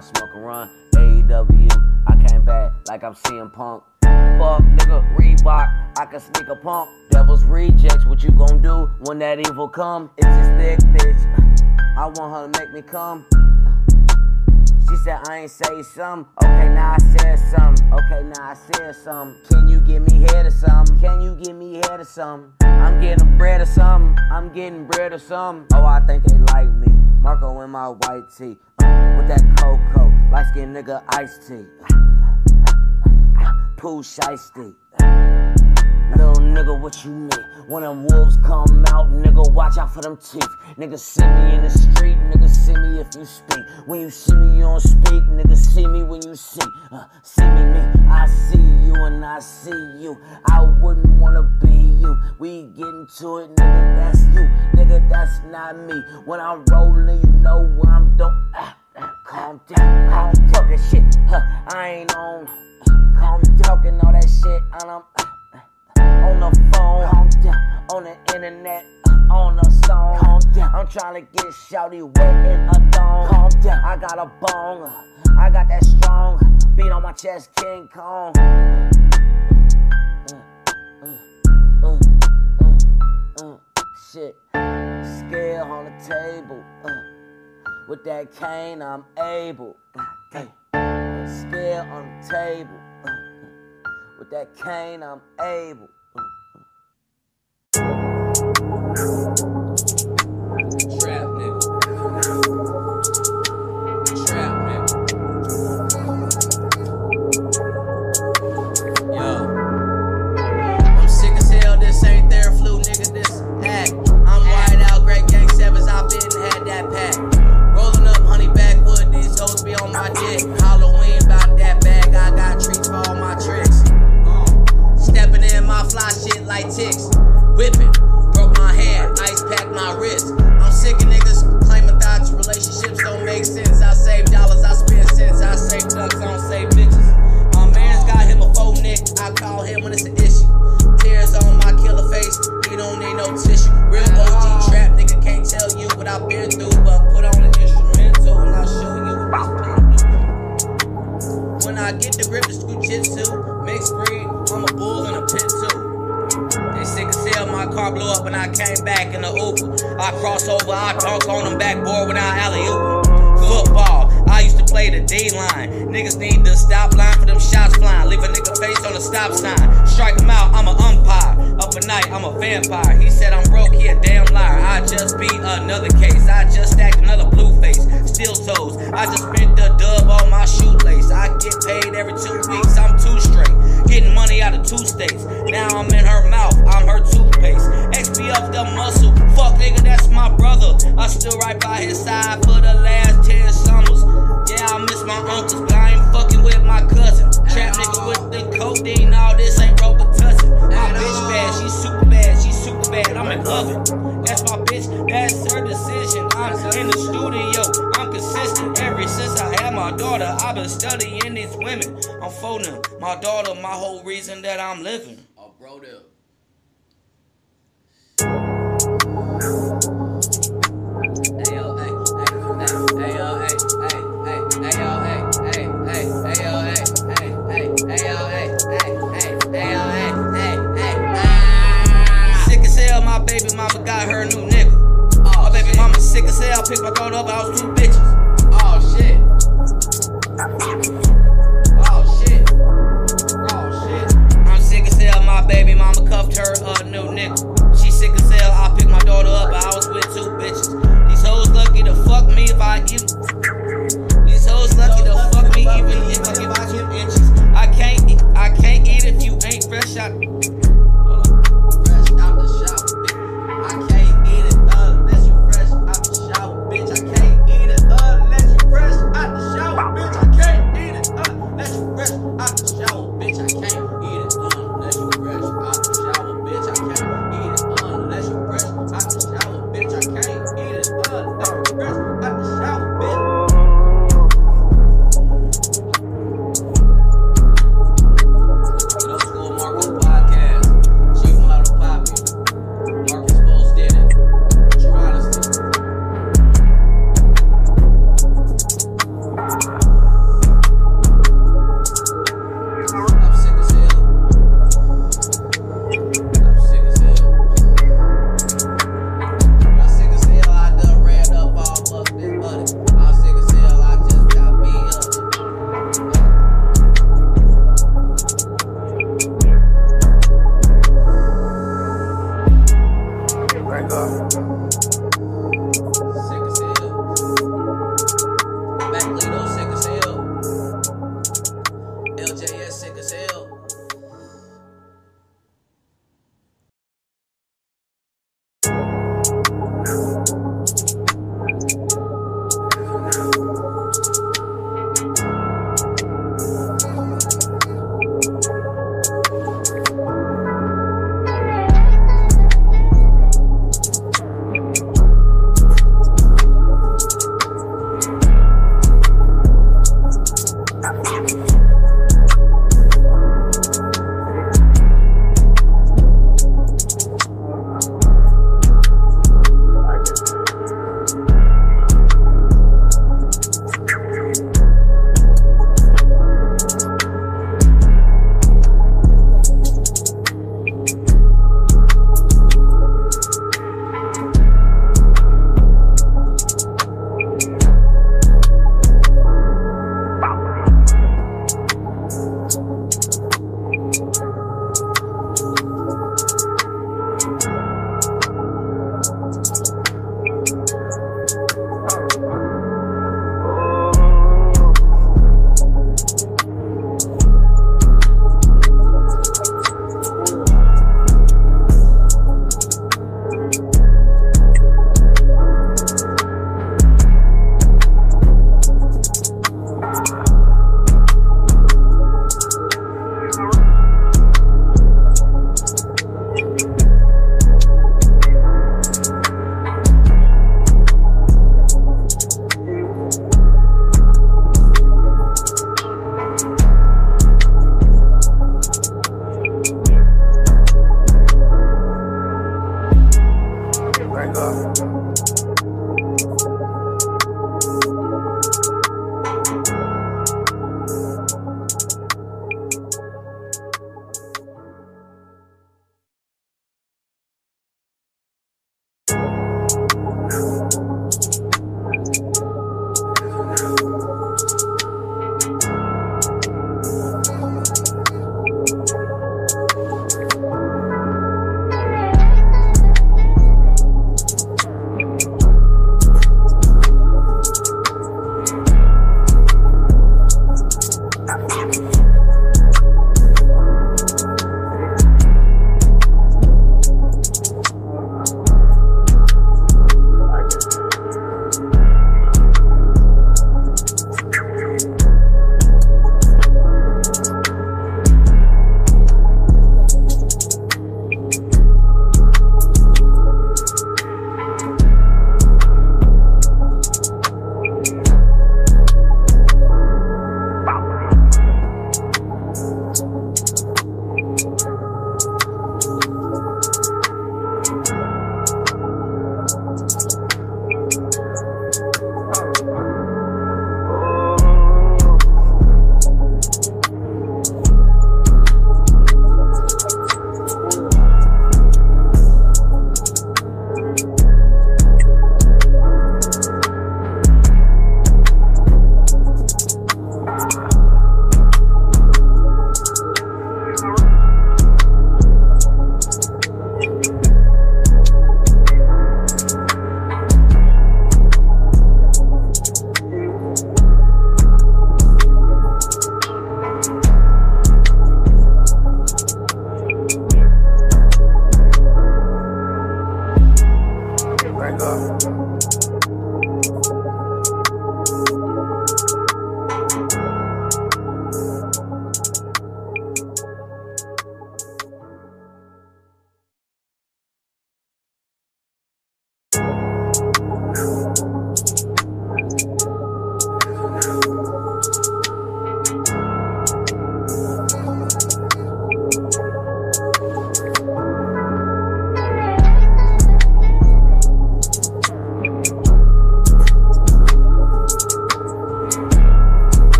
Smoke a run. AEW, I came back like I'm CM Punk. Fuck nigga, Reebok, I can sneak a pump. Devil's rejects, what you gon' do when that evil come? It's a thick bitch. I want her to make me come. She said I ain't say some. Okay, now I said some. Okay, now I said some. Can you give me head or some? Can you give me head or some? I'm getting bread or some. I'm getting bread or some. Oh, I think they like me. Marco in my white tee. Uh, with that cocoa. Light skin nigga iced tea. Pooh shiesty. Nigga, what you need? When them wolves come out, nigga, watch out for them teeth. Nigga, see me in the street, nigga, see me if you speak. When you see me, you don't speak, nigga, see me when you see. Uh, see me, me, I see you and I see you. I wouldn't wanna be you. We get into it, nigga, that's you. Nigga, that's not me. When I'm rolling, you know where I'm doing. Uh, uh, calm down, calm down, that shit. Huh, I ain't on. Calm talking all that shit, and I'm on the phone, on the internet, uh, on the song. I'm trying to get shouty wet in a thong. I got a bong, uh, I got that strong uh, beat on my chest, King Kong. Uh, uh, uh, shit, scale on the table. with that cane, I'm able. Scale on the table. with that cane, I'm able. Like ticks. Whipping, broke my hand, ice pack my wrist. I'm sick of niggas claiming thoughts, relationships don't make sense. I save dollars, I spend cents, I save ducks, I don't save bitches. My man's got him a faux nick, I call him when it's an issue. Tears on my killer face, he don't need no tissue. Real OG trap nigga can't tell you what I've been through, but put on an instrumental and I'll show you what. When I get the grip, it's jujitsu, mixed breed, I'm a bull and a pit my car blew up and I came back in the Uber. I cross over, I dunk on them backboard when I alley oop. Football, I used to play the D line. Niggas need to stop line for them shots flying. Leave a nigga face on the stop sign. Strike him out, I'm an umpire. Up at night, I'm a vampire. He said I'm broke, he a damn liar. I just beat another case. I just stacked another blue face. Steel toes. I just spent the dub on my shoelace. I get paid every two weeks. I'm too straight. Getting money out of two states. Now I'm in her mouth. I'm her toothpaste. XP up the muscle. Fuck nigga, that's my brother. I still right by his side for the last 10 summers. Yeah, I miss my uncles, but I ain't fucking with my cousin. Trap nigga with the codeine. All this ain't Robitussin. My bitch bad. She's super bad. She's super bad. I'm in oven. That's my bitch. That's her decision. I'm in the studio. I'm consistent. Ever since I had my daughter, I've been studying these women. I'm phoning my daughter, my whole reason that I'm living. Oh, bro, there. Sick as hell, my baby mama got her new nigga. my baby mama sick as hell, picked my daughter up, I was two bitches. Nigga. She sick as hell, I pick my daughter up, I was with two bitches. These hoes lucky to fuck me if I give. These hoes lucky to fuck me even if I give out two inches. I can't, I can't eat if you ain't fresh out.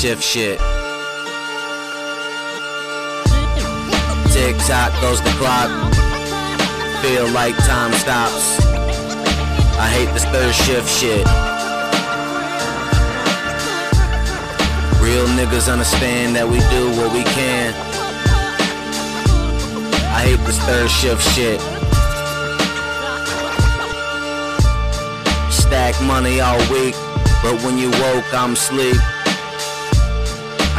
Shift shit. Tick tock goes the clock. Feel like time stops. I hate this third shift shit. Real niggas understand that we do what we can. I hate this third shift shit. Stack money all week, but when you woke, I'm sleep.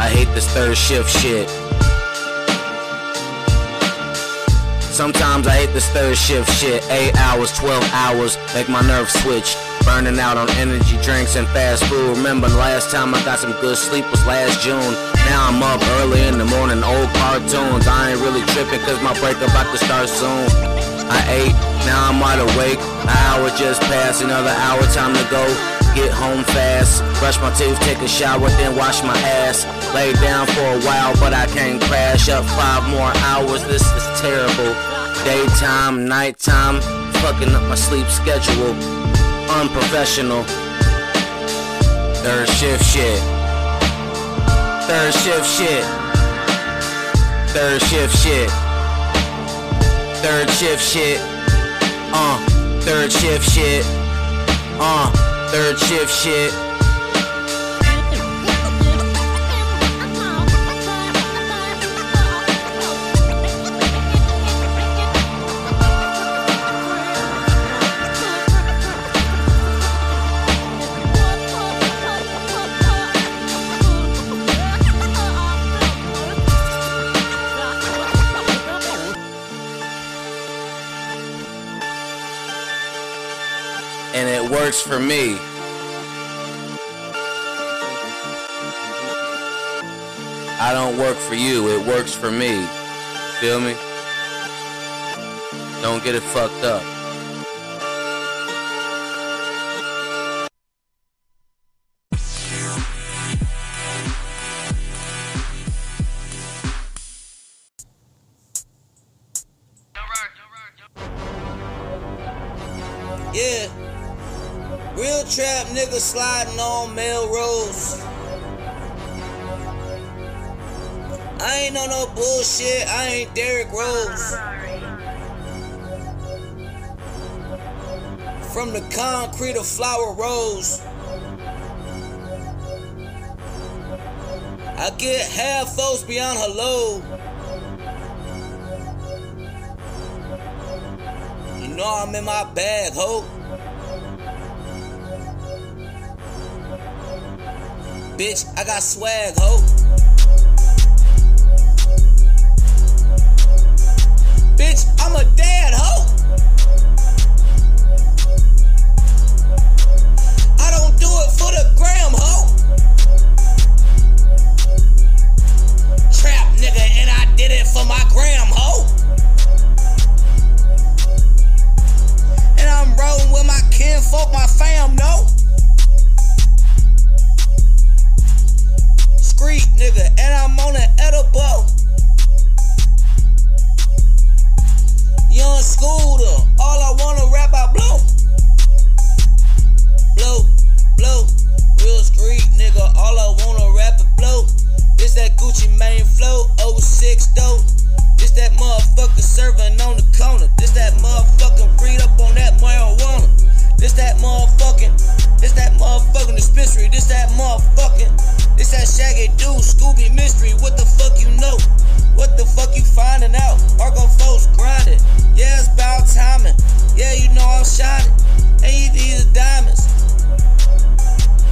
I hate this third shift shit. Sometimes I hate this third shift shit. 8 hours, 12 hours, make my nerves switch. Burning out on energy drinks and fast food. Remember last time I got some good sleep was last June. Now I'm up early in the morning, old cartoons. I ain't really tripping cause my break about to start soon. I ate, now I'm wide awake. An hour just passed, another hour, time to go. Get home fast, brush my teeth, take a shower, then wash my ass. Lay down for a while, but I can't crash. Up five more hours, this is terrible. Daytime, nighttime, fucking up my sleep schedule. Unprofessional. Third shift shit. Third shift shit. Third shift shit. Third shift shit. Uh, third shift shit. Uh, third shift shit. Works for me. I don't work for you, it works for me. Feel me? Don't get it fucked up. Bullshit. I ain't Derrick Rose. From the concrete of flower rose. I get half those beyond hello. You know I'm in my bag, ho. Bitch, I got swag, ho. Bitch, I'm a dad, ho. I don't do it for the gram, ho. Trap nigga, and I did it for my gram, ho. And I'm rolling with my kinfolk, my fam, no. Street nigga, and I'm on an edible. Scooter, all I wanna rap about blow. Blow, blow, real street nigga, all I wanna rap is blow. This that Gucci Mane flow, 06 dope. This that motherfucker serving on the corner. This that motherfucking read up on that marijuana. This that motherfucking, this that motherfucking dispensary. This that motherfucking, this that shaggy dude, Scooby mystery. What the fuck you know? What the fuck you finding out? Argo folks grinding. Yeah, it's about timing. Yeah, you know I'm shining. And these diamonds.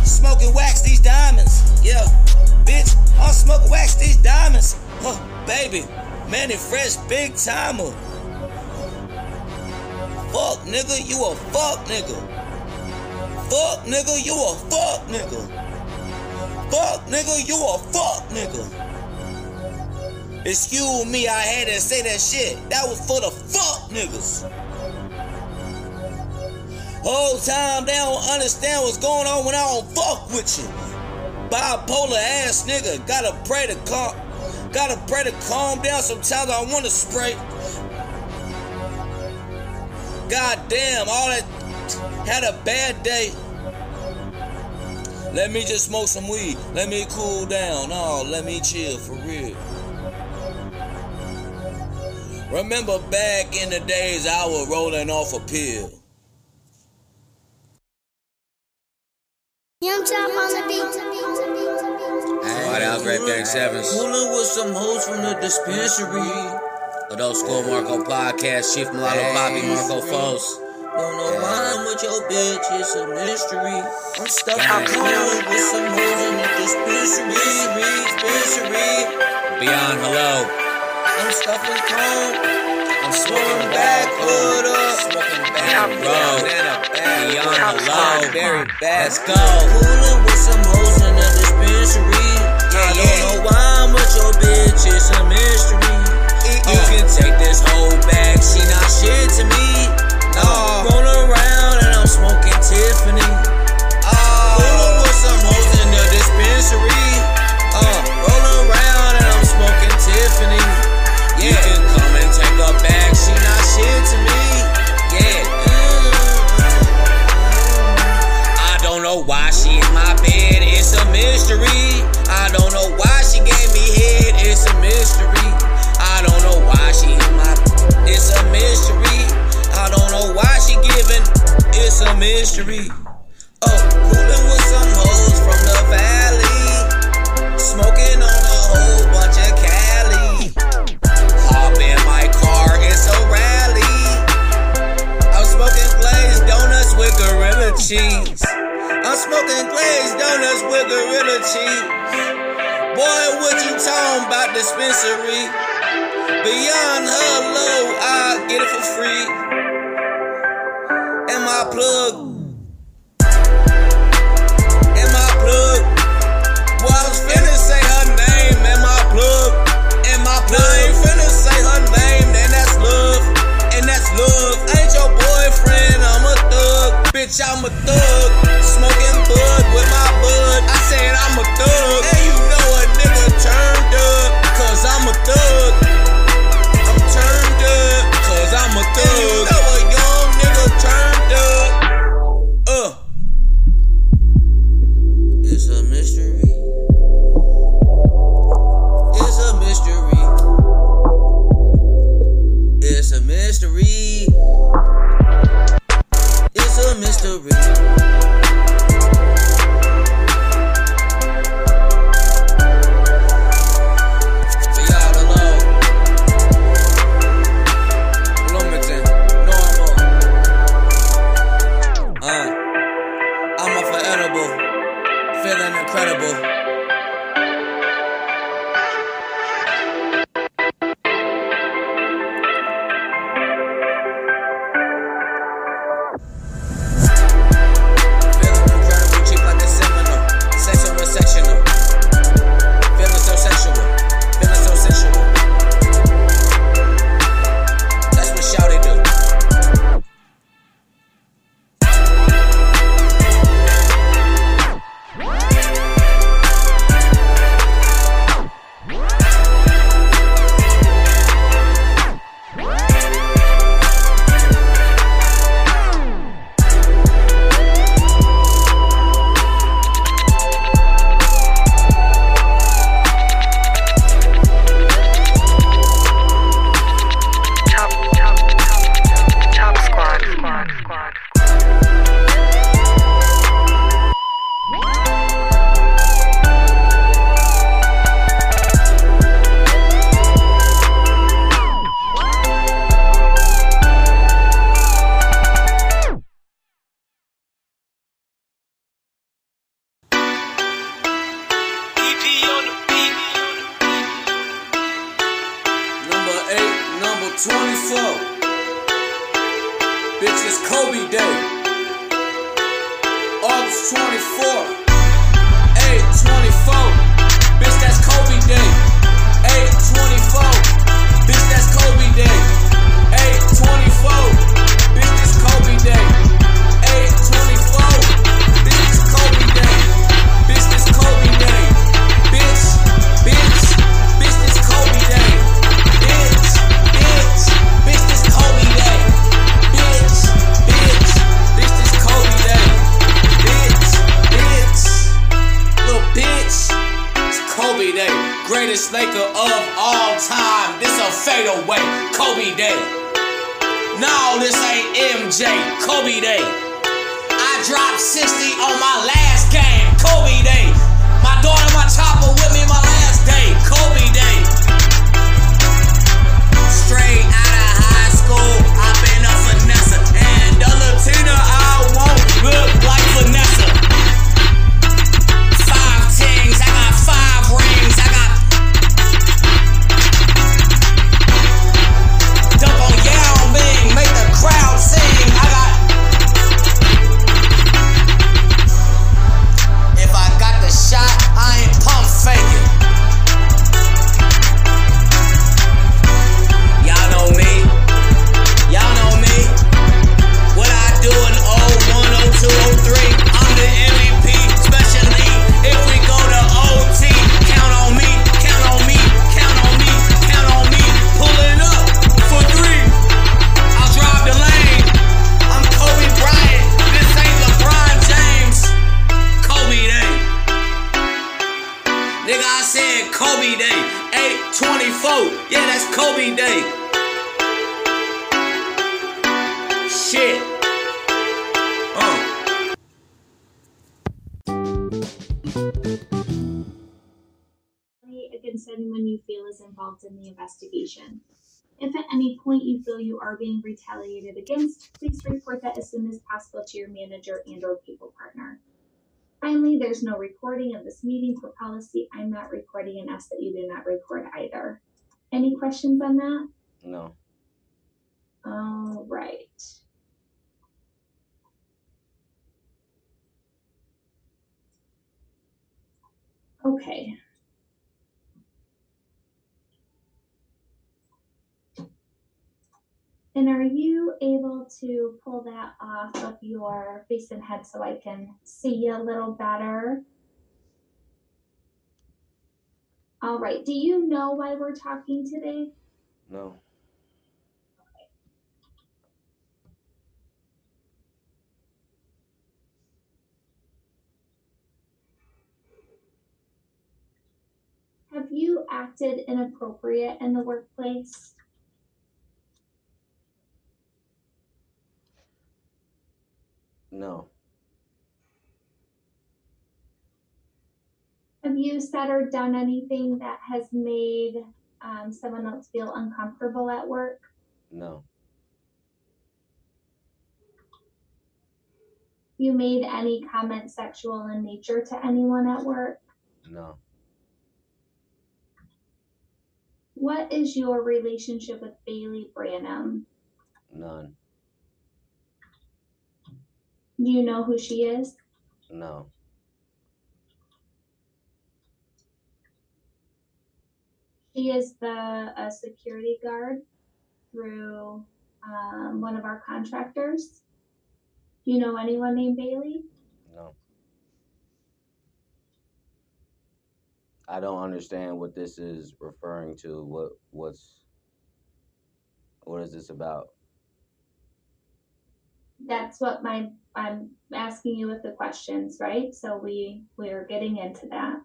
Smoking wax these diamonds. Yeah, bitch, I'm smoking wax these diamonds. Huh, baby, Mannie Fresh, big timer. Fuck nigga, you a fuck nigga. Fuck nigga, you a fuck nigga. Fuck nigga, you a fuck nigga. Excuse me, I had to say that shit. That was for the fuck niggas. Whole time they don't understand what's going on when I don't fuck with you. Bipolar ass nigga, gotta pray to come. Gotta pray to calm down. Sometimes I wanna spray. God damn, all that had a bad day. Let me just smoke some weed. Let me cool down. Oh, let me chill for real. Remember back in the days I was rolling off a pill. Young Chop on the beat. White out Grape Gang Sevens. Cooling with some hoes from the dispensary. Adult School Marco Podcast, Chief Mulatto Bobby Marco Foes. Don't know why I'm with your bitch, it's a mystery. I'm stuck in cooling with some hoes in the dispensary. Dispensary. Beyond hello. I'm stuffing chrome. I'm smoking backwood up. Smoking back road. Beyond hello. Very bad. Let's go. Cooling with some hoes in the dispensary. I don't know why I'm with your bitch, it's a mystery. You can take this whole bag, she not shit to me. No, roll around and I'm smoking Tiffany. Cooling with some hoes in the dispensary. A mystery. Oh, coolin' with some hoes from the valley. Smoking on a whole bunch of Cali. Hop in my car, it's a rally. I'm smoking glazed donuts with gorilla cheese. I'm smoking glazed donuts with gorilla cheese. Boy, what you talking about dispensary? Beyond thug. Bitch, I'm a thug. You feel you are being retaliated against, please report that as soon as possible to your manager and or people partner. Finally, there's no recording of this meeting for policy. I'm not recording and ask that you do not record either. Any questions on that? No. All right. Okay. And are you able to pull that off of your face and head so I can see you a little better? All right. Do you know why we're talking today? No. Have you acted inappropriate in the workplace? No. Have you said or done anything that has made um, someone else feel uncomfortable at work? No. You made any comment sexual in nature to anyone at work? No. What is your relationship with Bailey Branham? None. Do you know who she is? No. She is the uh, security guard through um, one of our contractors. Do you know anyone named Bailey? No. I don't understand what this is referring to. What what's what is this about? That's what my I'm asking you with the questions, right? So we we're getting into that.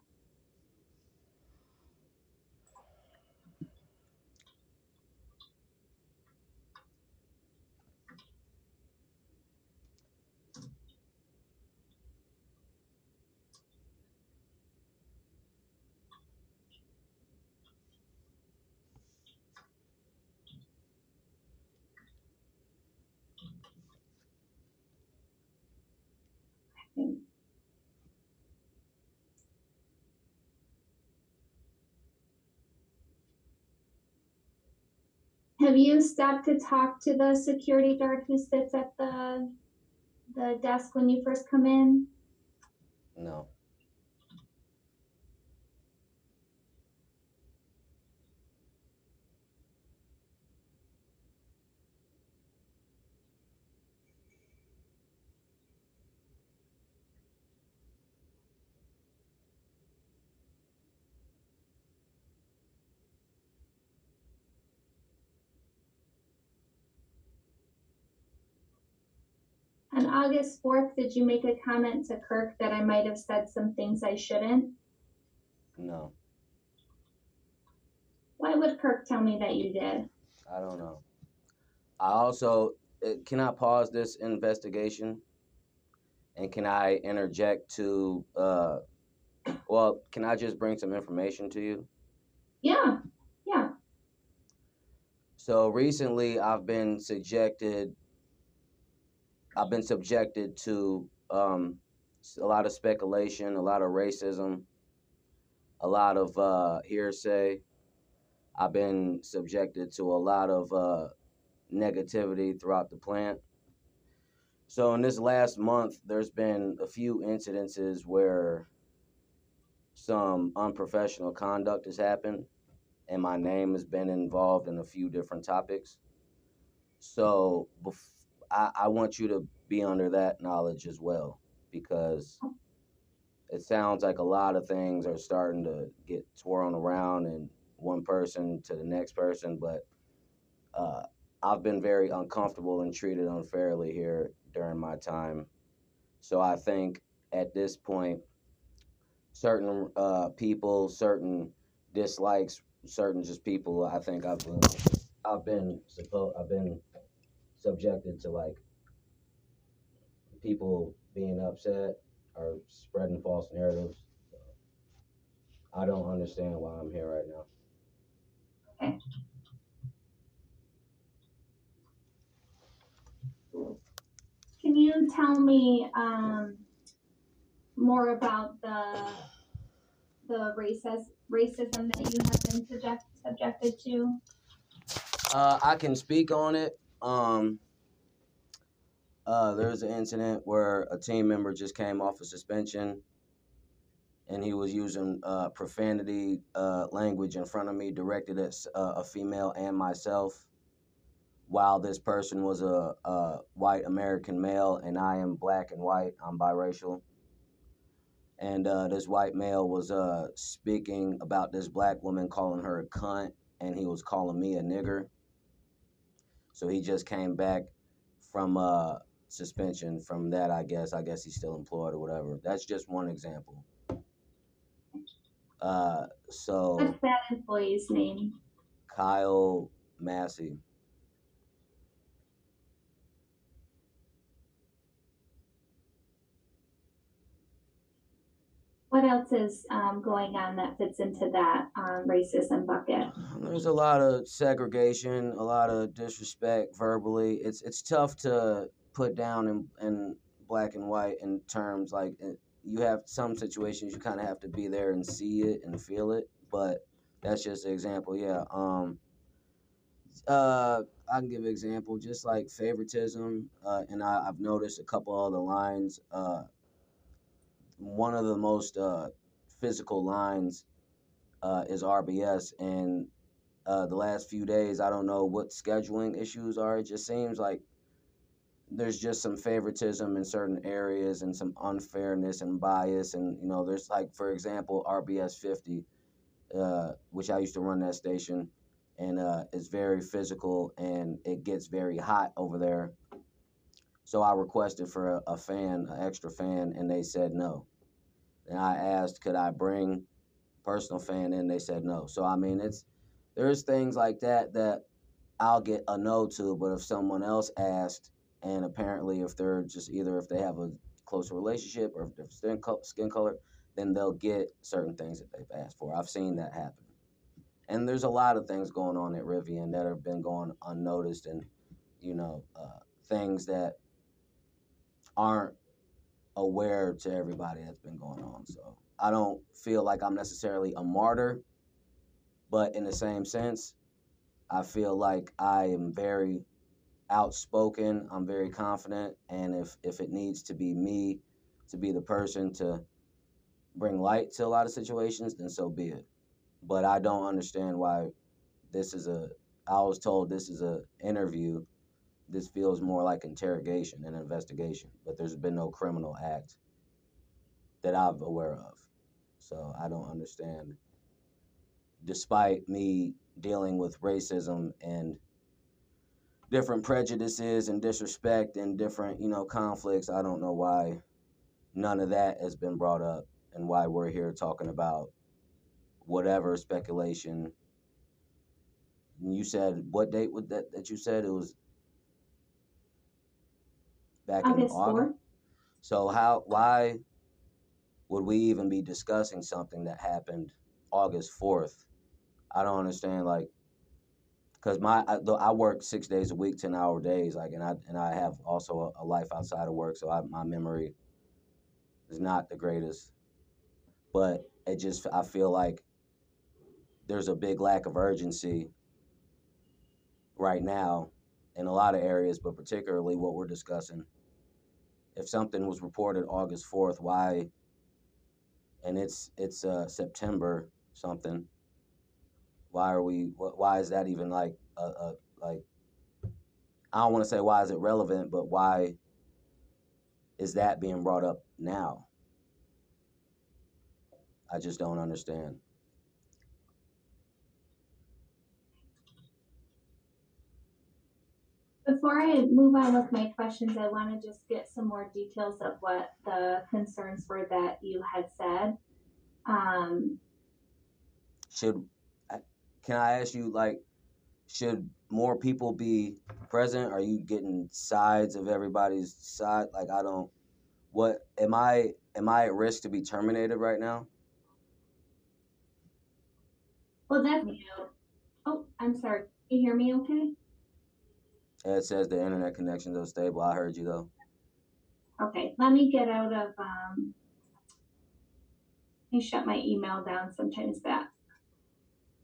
Have you stopped to talk to the security guard who sits at the the desk when you first come in? No. On August 4th, did you make a comment to Kirk that I might have said some things I shouldn't? No. Why would Kirk tell me that you did? I don't know. I also uh, can I pause this investigation, and can I interject to? Uh, well, can I just bring some information to you? Yeah, yeah. So recently, I've been subjected. I've been subjected to um, a lot of speculation, a lot of racism, a lot of uh, hearsay. I've been subjected to a lot of uh, negativity throughout the plant. So in this last month, there's been a few incidences where some unprofessional conduct has happened, and my name has been involved in a few different topics. So bef- I, I want you to be under that knowledge as well, because it sounds like a lot of things are starting to get twirled around and one person to the next person, but uh, I've been very uncomfortable and treated unfairly here during my time. So I think at this point, certain uh, people, certain dislikes, certain just people, I think I've been, I've been supposed, I've been subjected to like people being upset or spreading false narratives. So I don't understand why I'm here right now. Can you tell me um, more about the the racist racism that you have been subject, subjected to? Uh, I can speak on it. Um, uh, there was an incident where a team member just came off a suspension, and he was using uh, profanity uh, language in front of me, directed at uh, a female and myself. While this person was a, a white American male, and I am black and white, I'm biracial. And uh, this white male was uh, speaking about this black woman, calling her a cunt, and he was calling me a nigger. So he just came back from uh, suspension from that, I guess. I guess he's still employed or whatever. That's just one example. Uh, so What's that employee's name? Kyle Massey. What else is um, going on that fits into that um, racism bucket? There's a lot of segregation, a lot of disrespect verbally. It's it's tough to put down in, in black and white in terms like you have some situations you kind of have to be there and see it and feel it. But that's just an example. Yeah. Um. Uh, I can give an example, just like favoritism, uh, and I, I've noticed a couple of the lines. Uh, one of the most uh, physical lines uh, is RBS, and uh, the last few days, I don't know what scheduling issues are. It just seems like there's just some favoritism in certain areas and some unfairness and bias, and you know, there's like, for example, RBS 50, uh, which I used to run that station, and uh, it's very physical and it gets very hot over there. So I requested for a, a fan, an extra fan, and they said no. And I asked, could I bring personal fan in? They said no. So I mean, it's there's things like that that I'll get a no to, but if someone else asked, and apparently if they're just either if they have a close relationship or if they're skin, co- skin color, then they'll get certain things that they've asked for. I've seen that happen. And there's a lot of things going on at Rivian that have been going unnoticed and, you know, uh, things that aren't aware to everybody that's been going on. So I don't feel like I'm necessarily a martyr, but in the same sense, I feel like I am very outspoken. I'm very confident, and if if it needs to be me to be the person to bring light to a lot of situations, then so be it. But I don't understand why this is a. I was told this is a interview. This feels more like interrogation and investigation, but there's been no criminal act that I'm aware of. So I don't understand. Despite me dealing with racism and different prejudices and disrespect and different, you know, conflicts, I don't know why none of that has been brought up and why we're here talking about whatever speculation you said what date would that that you said it was back in August August. 4th. So how why would we even be discussing something that happened August fourth? I don't understand. Like, cause my I, I work six days a week, ten hour days. Like, and I and I have also a, a life outside of work, so I, my memory is not the greatest. But it just I feel like there's a big lack of urgency right now in a lot of areas, but particularly what we're discussing. If something was reported August fourth, why? And it's it's uh, September something. Why are we? Why is that even like a, a like? I don't want to say why is it relevant, but why is that being brought up now? I just don't understand. Before I move on with my questions, I want to just get some more details of what the concerns were that you had said. Um, should can I ask you like should more people be present are you getting sides of everybody's side like I don't what am I am I at risk to be terminated right now well, that's Oh, I'm sorry. Can you hear me okay? It says the internet connection's unstable I heard you though Okay, let me get out of, um, let me shut my email down. Sometimes that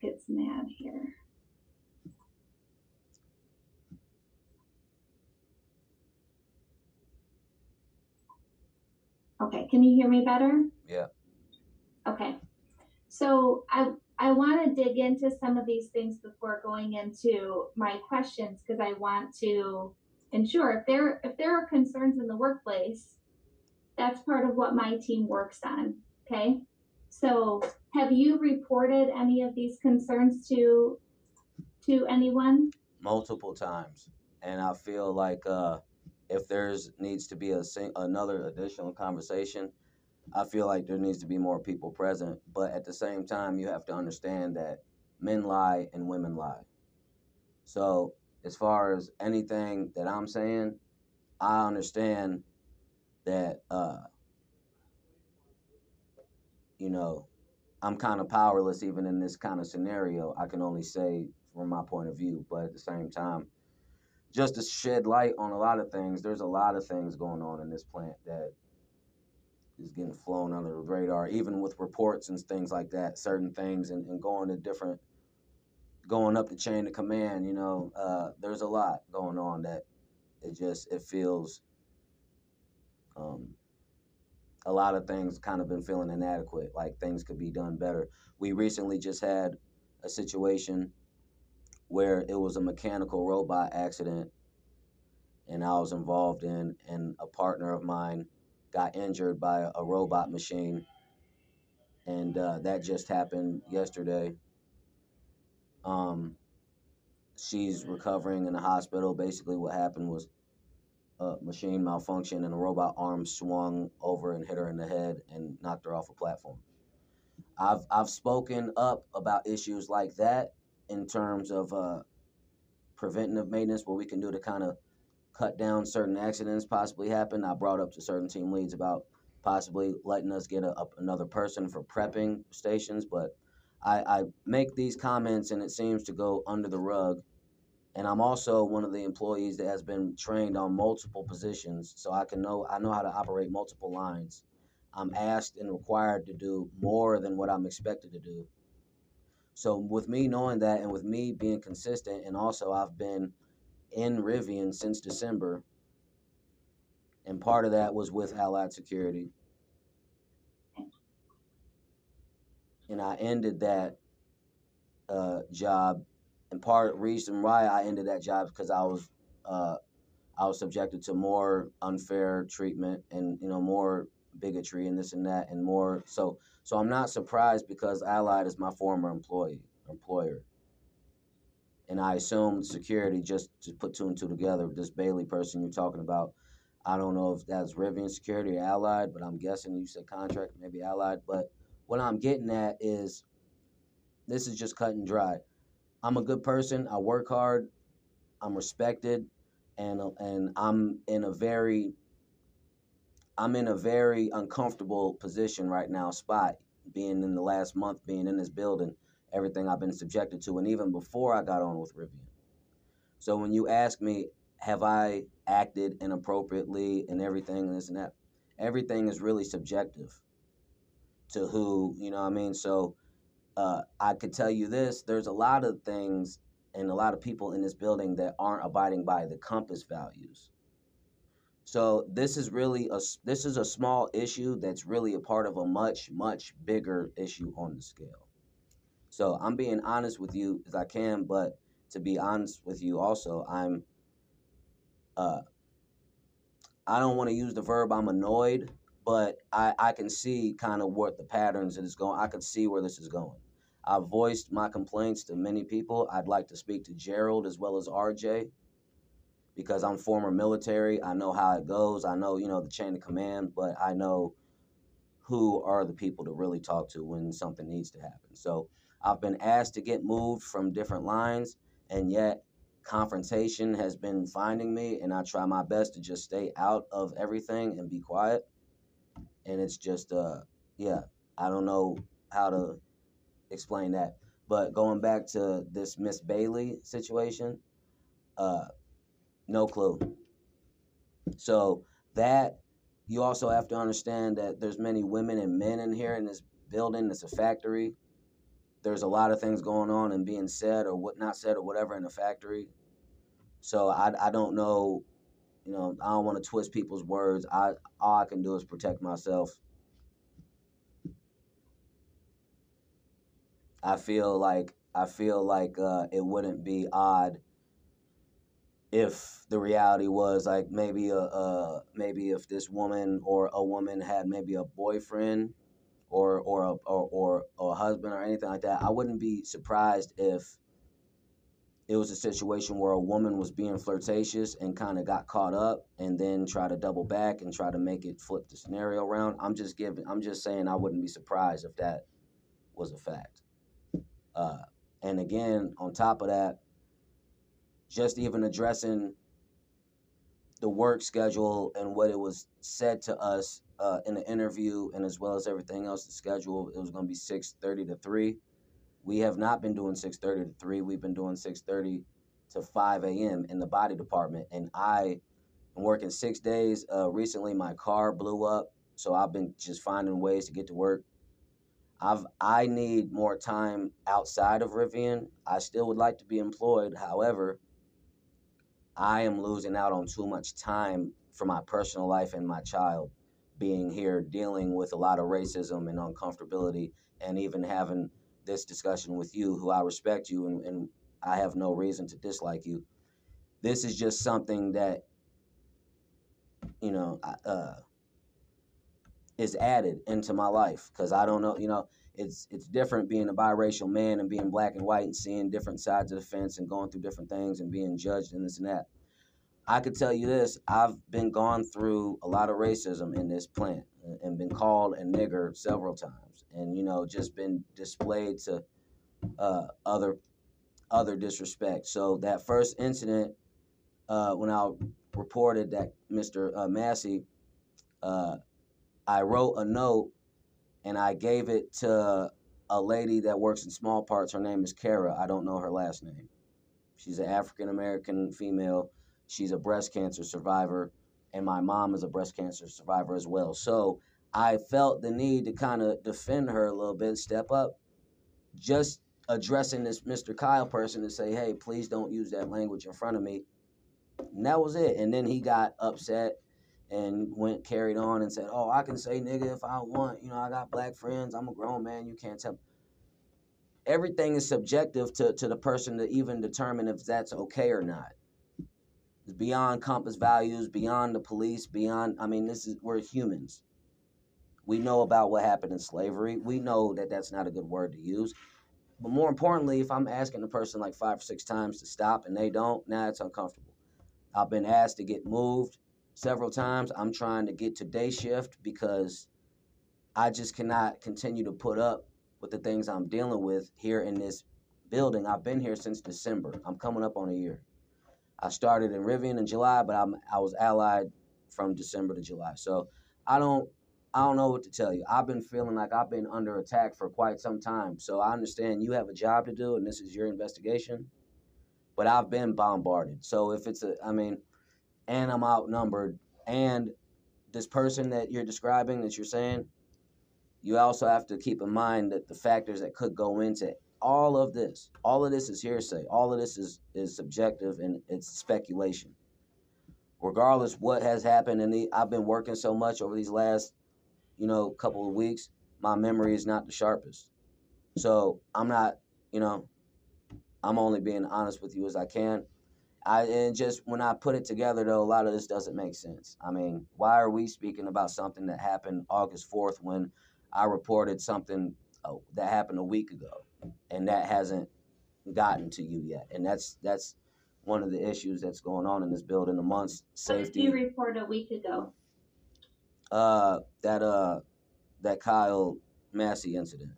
gets mad here. Okay, can you hear me better? Yeah. Okay, so I, I want to dig into some of these things before going into my questions because I want to ensure if there if there are concerns in the workplace, that's part of what my team works on. Okay. So have you reported any of these concerns to to anyone? multiple times and I feel like uh if there's needs to be a another additional conversation I feel like there needs to be more people present but at the same time you have to understand that men lie and women lie So as far as anything that I'm saying, I understand that uh you know, I'm kind of powerless even in this kind of scenario. I can only say from my point of view, but at the same time, just to shed light on a lot of things, there's a lot of things going on in this plant that is getting flown under the radar, even with reports and things like that, certain things and, and going to different going up the chain of command, you know, uh, there's a lot going on that it just it feels um, a lot of things kind of been feeling inadequate, like things could be done better. We recently just had a situation where it was a mechanical robot accident and I was involved in and a partner of mine got injured by a, robot machine and uh, that just happened yesterday um, she's recovering in the hospital. Basically, what happened was a machine malfunction and a robot arm swung over and hit her in the head and knocked her off a platform. I've I've spoken up about issues like that in terms of uh, preventative maintenance, what we can do to kind of cut down certain accidents possibly happen. I brought up to certain team leads about possibly letting us get a, a, another person for prepping stations, but I, I make these comments and it seems to go under the rug. And I'm also one of the employees that has been trained on multiple positions, so I can know I know how to operate multiple lines. I'm asked and required to do more than what I'm expected to do. So with me knowing that and with me being consistent and also I've been in Rivian since December and part of that was with Allied Security. And I ended that uh, job and part reason why I ended that job because I was uh, I was subjected to more unfair treatment and you know more bigotry and this and that and more so so I'm not surprised because Allied is my former employee employer and I assume security just to put two and two together this Bailey person you're talking about I don't know if that's Rivian Security or Allied but I'm guessing you said contract maybe Allied but what I'm getting at is this is just cut and dry I'm a good person. I work hard. I'm respected, and and I'm in a very I'm in a very uncomfortable position right now. Spot being in the last month, being in this building, everything I've been subjected to, and even before I got on with Rivian. So when you ask me, have I acted inappropriately and everything and this and that, everything is really subjective to who you know. what I mean, so uh, I could tell you this: there's a lot of things and a lot of people in this building that aren't abiding by the compass values. So this is really a this is a small issue that's really a part of a much much bigger issue on the scale. So I'm being honest with you as I can, but to be honest with you also, I'm uh I don't want to use the verb I'm annoyed, but I I can see kind of what the patterns that is going. I can see where this is going. I've voiced my complaints to many people. I'd like to speak to Gerald as well as RJ because I'm former military. I know how it goes. I know, you know, the chain of command, but I know who are the people to really talk to when something needs to happen. So I've been asked to get moved from different lines, and yet confrontation has been finding me, and I try my best to just stay out of everything and be quiet. And it's just, uh, yeah, I don't know how to explain that. But going back to this Miss Bailey situation, uh, no clue. So that you also have to understand that there's many women and men in here in this building. It's a factory. There's a lot of things going on and being said or what not said or whatever in the factory. So I, I don't know, you know, I don't want to twist people's words. I all I can do is protect myself. I feel like I feel like uh, it wouldn't be odd if the reality was like maybe a, a maybe if this woman or a woman had maybe a boyfriend or or a or, or, or a husband or anything like that, I wouldn't be surprised if it was a situation where a woman was being flirtatious and kind of got caught up and then try to double back and try to make it flip the scenario around. I'm just giving I'm just saying I wouldn't be surprised if that was a fact. Uh, and again, on top of that, just even addressing the work schedule and what it was said to us uh, in the interview and as well as everything else the schedule it was going to be 6.30 to 3 we have not been doing 6.30 to 3 we've been doing 6.30 to 5 a.m in the body department and i am working six days uh, recently my car blew up so i've been just finding ways to get to work I've I need more time outside of Rivian. I still would like to be employed. However, I am losing out on too much time for my personal life and my child being here dealing with a lot of racism and uncomfortability and even having this discussion with you who I respect you and, and I have no reason to dislike you. This is just something that you know uh, is added into my life because I don't know you know it's it's different being a biracial man and being black and white and seeing different sides of the fence and going through different things and being judged and this and that. I could tell you this: I've been gone through a lot of racism in this plant and been called a nigger several times, and you know just been displayed to uh, other other disrespect. So that first incident, uh, when I reported that Mr. Uh, Massey, uh, I wrote a note and I gave it to a lady that works in small parts. Her name is Kara. I don't know her last name. She's an African American female. She's a breast cancer survivor, and my mom is a breast cancer survivor as well. So I felt the need to kind of defend her a little bit, step up, just addressing this Mr. Kyle person and say, hey, please don't use that language in front of me. And that was it. And then he got upset and went carried on and said, "Oh, I can say nigga if I want. You know, I got black friends. I'm a grown man. You can't tell." Me. Everything is subjective to to the person to even determine if that's okay or not. It's beyond compass values, beyond the police, beyond. I mean, this is we're humans. We know about what happened in slavery. We know that that's not a good word to use. But more importantly, if I'm asking a person like five or six times to stop and they don't, now it's uncomfortable. I've been asked to get moved several times. I'm trying to get to day shift because I just cannot continue to put up with the things I'm dealing with here in this building, I've been here since December. I'm coming up on a year. I started in Rivian in July, but I'm I was allied from December to July. So I don't I don't know what to tell you. I've been feeling like I've been under attack for quite some time. So I understand you have a job to do and this is your investigation. But I've been bombarded. So if it's a I mean, and I'm outnumbered and this person that you're describing that you're saying, you also have to keep in mind that the factors that could go into all of this, all of this is hearsay. All of this is is subjective and it's speculation. Regardless what has happened, and I've been working so much over these last, you know, couple of weeks. My memory is not the sharpest, so I'm not, you know, I'm only being honest with you as I can. I and just when I put it together though, a lot of this doesn't make sense. I mean, why are we speaking about something that happened August fourth when I reported something oh, that happened a week ago? and that hasn't gotten to you yet. And that's that's one of the issues that's going on in this building amongst safety. What did you report a week ago? Uh, that uh, that Kyle Massey incident.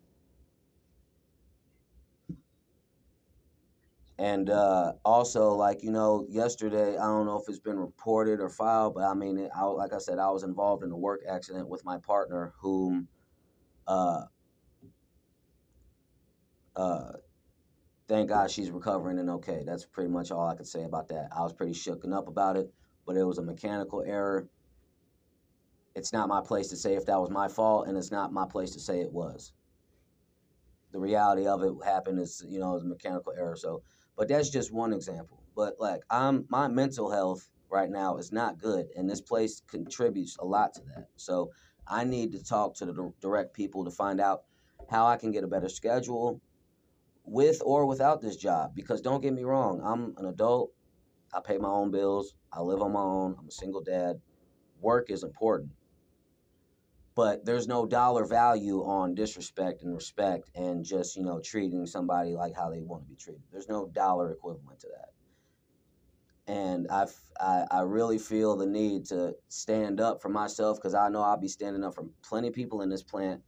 And uh, also, like you know, yesterday I don't know if it's been reported or filed, but I mean, I, like I said, I was involved in a work accident with my partner, whom uh, uh, thank God she's recovering and okay. That's pretty much all I could say about that. I was pretty shooken up about it, but it was a mechanical error. It's not my place to say if that was my fault, and it's not my place to say it was. The reality of it happened is, you know, it was a mechanical error. So, but that's just one example. But like, I'm my mental health right now is not good, and this place contributes a lot to that. So, I need to talk to the direct people to find out how I can get a better schedule, with or without this job. Because don't get me wrong, I'm an adult. I pay my own bills. I live on my own. I'm a single dad. Work is important. But there's no dollar value on disrespect and respect and just, you know, treating somebody like how they want to be treated. There's no dollar equivalent to that. And I, I, I really feel the need to stand up for myself because I know I'll be standing up for plenty of people in this plant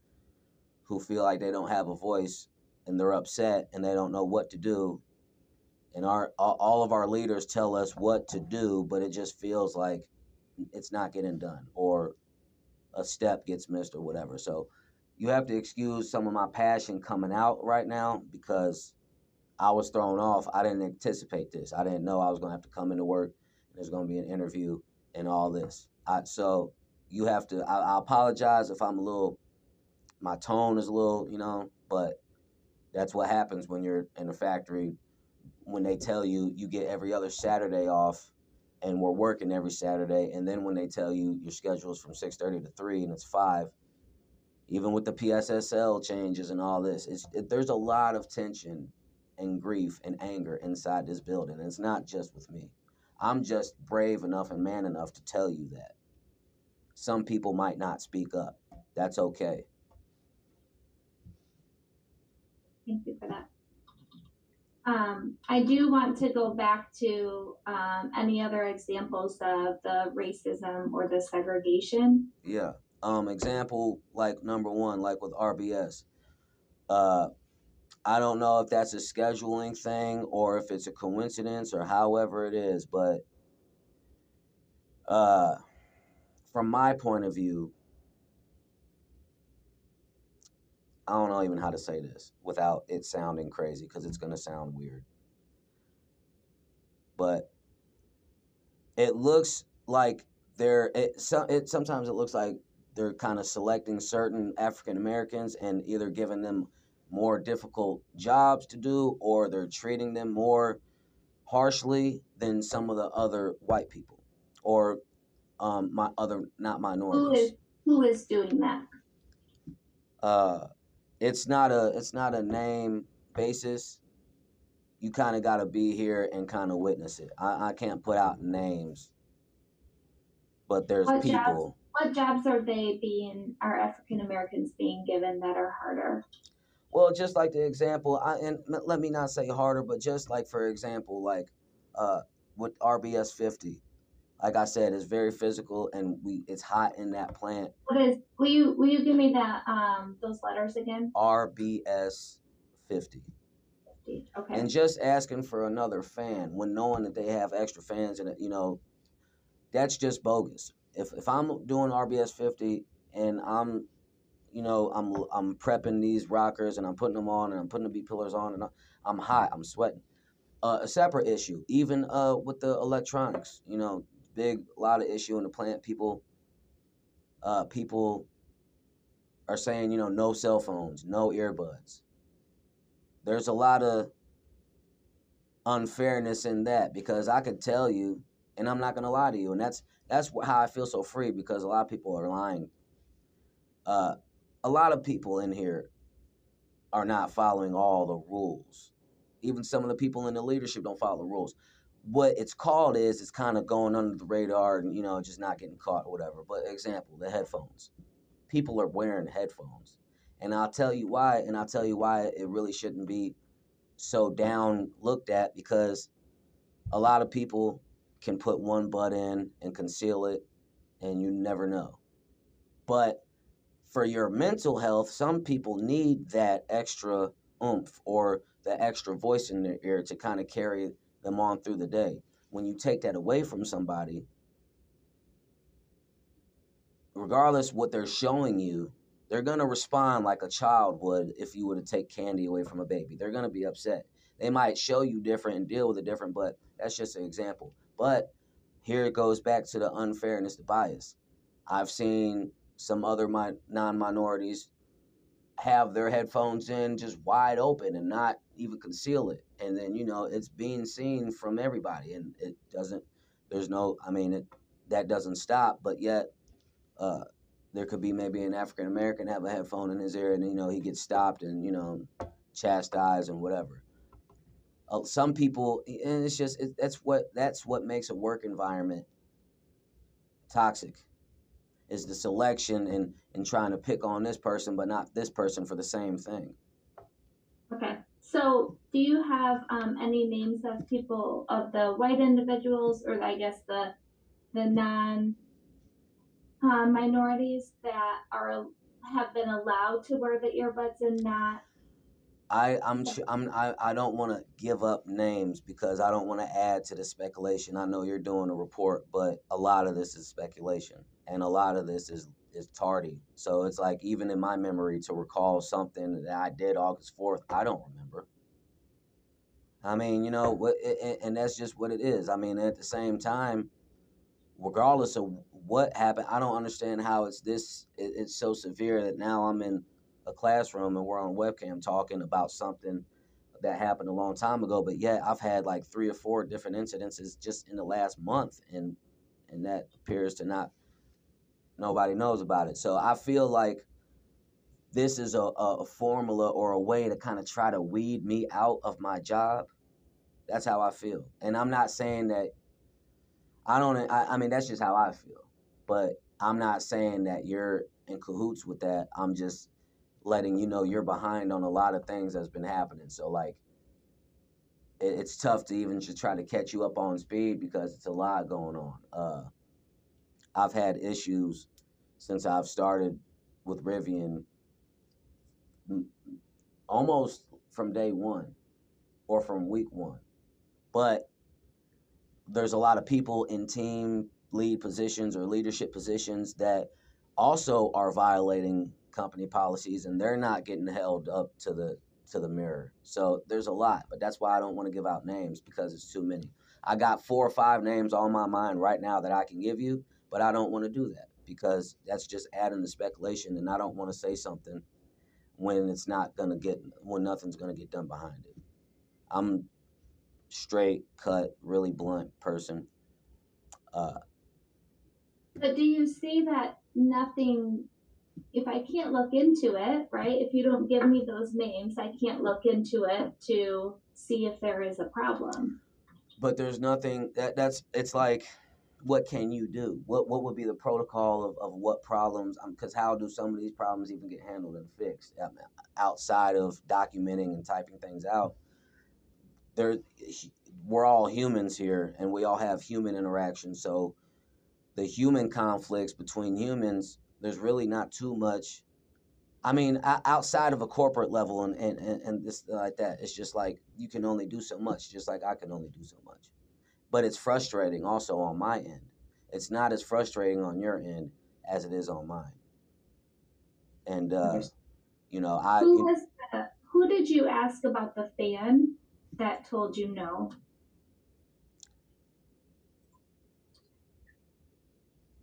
who feel like they don't have a voice and they're upset and they don't know what to do and our all of our leaders tell us what to do but it just feels like it's not getting done or a step gets missed or whatever so you have to excuse some of my passion coming out right now because I was thrown off. I didn't anticipate this. I didn't know I was going to have to come into work and there's going to be an interview and all this. I, so you have to. I, I apologize if I'm a little. My tone is a little, you know, but that's what happens when you're in a factory when they tell you you get every other Saturday off and we're working every Saturday and then when they tell you your schedule is from 6:30 to 3 and it's 5 even with the PSSL changes and all this it's it, there's a lot of tension and grief and anger inside this building and it's not just with me. I'm just brave enough and man enough to tell you that. Some people might not speak up. That's okay. Thank you for that. Um, I do want to go back to um, any other examples of the racism or the segregation. Yeah. Um, example like number one, like with RBS. Uh, I don't know if that's a scheduling thing or if it's a coincidence or however it is, but uh, from my point of view, I don't know even how to say this without it sounding crazy because it's going to sound weird. But it looks like they're it, so, it sometimes it looks like they're kind of selecting certain African Americans and either giving them more difficult jobs to do or they're treating them more harshly than some of the other white people or um my other not minorities. Who is who is doing that? Uh it's not a it's not a name basis. You kind of got to be here and kind of witness it. I, I can't put out names, but there's What jobs? people. What jobs are they being are African Americans being given that are harder? Well, just like the example, I and let me not say harder, but just like for example, like uh, with RBS fifty, like I said, it's very physical and we it's hot in that plant. What is will you will you give me that um those letters again? RBS fifty. 50. Okay. and just asking for another fan when knowing that they have extra fans and you know that's just bogus if if i'm doing rbs 50 and i'm you know i'm i'm prepping these rockers and i'm putting them on and i'm putting the B-pillars on and i'm, I'm hot i'm sweating uh, a separate issue even uh with the electronics you know big lot of issue in the plant people uh people are saying you know no cell phones no earbuds there's a lot of unfairness in that because I could tell you, and I'm not gonna lie to you, and that's that's how I feel so free because a lot of people are lying. Uh, a lot of people in here are not following all the rules. Even some of the people in the leadership don't follow the rules. What it's called is it's kind of going under the radar and you know just not getting caught or whatever. But example, the headphones. People are wearing headphones, and I'll tell you why, and I'll tell you why it really shouldn't be so down looked at because a lot of people can put one butt in and conceal it and you never know. But for your mental health, some people need that extra oomph or the extra voice in their ear to kind of carry them on through the day. When you take that away from somebody, regardless what they're showing you, they're going to respond like a child would if you were to take candy away from a baby. They're going to be upset. They might show you different and deal with it different, but that's just an example. But here it goes back to the unfairness, the bias. I've seen some other mi- non minorities have their headphones in just wide open and not even conceal it. And then, you know, it's being seen from everybody and it doesn't, there's no, I mean, it, that doesn't stop, but yet, uh, there could be maybe an African American have a headphone in his ear and you know he gets stopped and you know chastised and whatever. Uh, some people and it's just it, that's what that's what makes a work environment toxic is the selection and and trying to pick on this person but not this person for the same thing. Okay. So, do you have um, any names of people of the white individuals, or I guess the the non uh, minorities that are have been allowed to wear the earbuds and not? I I'm I'm I, I don't want to give up names because I don't want to add to the speculation. I know you're doing a report, but a lot of this is speculation, and a lot of this is is tardy. So it's like even in my memory to recall something that I did August fourth, I don't remember. I mean, you know, and, that's just what it is. I mean, at the same time, regardless of what happened, I don't understand how it's this. It's so severe that now I'm in a classroom and we're on webcam talking about something that happened a long time ago. But yet I've had like three or four different incidences just in the last month, and and that appears to not nobody knows about it. So I feel like this is a, a formula or a way to kind of try to weed me out of my job. That's how I feel, and I'm not saying that. I don't. I, I mean, that's just how I feel. But I'm not saying that you're in cahoots with that. I'm just letting you know you're behind on a lot of things that's been happening. So like, it, it's tough to even just try to catch you up on speed because it's a lot going on. Uh, I've had issues since I've started with Rivian, almost from day one, or from week one. But there's a lot of people in team lead positions or leadership positions that also are violating company policies and they're not getting held up to the to the mirror. So there's a lot, but that's why I don't want to give out names because it's too many. I got four or five names on my mind right now that I can give you, but I don't want to do that because that's just adding to speculation and I don't want to say something when it's not going to get when nothing's going to get done behind it. I'm straight cut, really blunt person. Uh, But do you see that nothing? If I can't look into it, right? If you don't give me those names, I can't look into it to see if there is a problem. but there's nothing that that's it's like what can you do what what would be the protocol of, of what problems because how do some of these problems even get handled and fixed mean, outside of documenting and typing things out there we're all humans here and we all have human interaction so the human conflicts between humans there's really not too much I mean, outside of a corporate level and, and, and, this like that, it's just like you can only do so much, just like I can only do so much. But it's frustrating also on my end. It's not as frustrating on your end as it is on mine. And uh, you know, I Who was the, who did you ask about the fan that told you no?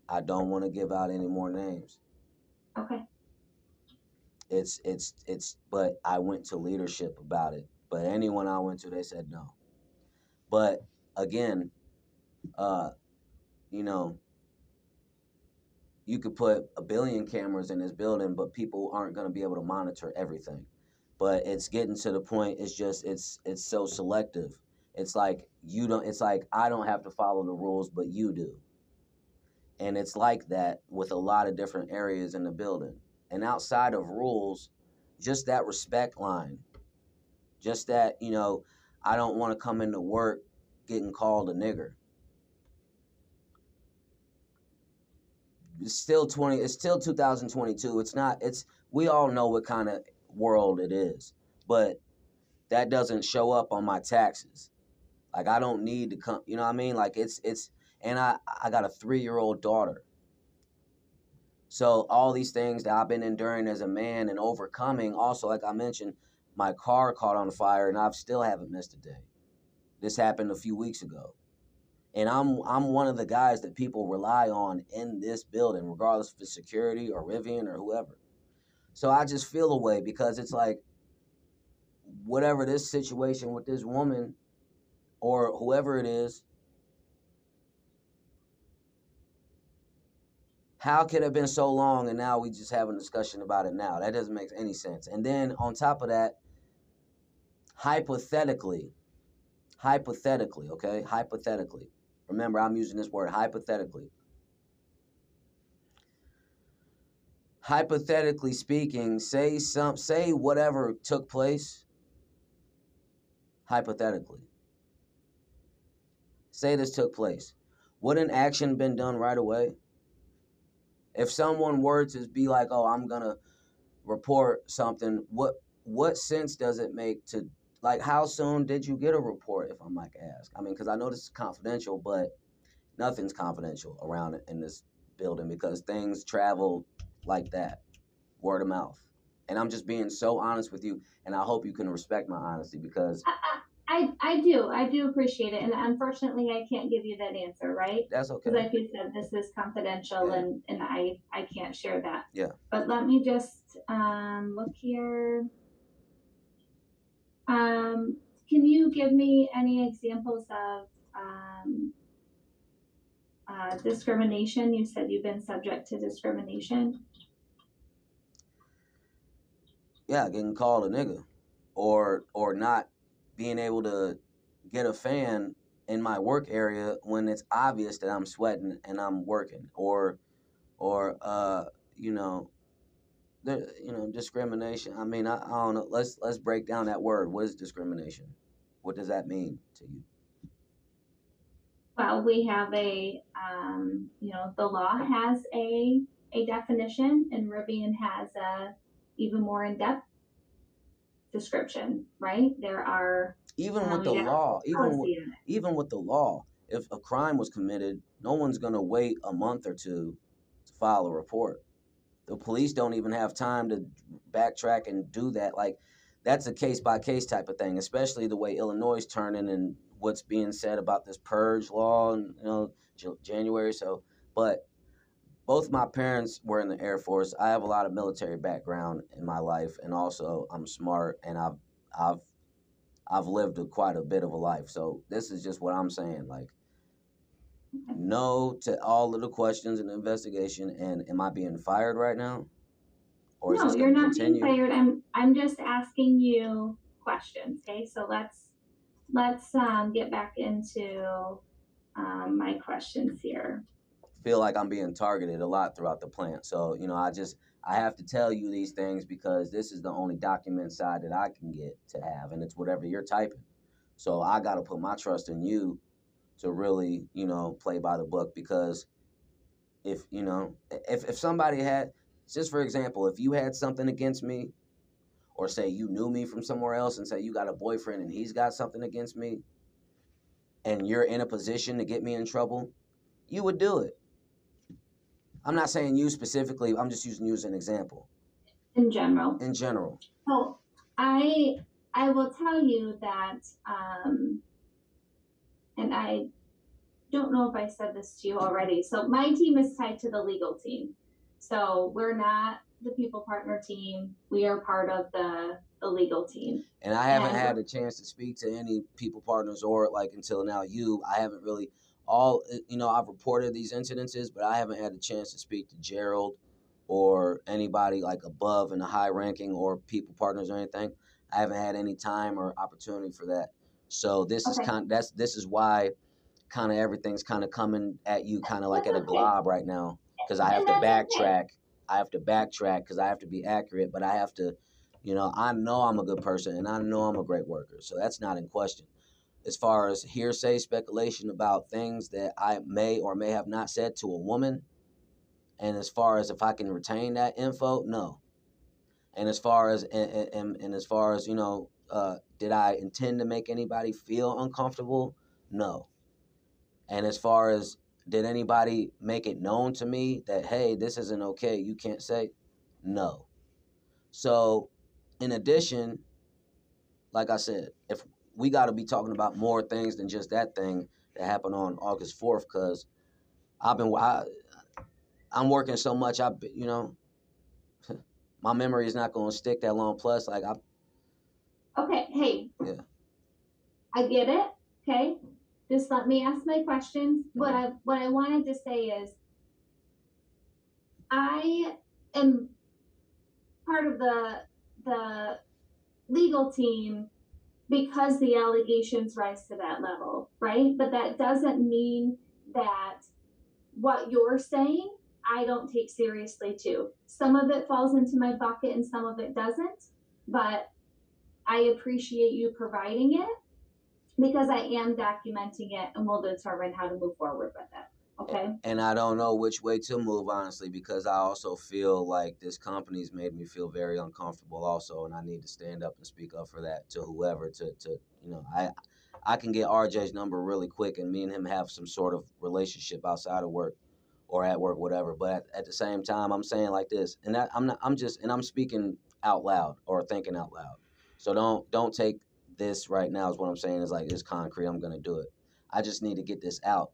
I don't want to give out any more names. Okay. It's it's it's but I went to leadership about it. But anyone I went to they said no. But again, uh you know, you could put a billion cameras in this building, but people aren't going to be able to monitor everything. But it's getting to the point. It's just it's it's so selective. It's like you don't. It's like I don't have to follow the rules, but you do. And it's like that with a lot of different areas in the building. And outside of rules, just that respect line, just that you know, I don't want to come into work getting called a nigger. it's still 20 it's still 2022 it's not it's we all know what kind of world it is but that doesn't show up on my taxes. Like i don't need to come you know what i mean? Like it's it's and i i got a three-year-old daughter. So all these things that i've been enduring as a man and overcoming also like i mentioned my car caught on fire and i've still haven't missed a day. This happened a few weeks ago. And I'm I'm one of the guys that people rely on in this building, regardless it's security or Rivian or whoever. So I just feel a way because it's like whatever this situation with this woman or whoever it is, how could it have been so long and now we just having a discussion about it now? That doesn't make any sense. And then on top of that, hypothetically, hypothetically, okay, hypothetically. Remember, I'm using this word hypothetically. Hypothetically speaking, say some say whatever took place. Hypothetically. Say this took place. Wouldn't action been done right away? If someone were to be like, "Oh, I'm gonna report something," what what sense does it make to like how soon did you get a report if i might ask i mean because i know this is confidential but nothing's confidential around in this building because things travel like that word of mouth and i'm just being so honest with you and i hope you can respect my honesty because I, I, I do. I do appreciate it. And unfortunately, I can't give you that answer, right? that's okay Because like you said, this is confidential Yeah. and, and I, I can't share that. Yeah. But let me just um, look here. Um, can you give me any examples of um, uh, discrimination? You said you've been subject to discrimination. Yeah getting called a nigga or or not being able to get a fan in my work area when it's obvious that I'm sweating and I'm working or or uh you know there you know discrimination. I mean I, I don't know. Let's let's break down that word. What is discrimination? What does that mean to you? Well, we have a, um, you know, the law has a, a definition and Rivian has a even more in-depth description, right? There are even Um, with the yeah, law even with, in even with the law if a crime was committed no one's going to wait a month or two to file a report. The police don't even have time to backtrack and do that. Like that's a case by case type of thing especially the way illinois is turning and what's being said about this purge law and you know J- january so but both my parents were in the air force i have a lot of military background in my life and also i'm smart and i've i've I've lived a, quite a bit of a life. So this is just what I'm saying. Like, no to all of the questions and investigation. And am I being fired right now? Or is No, you're not being continue? fired. I'm, I'm just asking you questions, okay? So let's, let's, um, get back into, um, my questions here. Feel like I'm being targeted a lot throughout the plant. So you know, I just I have to tell you these things because this is the only document side that I can get to have, and it's whatever you're typing. So I got to put my trust in you to really, you know, play by the book because if you know, if if somebody had just for example, if you had something against me, or say you knew me from somewhere else and say you got a boyfriend and he's got something against me, and you're in a position to get me in trouble, you would do it. I'm not saying you specifically, I'm just using you as an example. In general. In general. So I I will tell you that um and I don't know if I said this to you already. So my team is tied to the legal team. So we're not the people partner team. We are part of the the legal team. And I haven't And- had a chance to speak to any people partners or like until now you. I haven't really all eh, you know, I've reported these incidences, but I haven't had a chance to speak to Gerald or anybody like above in the high ranking or people partners or anything. I haven't had any time or opportunity for that. So this is Okay. kind that's this is why kind of everything's kind of coming at you kind of like at a glob right now because I have to backtrack. I have to backtrack because I have to be accurate, but I have to, you know, I know I'm a good person and I know I'm a great worker, so that's not in question. As far as hearsay speculation about things that I may or may have not said to a woman, and as far as if I can retain that info, no. And as far as and, and- and, as far as you know, uh, did I intend to make anybody feel uncomfortable? No. And as far as did anybody make it known to me that hey, this isn't okay, you can't say? No. So, in addition, like I said, if we got to be talking about more things than just that thing that happened on August fourth, because I've been I, I'm working so much. I you know, my memory is not going to stick that long. Plus, like I Okay, hey. Yeah. I get it. Okay. Just let me ask my questions. What mm-hmm. I what I wanted to say is I am part of the the legal team because the allegations rise to that level, right? But that doesn't mean that what you're saying I don't take seriously too. Some of it falls into my bucket and some of it doesn't, but I appreciate you providing it because I am documenting it and we'll determine how to move forward with it. Okay. and I don't know which way to move honestly because I also feel like this company's made me feel very uncomfortable also and I need to stand up and speak up for that to whoever to to you know I I can get RJ's number really quick and me and him have some sort of relationship outside of work or at work whatever but at, at the same time I'm saying like this and that I'm not I'm just and I'm speaking out loud or thinking out loud. So don't don't take this right now is what I'm saying is like it's concrete I'm going to do it. I just need to get this out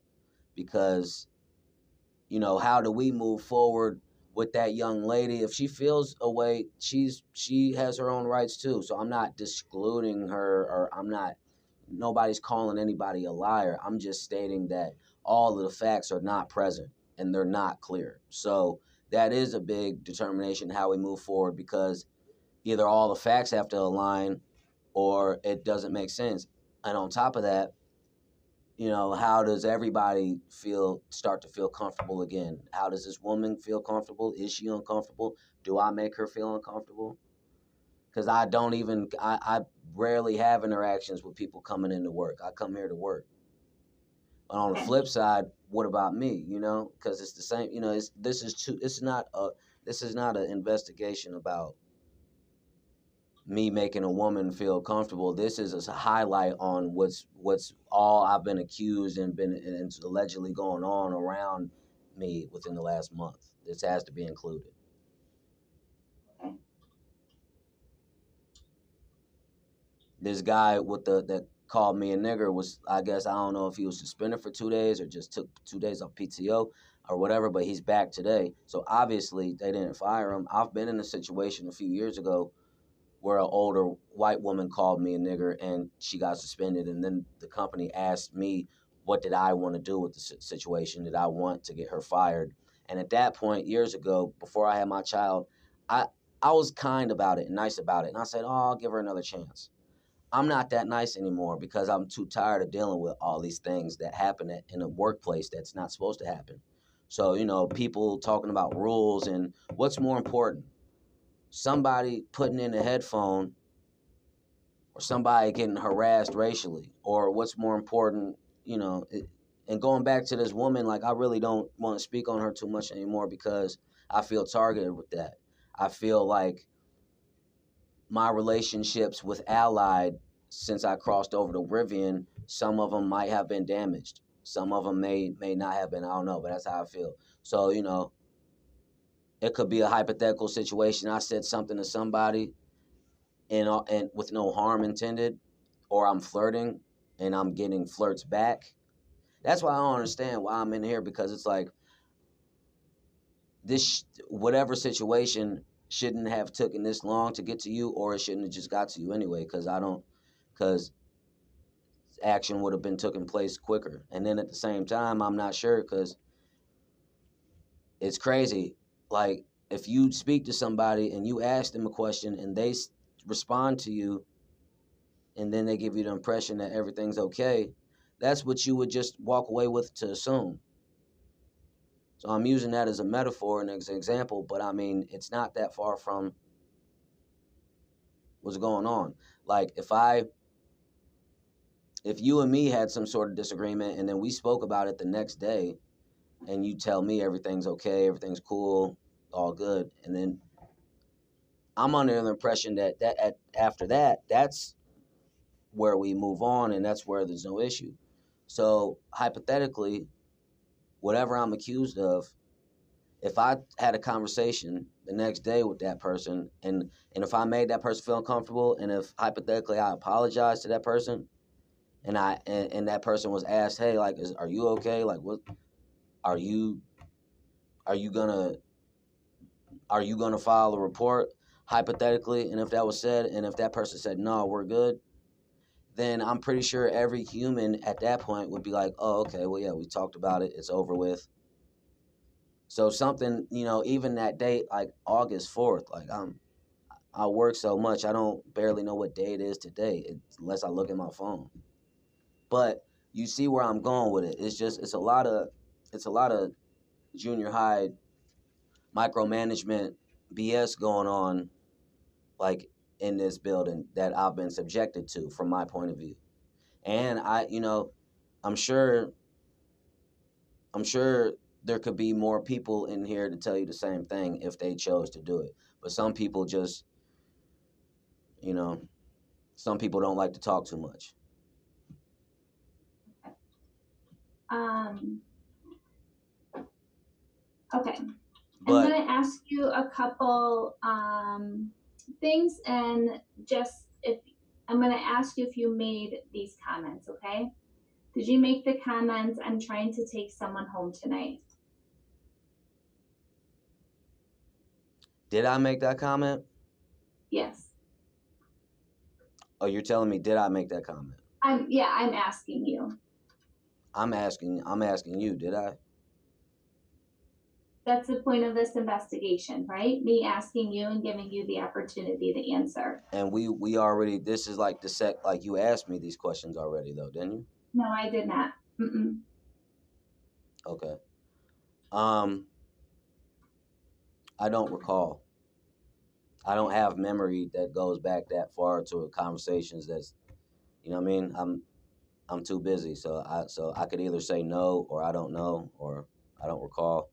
because you know how do we move forward with that young lady? If she feels a way she's she has her own rights too. So i'm not discluding her or i'm not nobody's calling anybody a liar. I'm just stating that all of the facts are not present and they're not clear. So that is a big determination how we move forward because either all the facts have to align or it doesn't make sense. And on top of that you know, how does everybody feel start to feel comfortable again? How does this woman feel comfortable? Is she uncomfortable? Do I make her feel uncomfortable? Because I don't even, I, I rarely have interactions with people coming into work. I come here to work. But on the flip side, what about me? You know, because it's the same. You know, it's this is too. It's not a. This is not an investigation about me making a woman feel comfortable. This is a highlight on what's what's all I've been accused and been and allegedly going on around me within the last month. This has to be included. This guy with the that called me a nigger was I guess I don't know if he was suspended for two days or just took two days off PTO or whatever, but he's back today. So obviously they didn't fire him. I've been in a situation a few years ago where an older white woman called me a nigger and she got suspended. And then the company asked me what did i want to do with the situation? Did i want to get her fired? And at that point years ago before i had my child i i was kind about it and nice about it. And i said oh i'll give her another chance. I'm not that nice anymore because i'm too tired of dealing with all these things that happen at, in a workplace that's not supposed to happen. So you know people talking about rules and what's more important somebody putting in a headphone or somebody getting harassed racially or what's more important you know it, and going back to this woman like i really don't want to speak on her too much anymore because I feel targeted with that. I feel like my relationships with Allied since I crossed over to Rivian, some of them might have been damaged. Some of them may may not have been. I don't know, but that's how I feel. So you know, it could be a hypothetical situation. I said something to somebody, and uh, and with no harm intended, or I'm flirting and I'm getting flirts back. That's why I don't understand why I'm in here because it's like this whatever situation shouldn't have taken this long to get to you, or it shouldn't have just got to you anyway. Because I don't, because action would have been taken place quicker. And then at the same time, I'm not sure because it's crazy. Like if you speak to somebody and you ask them a question and they respond to you, and then they give you the impression that everything's okay, that's what you would just walk away with to assume. So I'm using that as a metaphor and as an example, but I mean, it's not that far from what's going on. Like if I if you and me had some sort of disagreement and then we spoke about it the next day and you tell me everything's okay, everything's cool, all good, and then I'm under the impression that that at, after that, that's where we move on and that's where there's no issue. So hypothetically, whatever I'm accused of, if I had a conversation the next day with that person and and if I made that person feel uncomfortable and if hypothetically I apologized to that person and I and, and that person was asked, "Hey, like is are you okay? Like what are you are you to are you going to file a report hypothetically?" And if that was said and if that person said, "No, we're good," then I'm pretty sure every human at that point would be like, oh, okay, well, yeah, we talked about it. It's over with. So something, you know, even that date, like August 4th, like I'm, I work so much, I don't barely know what day it is today unless I look at my phone. But you see where I'm going with it. It's just, it's a lot of, it's a lot of junior high micromanagement BS going on, like in this building that I've been subjected to from my point of view. And I, you know, I'm sure I'm sure there could be more people in here to tell you the same thing if they chose to do it. But some people just you know, some people don't like to talk too much. Um Okay. But I'm gonna ask you a couple um things and just if I'm going to ask you if you made these comments, okay? Did you make the comments, I'm trying to take someone home tonight? did I make that comment? Yes. Oh, you're telling me did I make that comment? I'm yeah, I'm asking you. I'm asking I'm asking you, did I? That's the point of this investigation, right? Me asking you and giving you the opportunity to answer. And we we already this is like the set like you asked me these questions already though, didn't you? No, I did not. Mm-mm. Okay. Um I don't recall. I don't have memory that goes back that far to conversations that's you know what I mean? I'm I'm too busy, so I so I could either say no or I don't know or I don't recall.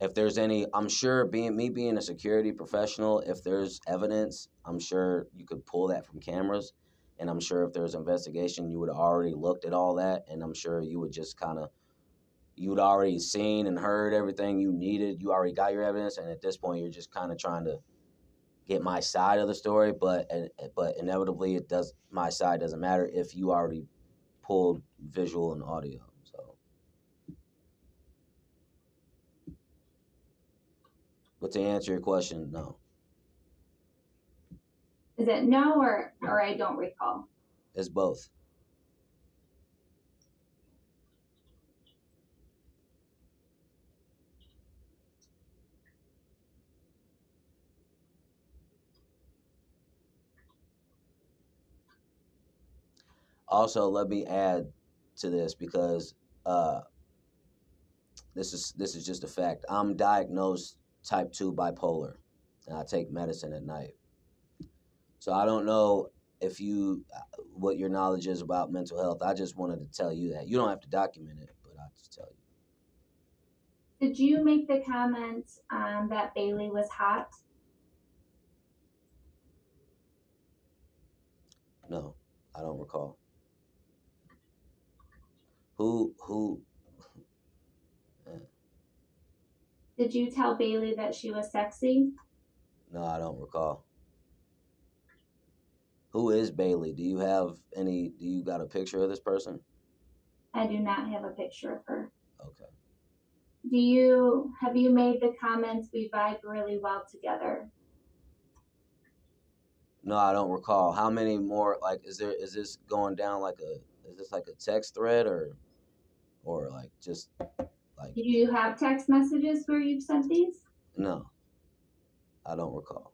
If there's any, I'm sure being me being a security professional, if there's evidence, I'm sure you could pull that from cameras. And I'm sure if there's investigation, you would already looked at all that, and I'm sure you would just kind of you'd already seen and heard everything you needed. You already got your evidence, and at this point, you're just kind of trying to get my side of the story. But but inevitably, it does my side doesn't matter if you already pulled visual and audio. So, but to answer your question, no, Is it no or or I don't recall? it's both. Also, let me add to this because uh, this is this is just a fact. I'm diagnosed type two bipolar, and I take medicine at night. So I don't know if you what your knowledge is about mental health. I just wanted to tell you that you don't have to document it, but I just tell you. Did you make the comment um, that Bailey was hot? No, I don't recall. Who who? Did you tell Bailey that she was sexy? No, I don't recall. Who is Bailey? Do you have any? Do you got a picture of this person? I do not have a picture of her. Okay. Do you have you made the comments we vibe really well together? No, I don't recall. How many more? Like, is there? Is this going down like a? Is this like a text thread or, or like just like Do you have text messages where you've sent these? no? I don't recall.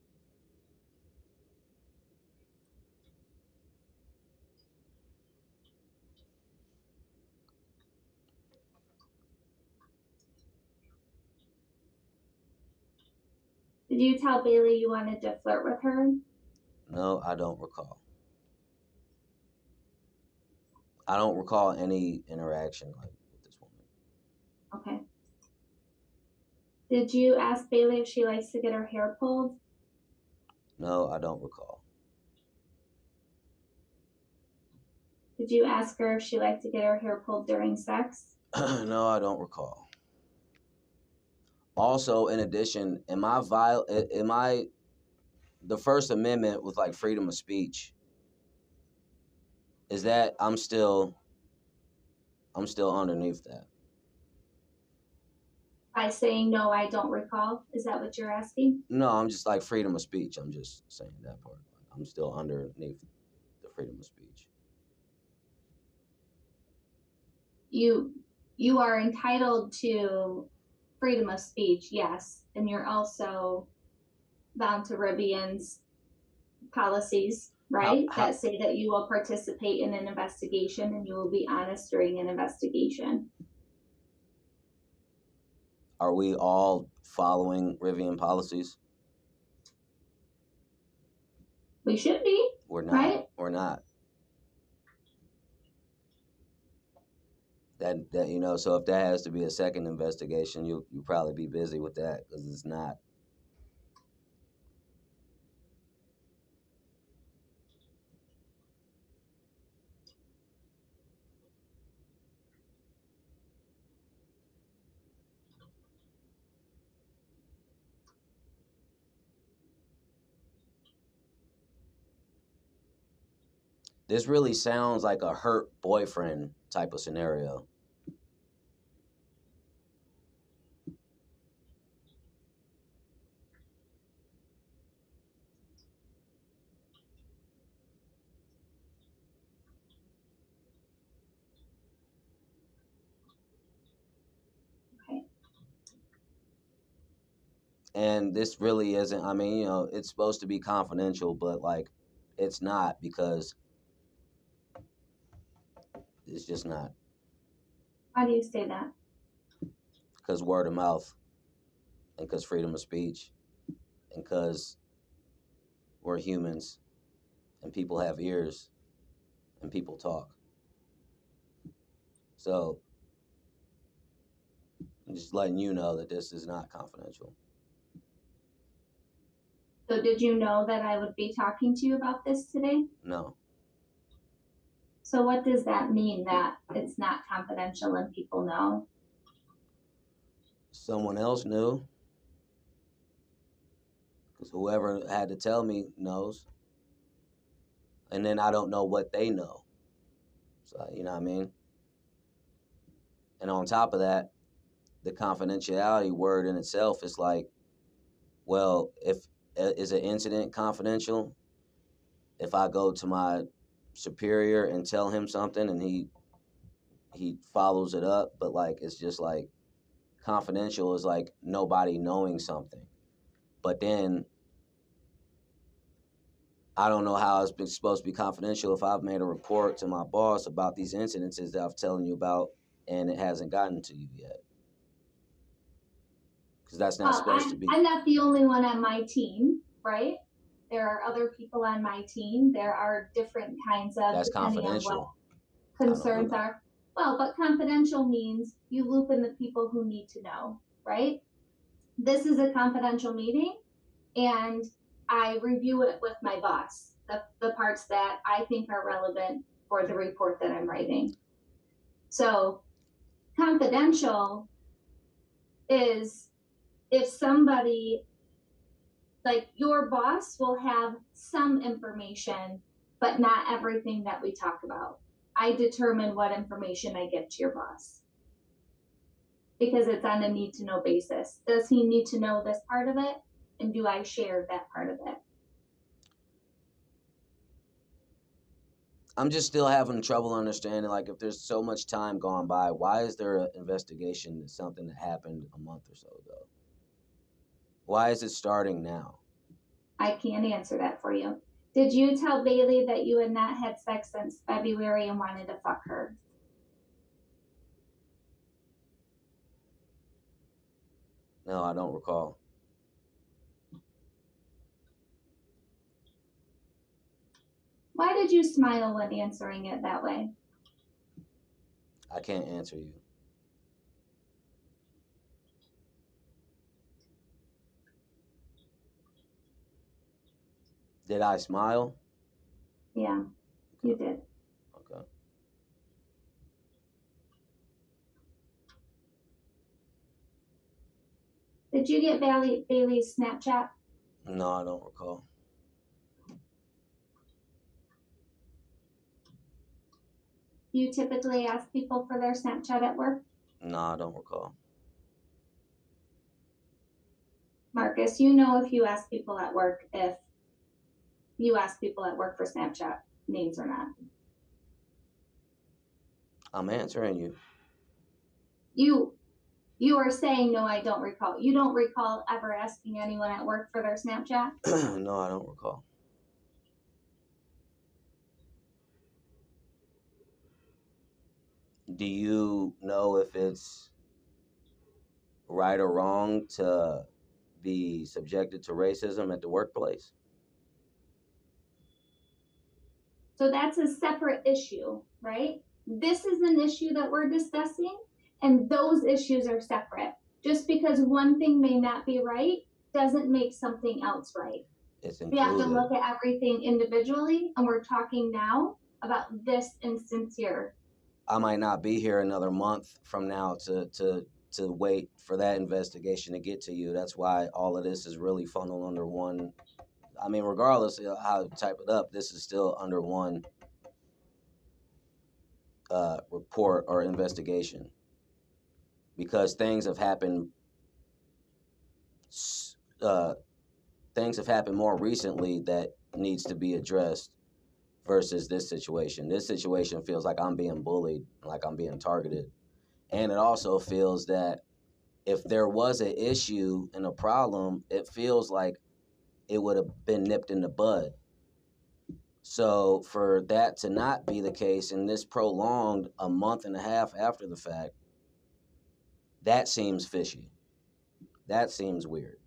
Did you tell Bailey you wanted to flirt with her? No, I don't recall. I don't recall any interaction like with this woman. Okay. Did you ask Bailey if she likes to get her hair pulled? No, I don't recall. Did you ask her if she liked to get her hair pulled during sex? no, I don't recall. Also, in addition, am I viol? Am I the First Amendment with like freedom of speech? Is that I'm still I'm still underneath that? By saying no, I don't recall. Is that what you're asking? No, I'm just like freedom of speech. I'm just saying that part. I'm still underneath the freedom of speech. You you are entitled to freedom of speech, yes, and you're also bound to Rivian's policies, right? how- that say that you will participate in an investigation and you will be honest during an investigation. Are we all following Rivian policies? We should be. We're not. Right. We're not. That that you know. So if that has to be a second investigation, you you probably be busy with that because it's not. This really sounds like a hurt boyfriend type of scenario. And this really isn't, I mean, you know, it's supposed to be confidential, but like it's not because it's just not. Why do you say that? because word of mouth and because freedom of speech and because we're humans and people have ears and people talk so I'm just letting you know that this is not confidential So did you know that I would be talking to you about this today? no So what does that mean that it's not confidential and people know? someone else knew. Because whoever had to tell me knows. And then i don't know what they know. So you know what i mean? And on top of that the confidentiality word in itself is like well if is an incident confidential? If i go to my superior and tell him something and he he follows it up but like it's just like confidential is like nobody knowing something. But then I don't know how it's been supposed to be confidential if I've made a report to my boss about these incidences that I'm telling you about and it hasn't gotten to you yet. Because that's not Well, supposed I'm, to be. I'm not the only one on my team, right? There are other people on my team. There are different kinds of That's depending on what confidential. concerns are. Well, but confidential means you loop in the people who need to know, right? This is a confidential meeting and I review it with my boss, the, the parts that I think are relevant for the report that I'm writing. So confidential is if somebody like your boss will have some information, but not everything that we talk about. I determine what information I give to your boss because it's on a need to know basis. Does he need to know this part of it? And do I share that part of it? I'm just still having trouble understanding like if there's so much time gone by, why is there an investigation to something that happened a month or so ago? Why is it starting now? I can't answer that for you. Did you tell Bailey that you had not had sex since February and wanted to fuck her? No, I don't recall. Why did you smile when answering it that way? I can't answer you. Did I smile? Yeah, you did. Okay. Did you get Bailey Bailey's Snapchat? No, I don't recall. You typically ask people for their Snapchat at work? No, I don't recall. Marcus, you know if you ask people at work if you ask people at work for Snapchat names or not. I'm answering you. You you are saying no, I don't recall. You don't recall ever asking anyone at work for their Snapchat? no, I don't recall. Do you know if it's right or wrong to be subjected to racism at the workplace? So that's a separate issue, right? This is an issue that we're discussing, and those issues are separate. Just because one thing may not be right doesn't make something else right. It's We have to look at everything individually, and we're talking now about this instance here. I might not be here another month from now to to to wait for that investigation to get to you. That's why all of this is really funneled under one. I mean, regardless of how you type it up, this is still under one uh, report or investigation because things have happened. Uh, things have happened more recently that needs to be addressed versus this situation. This situation feels like I'm being bullied, like I'm being targeted. And it also feels that if there was an issue and a problem, it feels like it would have been nipped in the bud. So for that to not be the case and this prolonged a month and a half after the fact, that seems fishy. That seems weird.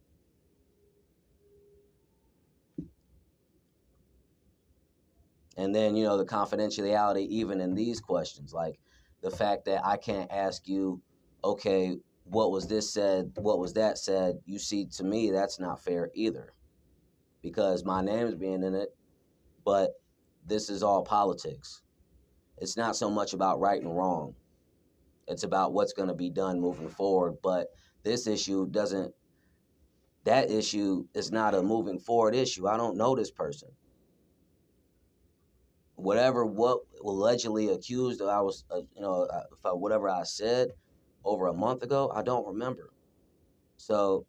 And then, you know, the confidentiality, even in these questions, like the fact that I can't ask you, okay, what was this said? What was that said? You see, to me, that's not fair either because my name is being in it, but this is all politics. It's not so much about right and wrong, it's about what's going to be done moving forward. But this issue doesn't, that issue is not a moving forward issue. I don't know this person whatever what allegedly accused I was, uh, you know, uh, if I, whatever I said over a month ago, I don't remember. So,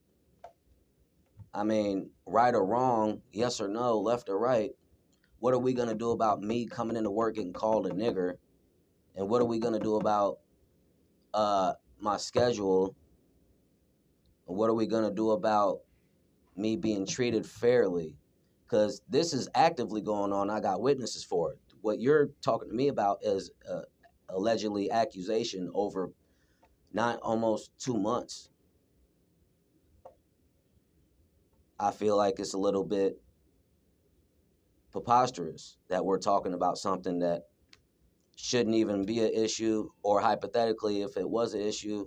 I mean, right or wrong, yes or no, left or right, what are we gonna do about me coming into work and called a nigger, and what are we gonna do about uh my schedule? What are we gonna do about me being treated fairly? because this is actively going on. I got witnesses for it. What you're talking to me about is uh, allegedly accusation over not almost two months. I feel like it's a little bit preposterous that we're talking about something that shouldn't even be an issue, or hypothetically, if it was an issue,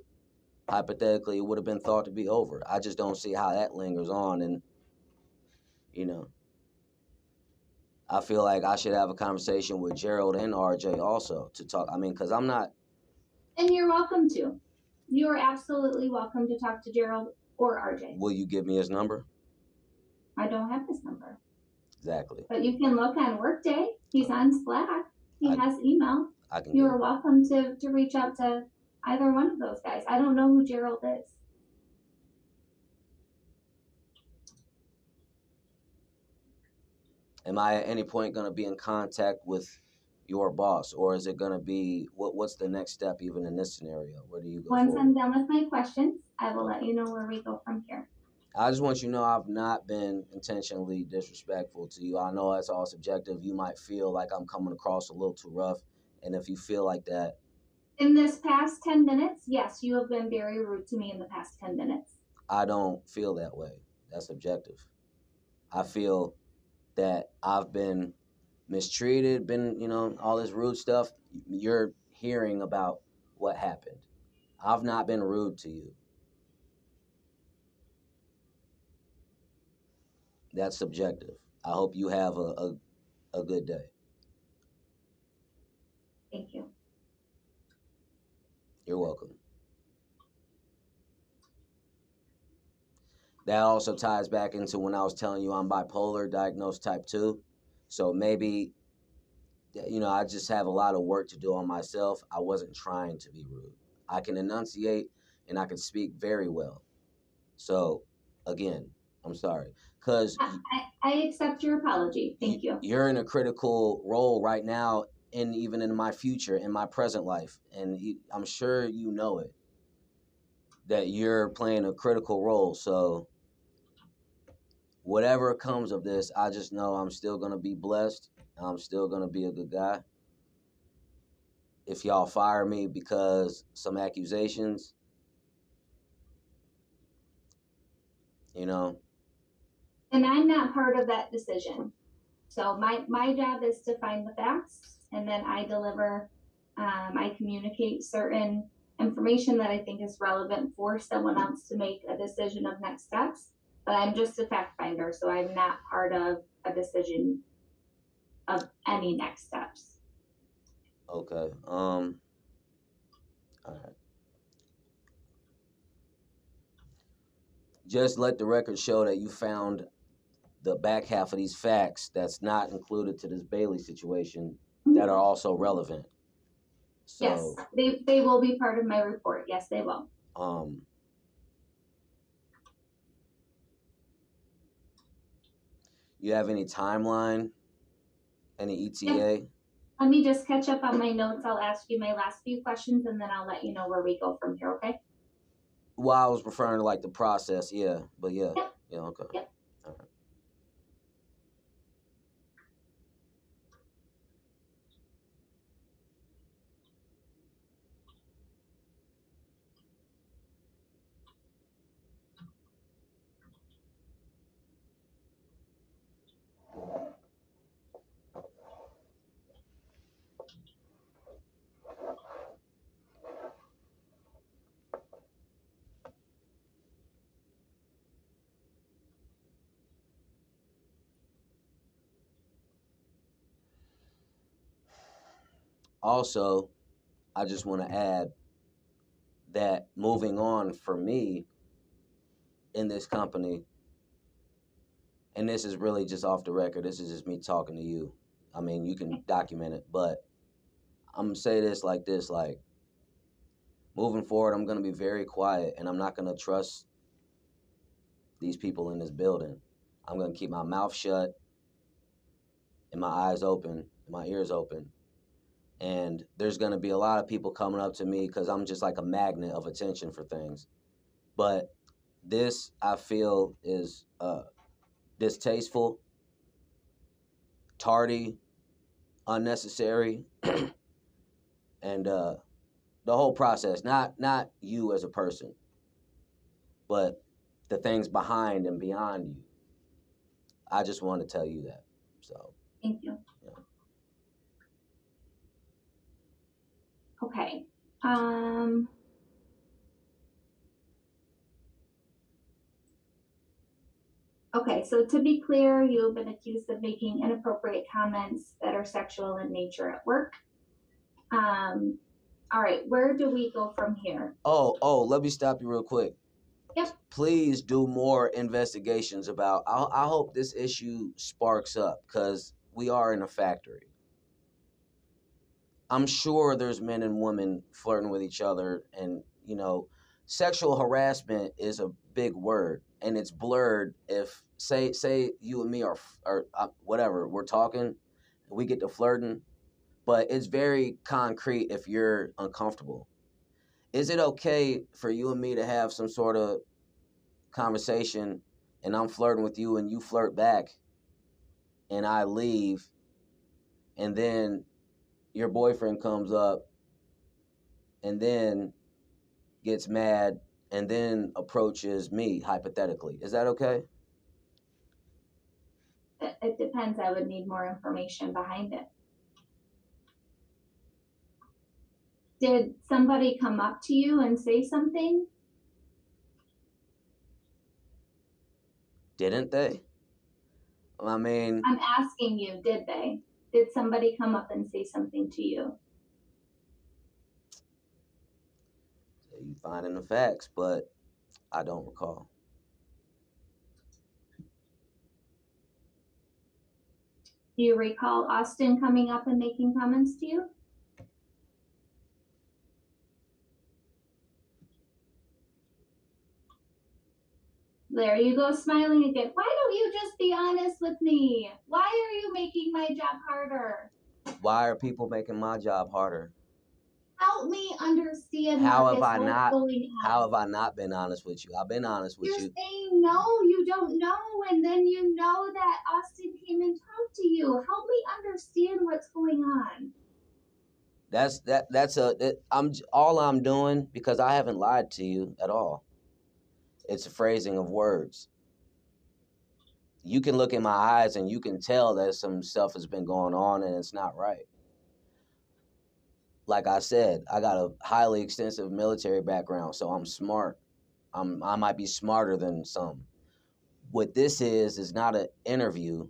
hypothetically it would have been thought to be over. I just don't see how that lingers on and you know I feel like I should have a conversation with Gerald and RJ also to talk. I mean, cuz I'm not And you're welcome to. You are absolutely welcome to talk to Gerald or RJ. will you give me his number? I don't have his number. Exactly. But you can look on Workday. He's on Slack. He I- has email. I can you are welcome to, to reach out to either one of those guys. I don't know who Gerald is. Am I at any point going to be in contact with your boss or is it going to be what what's the next step even in this scenario? Where do you go Once forward? I'm done with my questions, I will let you know where we go from here. I just want you to know I've not been intentionally disrespectful to you. I know that's all subjective. You might feel like I'm coming across a little too rough. And if you feel like that, In this past 10 minutes, yes, you have been very rude to me in the past 10 minutes. I don't feel that way. That's objective. I feel that I've been mistreated, been, you know, all this rude stuff. You're hearing about what happened. I've not been rude to you. That's subjective. I hope you have a, a, a good day. Thank you. You're welcome. That also ties back into when I was telling you I'm bipolar, diagnosed type 2. So maybe, you know, I just have a lot of work to do on myself. I wasn't trying to be rude. I can enunciate and I can speak very well. So, again, I'm sorry. Because I, I, I accept your apology. Thank you. you're in a critical role right now and even in my future in my present life and i'm sure you know it that you're playing a critical role so whatever comes of this i just know i'm still going to be blessed i'm still going to be a good guy if y'all fire me because some accusations you know And I'm not part of that decision. So my, my job is to find the facts and then I deliver, um, I communicate certain information that I think is relevant for someone else to make a decision of next steps. But I'm just a fact finder, so I'm not part of a decision of any next steps. Okay. Um. All right. Just let the record show that you found the back half of these facts that's not included to this Bailey situation that are also relevant. So, Yes, they, they will be part of my report. Yes, they will. um. You have any timeline? Any ETA? Let me just catch up on my notes. I'll ask you my last few questions and then I'll let you know where we go from here, okay? Well, I was referring to like the process, yeah, but yeah, Yep. yeah, okay. Yep. Also, I just want to add that moving on for me in this company, and this is really just off the record, this is just me talking to you. I mean, you can document it, but I'm to say this like this like, moving forward, I'm to be very quiet and I'm not to trust these people in this building. I'm to keep my mouth shut and my eyes open and my ears open and there's going to be a lot of people coming up to me because I'm just like a magnet of attention for things. But this, I feel, is uh, distasteful, tardy, unnecessary, and uh, the whole process. Not not you as a person, but the things behind and beyond you. I just want to tell you that. So. Thank you. Okay. Um, okay, so to be clear, you have been accused of making inappropriate comments that are sexual in nature at work. Um, all right, where do we go from here? Oh, oh, let me stop you real quick. Yep. Please do more investigations about. I, I hope this issue sparks up because we are in a factory. I'm sure there's men and women flirting with each other, and you know, sexual harassment is a big word, and it's blurred. If say say you and me are or uh, whatever we're talking, we get to flirting, but it's very concrete if you're uncomfortable. Is it okay for you and me to have some sort of conversation and I'm flirting with you and you flirt back and I leave and then your boyfriend comes up and then gets mad and then approaches me hypothetically. Is that okay? It, it depends. I would need more information behind it. Did somebody come up to you and say something? Didn't they? I mean, I'm asking you, did they? Did somebody come up and say something to you? you finding the facts, but I don't recall. Do you recall Austin coming up and making comments to you? There you go, smiling again. Why don't you just be honest with me? Why are you making my job harder? Why are people making my job harder? Help me understand. How have I not- How have I not been honest with you? I've been honest with You're you. saying no, you don't know, and then you know that Austin came and talked to you. Help me understand what's going on. That's that. That's a. That, j- all I'm doing because I haven't lied to you at all. It's a phrasing of words. You can look in my eyes and you can tell that some stuff has been going on and it's not right. Like I said, I got a highly extensive military background, so I'm smart. I'm I might be smarter than some. What this is is not an interview,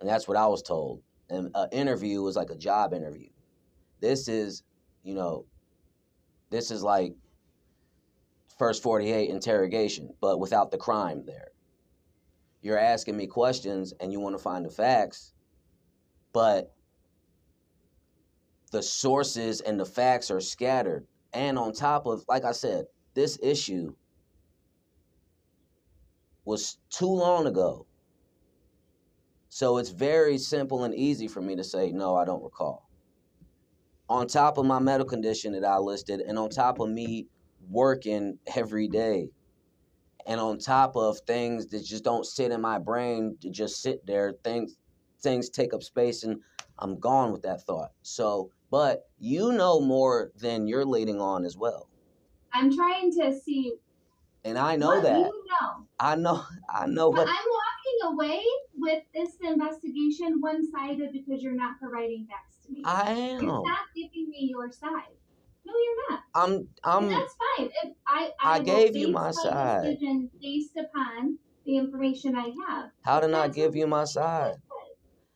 and that's what I was told. And an interview is like a job interview. This is, you know, this is like first 48 interrogation, but without the crime there. You're asking me questions and you want to find the facts, but the sources and the facts are scattered. And on top of, like I said, this issue was too long ago. So it's very simple and easy for me to say, no, I don't recall. On top of my medical condition that I listed, and on top of me working every day, and on top of things that just don't sit in my brain to just sit there, things things take up space and I'm gone with that thought. So, but you know more than you're leading on as well. I'm trying to see And I know that. you know. I know I know But what I'm walking away with this investigation one-sided because you're not providing facts to me. I am. You're not giving me your side. No, you're not. I'm I'm that's fine. If I, I will gave you my side. based upon the information I have. how did I give you my side?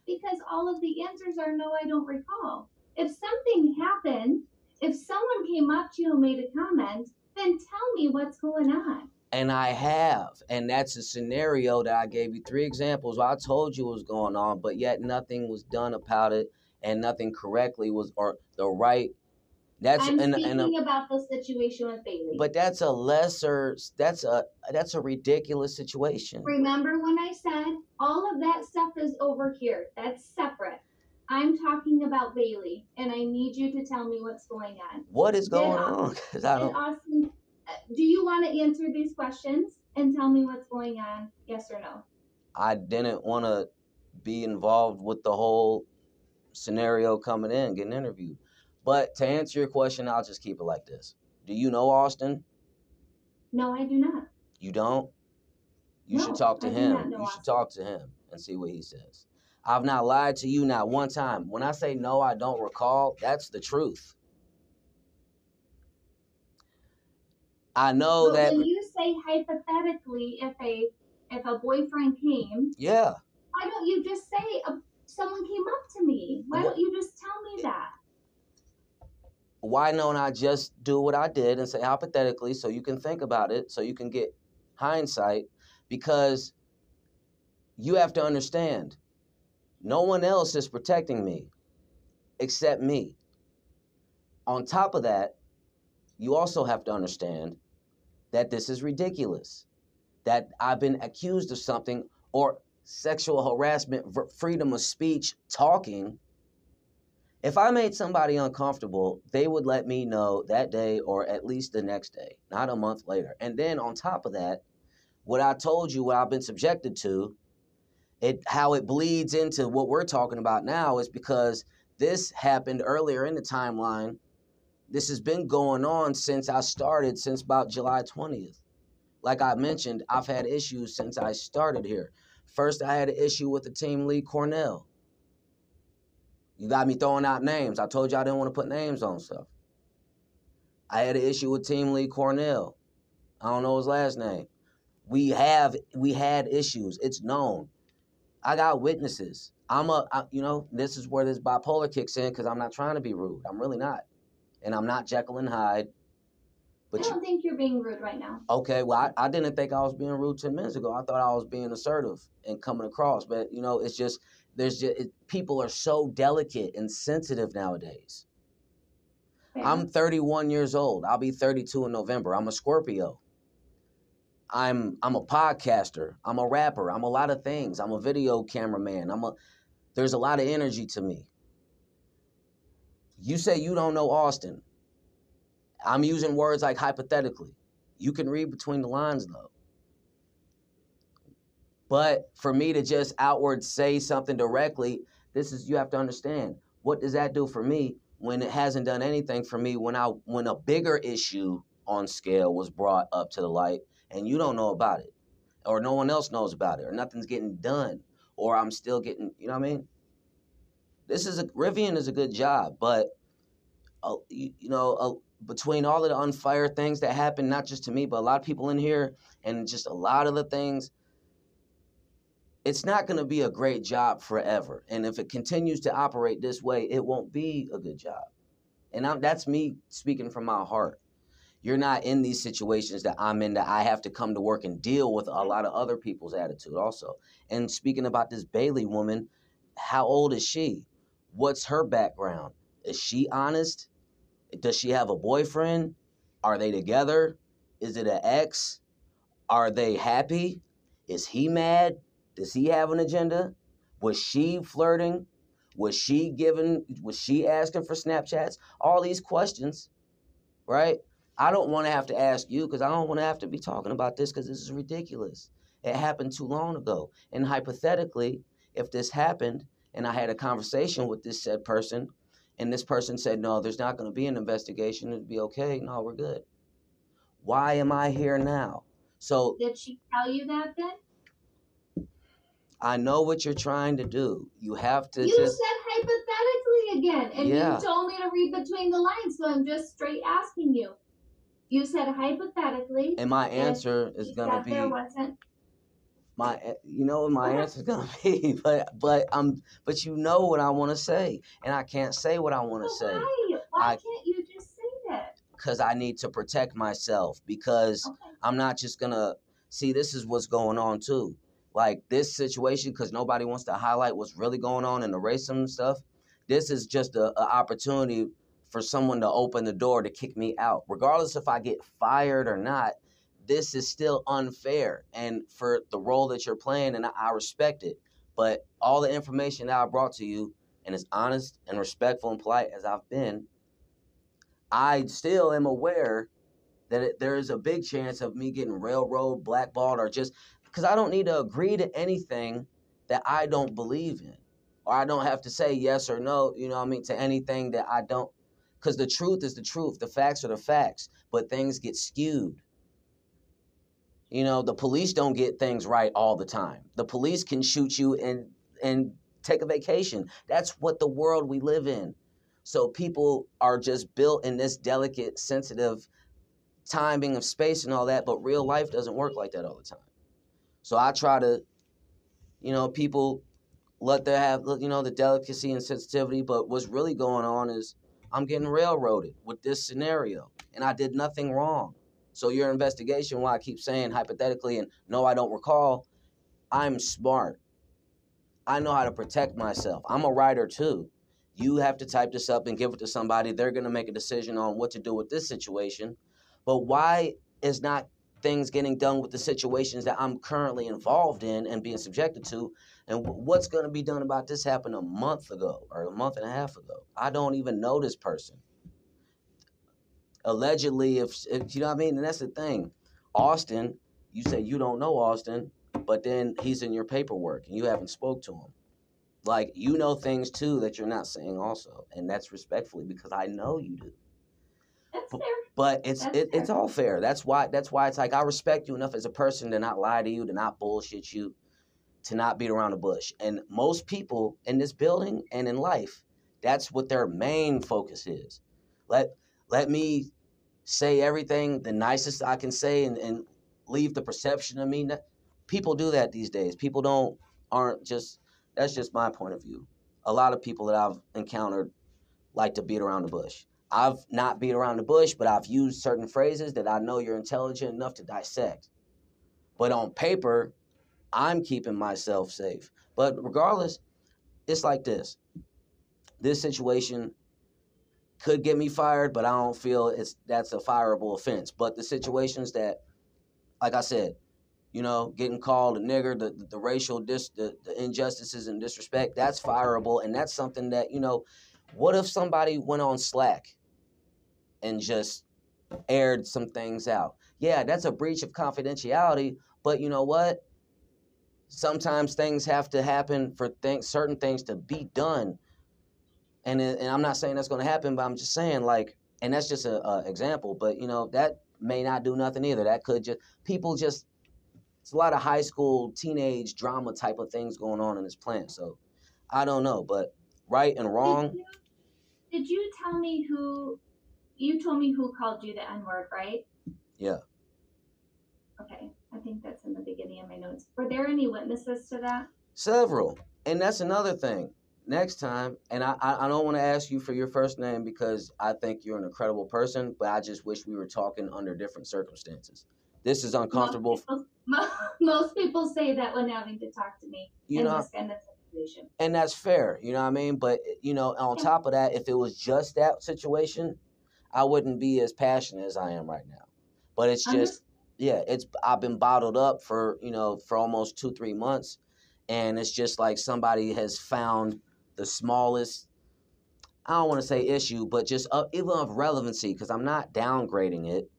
Because all of the answers are no, I don't recall. If something happened, if someone came up to you and made a comment, then tell me what's going on. And I have. And that's a scenario that I gave you three examples I told you what was going on, but yet nothing was done about it and nothing correctly was or the right that's I'm and, speaking and a, about the situation with Bailey. but that's a lesser that's a that's a ridiculous situation. Remember when I said all of that stuff is over here? That's separate. I'm talking about Bailey, and I need you to tell me what's going on. What is going on? I don't Austin, uh, do you want to answer these questions and tell me what's going on? Yes or no? I didn't want to be involved with the whole scenario coming in, getting interviewed. But to answer your question, I'll just keep it like this. Do you know Austin? No, I do not. You don't? You No, should talk to I him. You should talk to him and see what he says. I've not lied to you not one time. When I say no, I don't recall, that's the truth. I know but that when you say hypothetically, if a if a boyfriend came, Yeah. why don't you just say uh, someone came up to me? Why don't you just tell me that? Why don't I just do what I did and say hypothetically so you can think about it, so you can get hindsight? Because you have to understand no one else is protecting me except me. On top of that, you also have to understand that this is ridiculous. That I've been accused of something or sexual harassment, freedom of speech, talking. If I made somebody uncomfortable, they would let me know that day or at least the next day, not a month later. And then on top of that, what I told you, what I've been subjected to, it how it bleeds into what we're talking about now is because this happened earlier in the timeline. This has been going on since I started, since about July 20th. Like I mentioned, I've had issues since I started here. First, I had an issue with the team lead Cornell. You got me throwing out names. I told you I didn't want to put names on stuff. I had an issue with team Lee Cornell. I don't know his last name. We have we had issues. It's known. I got witnesses. I'm a I, you know this is where this bipolar kicks in because I'm not trying to be rude. I'm really not, and I'm not Jekyll and Hyde. But I you, don't think you're being rude right now. Okay, well, I, I didn't think I was being rude 10 minutes ago. I thought I was being assertive and coming across. But, you know, it's just, there's just, it, people are so delicate and sensitive nowadays. Fair. I'm 31 years old. I'll be 32 in November. I'm a Scorpio. I'm I'm a podcaster. I'm a rapper. I'm a lot of things. I'm a video cameraman. I'm a there's a lot of energy to me. You say you don't know Austin. I'm using words like hypothetically. You can read between the lines though. But for me to just outward say something directly, this is you have to understand. What does that do for me when it hasn't done anything for me when I when a bigger issue on scale was brought up to the light and you don't know about it or no one else knows about it or nothing's getting done or I'm still getting, you know what I mean? This is a Rivian is a good job, but uh, you, know, uh, between all of the unfire things that happen, not just to me, but a lot of people in here, and just a lot of the things, it's not going to be a great job forever. And if it continues to operate this way, it won't be a good job. And I'm, that's me speaking from my heart. You're not in these situations that I'm in that I have to come to work and deal with a lot of other people's attitude also. And speaking about this Bailey woman, how old is she? What's her background? Is she honest? Does she have a boyfriend? Are they together? Is it an ex? Are they happy? Is he mad? Does he have an agenda? Was she flirting? Was she giving was she asking for Snapchats? All these questions, right? I don't want to have to ask you because I don't want to have to be talking about this because this is ridiculous. It happened too long ago. And hypothetically, if this happened and I had a conversation with this said person and this person said, no, there's not going to be an investigation, it'd be okay. No, we're good. Why am I here now? So Did she tell you that then? I know what you're trying to do. You have to you just said hypothetically again, and Yeah. you told me to read between the lines, so I'm just straight asking you. You said hypothetically. and my answer is gonna said be there wasn't. my eh, you know what my answer is gonna be but but i'm but you know what i want to say and i can't say what i want to say why? Why I- can't you just say that? because i need to protect myself because Okay. i'm not just gonna see this is what's going on too like this situation because nobody wants to highlight what's really going on in the racism stuff this is just a, a opportunity for someone to open the door to kick me out. Regardless if i get fired or not this is still unfair and for the role that you're playing and I, I respect it. But all the information that i brought to you and as honest and respectful and polite as i've been i still am aware that it, there is a big chance of me getting railroad blackballed or just because i don't need to agree to anything that i don't believe in or i don't have to say yes or no you know what i mean to anything that i don't because the truth is the truth the facts are the facts but things get skewed you know, the police don't get things right all the time. The police can shoot you and and take a vacation. That's what the world we live in. So people are just built in this delicate, sensitive timing of space and all that, but real life doesn't work like that all the time. So I try to, you know, people let their have you know the delicacy and sensitivity. But what's really going on is I'm getting railroaded with this scenario, and I did nothing wrong. So your investigation, why I keep saying hypothetically, and no, I don't recall. I'm smart. I know how to protect myself. I'm a writer too. You have to type this up and give it to somebody. They're going to make a decision on what to do with this situation. But why is not things getting done with the situations that I'm currently involved in and being subjected to? And what's going to be done about this happened a month ago or a month and a half ago? I don't even know this person. Allegedly, if, if you know what I mean, and that's the thing. Austin, you say you don't know Austin, but then he's in your paperwork and you haven't spoke to him. Like you know things too that you're not saying also, and that's respectfully because I know you do. That's fair. But it's it, it's all fair. That's why that's why it's like I respect you enough as a person to not lie to you, to not bullshit you, to not beat around the bush. And most people in this building and in life, that's what their main focus is. Let let me say everything the nicest I can say and, and leave the perception of me. People do that these days. People don't aren't just that's just my point of view. A lot of people that I've encountered like to beat around the bush. I've not beat around the bush, but I've used certain phrases that I know you're intelligent enough to dissect. But on paper, I'm keeping myself safe. But regardless, it's like this. This situation could get me fired, but I don't feel it's that's a fireable offense. But the situations that, like I said, you know, getting called a nigger, the, the, the racial dis, the, the injustices and disrespect, that's fireable, and that's something that you know. What if somebody went on Slack and just aired some things out? Yeah, that's a breach of confidentiality. But you know what? Sometimes things have to happen for things, certain things to be done. And and I'm not saying that's going to happen, but I'm just saying like, and that's just a, a example. But you know that may not do nothing either. That could just people just. It's a lot of high school, teenage drama type of things going on in this plant. So I don't know, but right and wrong. Did you, did you tell me who? You told me who called you the N word, right? Yeah. Okay, I think that's in the beginning of my notes. Were there any witnesses to that? Several. And that's another thing. Next time, and I, I, don't want to ask you for your first name because I think you're an incredible person, but I just wish we were talking under different circumstances. This is uncomfortable. Most people, mo- most people say that when having to talk to me You in know, this kind of situation. and that's fair. You know what I mean? But you know, on top of that, if it was just that situation, I wouldn't be as passionate as I am right now. But it's I'm just, yeah, it's I've been bottled up for you know for almost two three months, and it's just like somebody has found the smallest. I don't want to say issue, but just uh, even of relevancy, because I'm not downgrading it.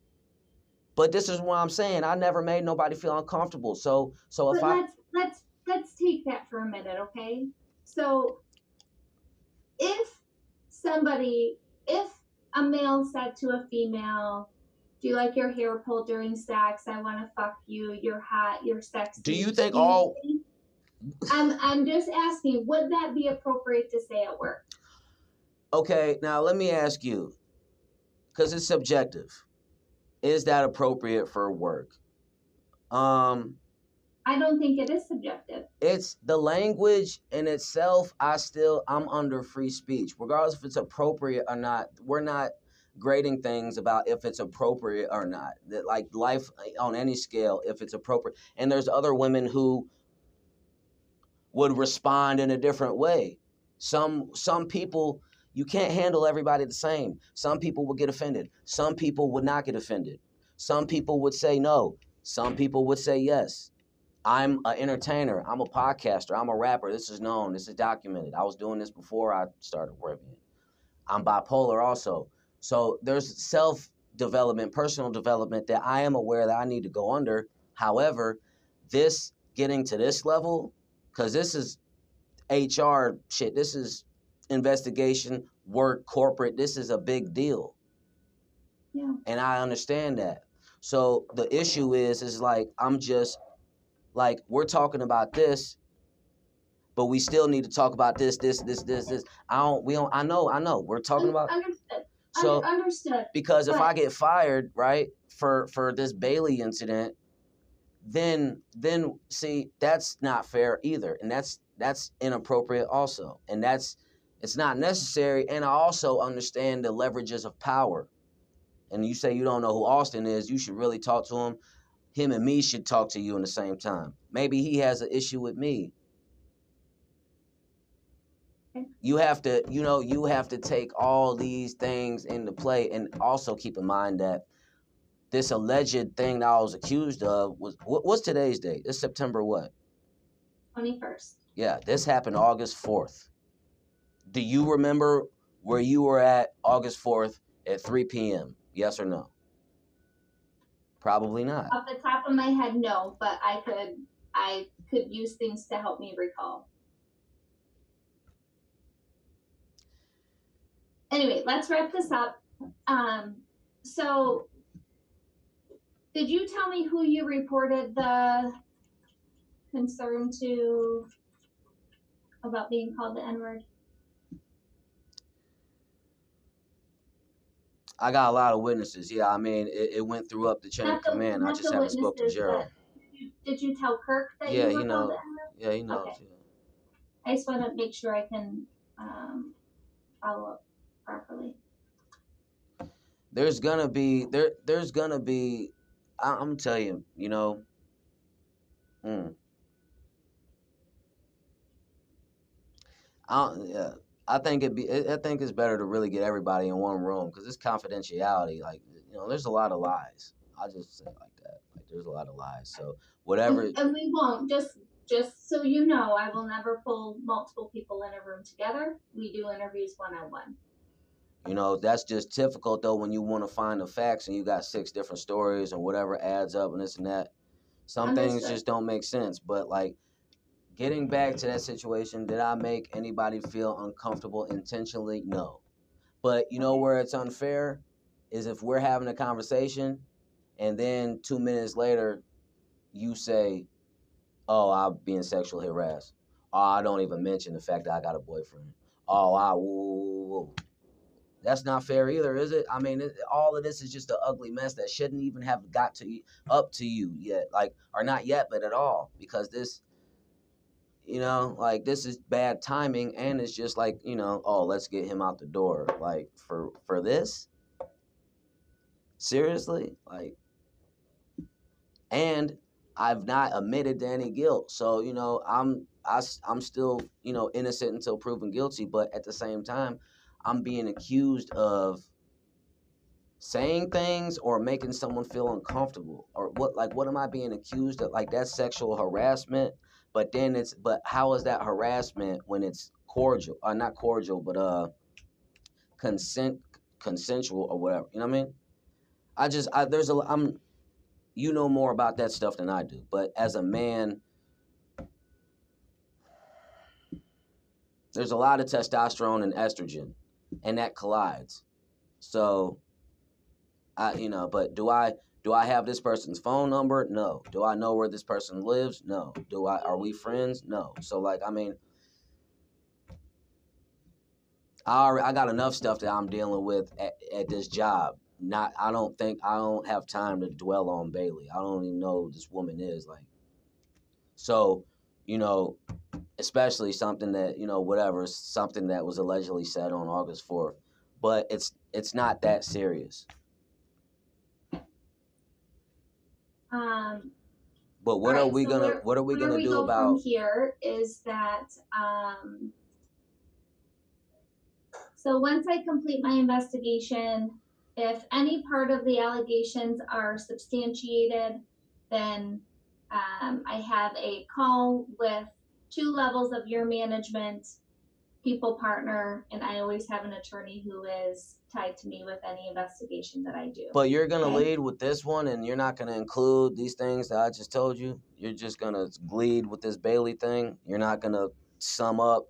But this is what I'm saying. I never made nobody feel uncomfortable. So, so if but I let's let's let's take that for a minute, okay? So if somebody if a male said to a female, Do you like your hair pulled during sex? I wanna fuck you, you're hot, you're sexy. Do you think all- I'm I'm just asking, would that be appropriate to say at work? Okay, now let me ask you, because it's subjective. Is that appropriate for work? Um, I don't think it is subjective. it's the language in itself. I still I'm under free speech, regardless if it's appropriate or not. We're not grading things about if it's appropriate or not. That like life uh, on any scale, if it's appropriate. And there's other women who would respond in a different way. Some some people you can't handle everybody the same. Some people would get offended. Some people would not get offended. Some people would say no. Some people would say yes. I'm an entertainer. I'm a podcaster. I'm a rapper. This is known. This is documented. I was doing this before I started rapping. I'm bipolar also. So there's self development, personal development that I am aware that I need to go under. However, this getting to this level, because this is HR shit. This is investigation, work, corporate. This is a big deal. Yeah. And I understand that. So the issue is, is like, I'm just like, we're talking about this, but we still need to talk about this, this, this, this, this. I don't, we don't, I know, I know. We're talking about, understood. so, Un- understood. because if I get fired, right, for, for this Bailey incident, then then see that's not fair either and that's that's inappropriate also and that's it's not necessary and i also understand the leverages of power and you say you don't know who austin is you should really talk to him him and me should talk to you in the same time maybe he has an issue with me you have to you know you have to take all these things into play and also keep in mind that this alleged thing that I was accused of was what, what's today's date? It's September what? 21st. Yeah, this happened August 4th. Do you remember where you were at August 4th at 3 p.m.? Yes or no? Probably not. Off the top of my head, no, but I could I could use things to help me recall. Anyway, let's wrap this up. Um, so did you tell me who you reported the concern to about being called the N word? I got a lot of witnesses. Yeah, I mean, it, it went through up the chain of command. I just haven't spoke to Gerald. Did you, did you tell Kirk that Yeah, you he knows. Yeah, he knows. Okay. yeah. I just want to make sure I can um, follow up properly. there's gonna be there there's gonna be I, i'm telling you you know mm. I, yeah, I think it be I think it's better to really get everybody in one room because it's confidentiality. Like you know, there's a lot of lies. I just say it like that. Like there's a lot of lies. So whatever. And, and we won't. Just just so you know, I will never pull multiple people in a room together. We do interviews one on one. You know, that's just difficult though when you want to find the facts and you got six different stories and whatever adds up and this and that. Some things just don't make sense. But like getting back to that situation, did I make anybody feel uncomfortable intentionally? No. But you know where it's unfair is if we're having a conversation and then two minutes later you say, Oh, I'm being sexually harassed. Oh, I don't even mention the fact that I got a boyfriend. Oh, I woo. That's not fair either, is it? I mean, it, all of this is just an ugly mess that shouldn't even have got to up to you yet, like, or not yet, but at all, because this, you know, like this is bad timing, and it's just like, you know, oh, let's get him out the door, like for for this. Seriously, like, and I've not admitted to any guilt, so you know, I'm I, I'm still, you know, innocent until proven guilty, but at the same time. I'm being accused of saying things or making someone feel uncomfortable or what like what am I being accused of like that's sexual harassment but then it's but how is that harassment when it's cordial uh not cordial but uh consent consensual or whatever you know what I mean I just I there's a I'm you know more about that stuff than I do but as a man there's a lot of testosterone and estrogen and that collides. So I you know, but do I do I have this person's phone number? No. Do I know where this person lives? No. Do I are we friends? No. So like I mean I already, I got enough stuff that I'm dealing with at, at this job. Not I don't think I don't have time to dwell on Bailey. I don't even know who this woman is like. So, you know, especially something that you know whatever something that was allegedly said on August 4th but it's it's not that serious Um, but what are right, we so gonna where- what are we gonna we do go about from here is that um, so once I complete my investigation, if any part of the allegations are substantiated, then um, I have a call with two levels of your management, people partner, and I always have an attorney who is tied to me with any investigation that I do. but you're gonna Okay. lead with this one and you're not gonna include these things that I just told you you're just gonna lead with this Bailey thing you're not gonna sum up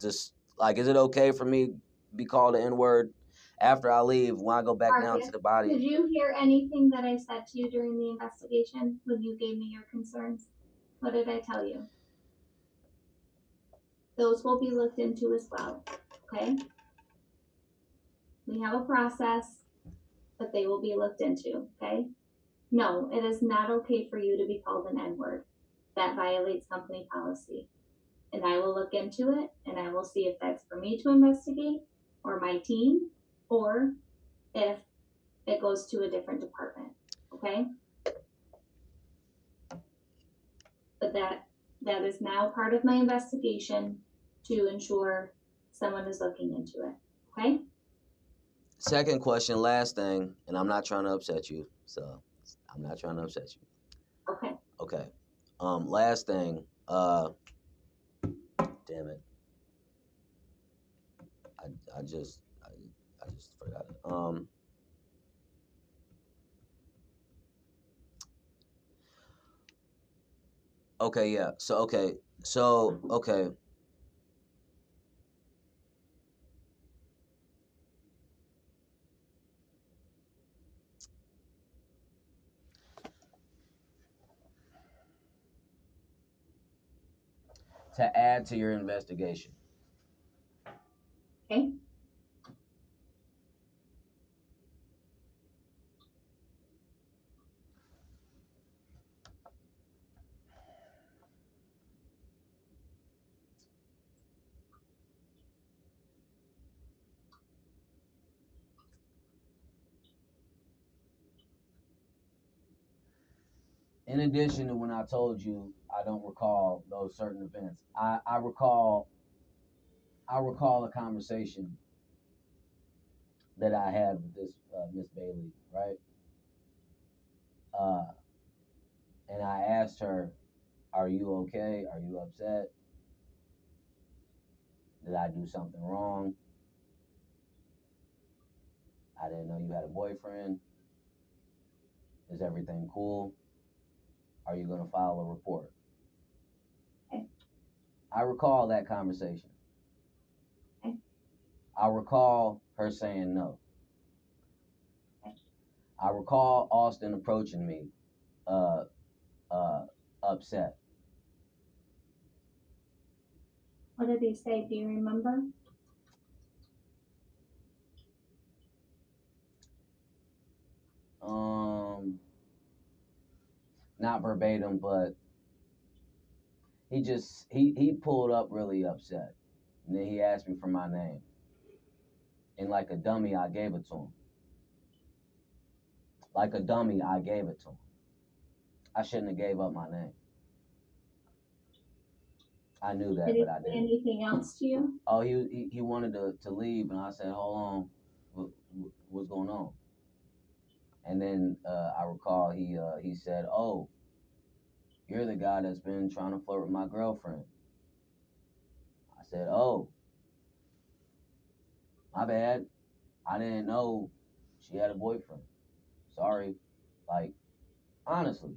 just like is it okay for me be called the N-word after I leave when I go back down to the body Did you hear anything that I said to you during the investigation when you gave me your concerns? What did I tell you? Those will be looked into as well, okay? We have a process, but they will be looked into, okay? No, it is not okay for you to be called an N word. That violates company policy. And I will look into it and I will see if that's for me to investigate or my team or if it goes to a different department. Okay? But that that is now part of my investigation to ensure someone is looking into it. Okay? Second question, last thing, and I'm not trying to upset you, so I'm not trying to upset you. Okay. Okay. Um, last thing, uh, damn it. I, I just, I, I just forgot it. Um, okay, yeah. So, okay. So, okay. To add to your investigation. Okay. In addition to when I told you I don't recall those certain events, I, I recall I recall a conversation that I had with this uh, Miss Bailey, right? Uh, and I asked her, "Are you okay? Are you upset? Did I do something wrong? I didn't know you had a boyfriend. Is everything cool?" Are you going to file a report? I recall that conversation. I recall her saying no. I recall Austin approaching me, uh, uh, upset. What did he say? Do you remember? Um, not verbatim, but he just he he pulled up really upset, and then he asked me for my name, and like a dummy, I gave it to him. Like a dummy, I gave it to him. I shouldn't have gave up my name. I knew that, Did but I didn't. anything else to you? Oh, he, he he wanted to, to leave, and I said, "Hold on, what, what's going on?" And then uh, I recall he uh, he said, "Oh, you're the guy that's been trying to flirt with my girlfriend." I said, "Oh, my bad. I didn't know she had a boyfriend. Sorry." Like, honestly.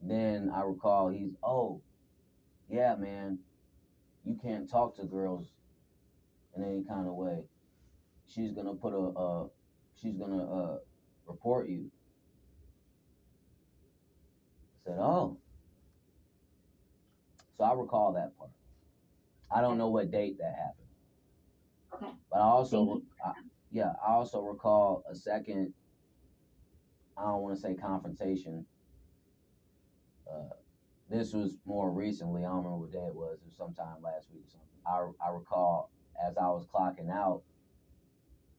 Then I recall he's, "Oh, yeah, man, you can't talk to girls in any kind of way. She's gonna put a, uh, she's gonna uh, report you." I said, "Oh." So I recall that part. I don't know what date that happened, Okay. but I also, I, yeah, I also recall a second. I don't want to say confrontation. Uh, this was more recently. I don't remember what day it was. It was sometime last week or something. I I recall as I was clocking out,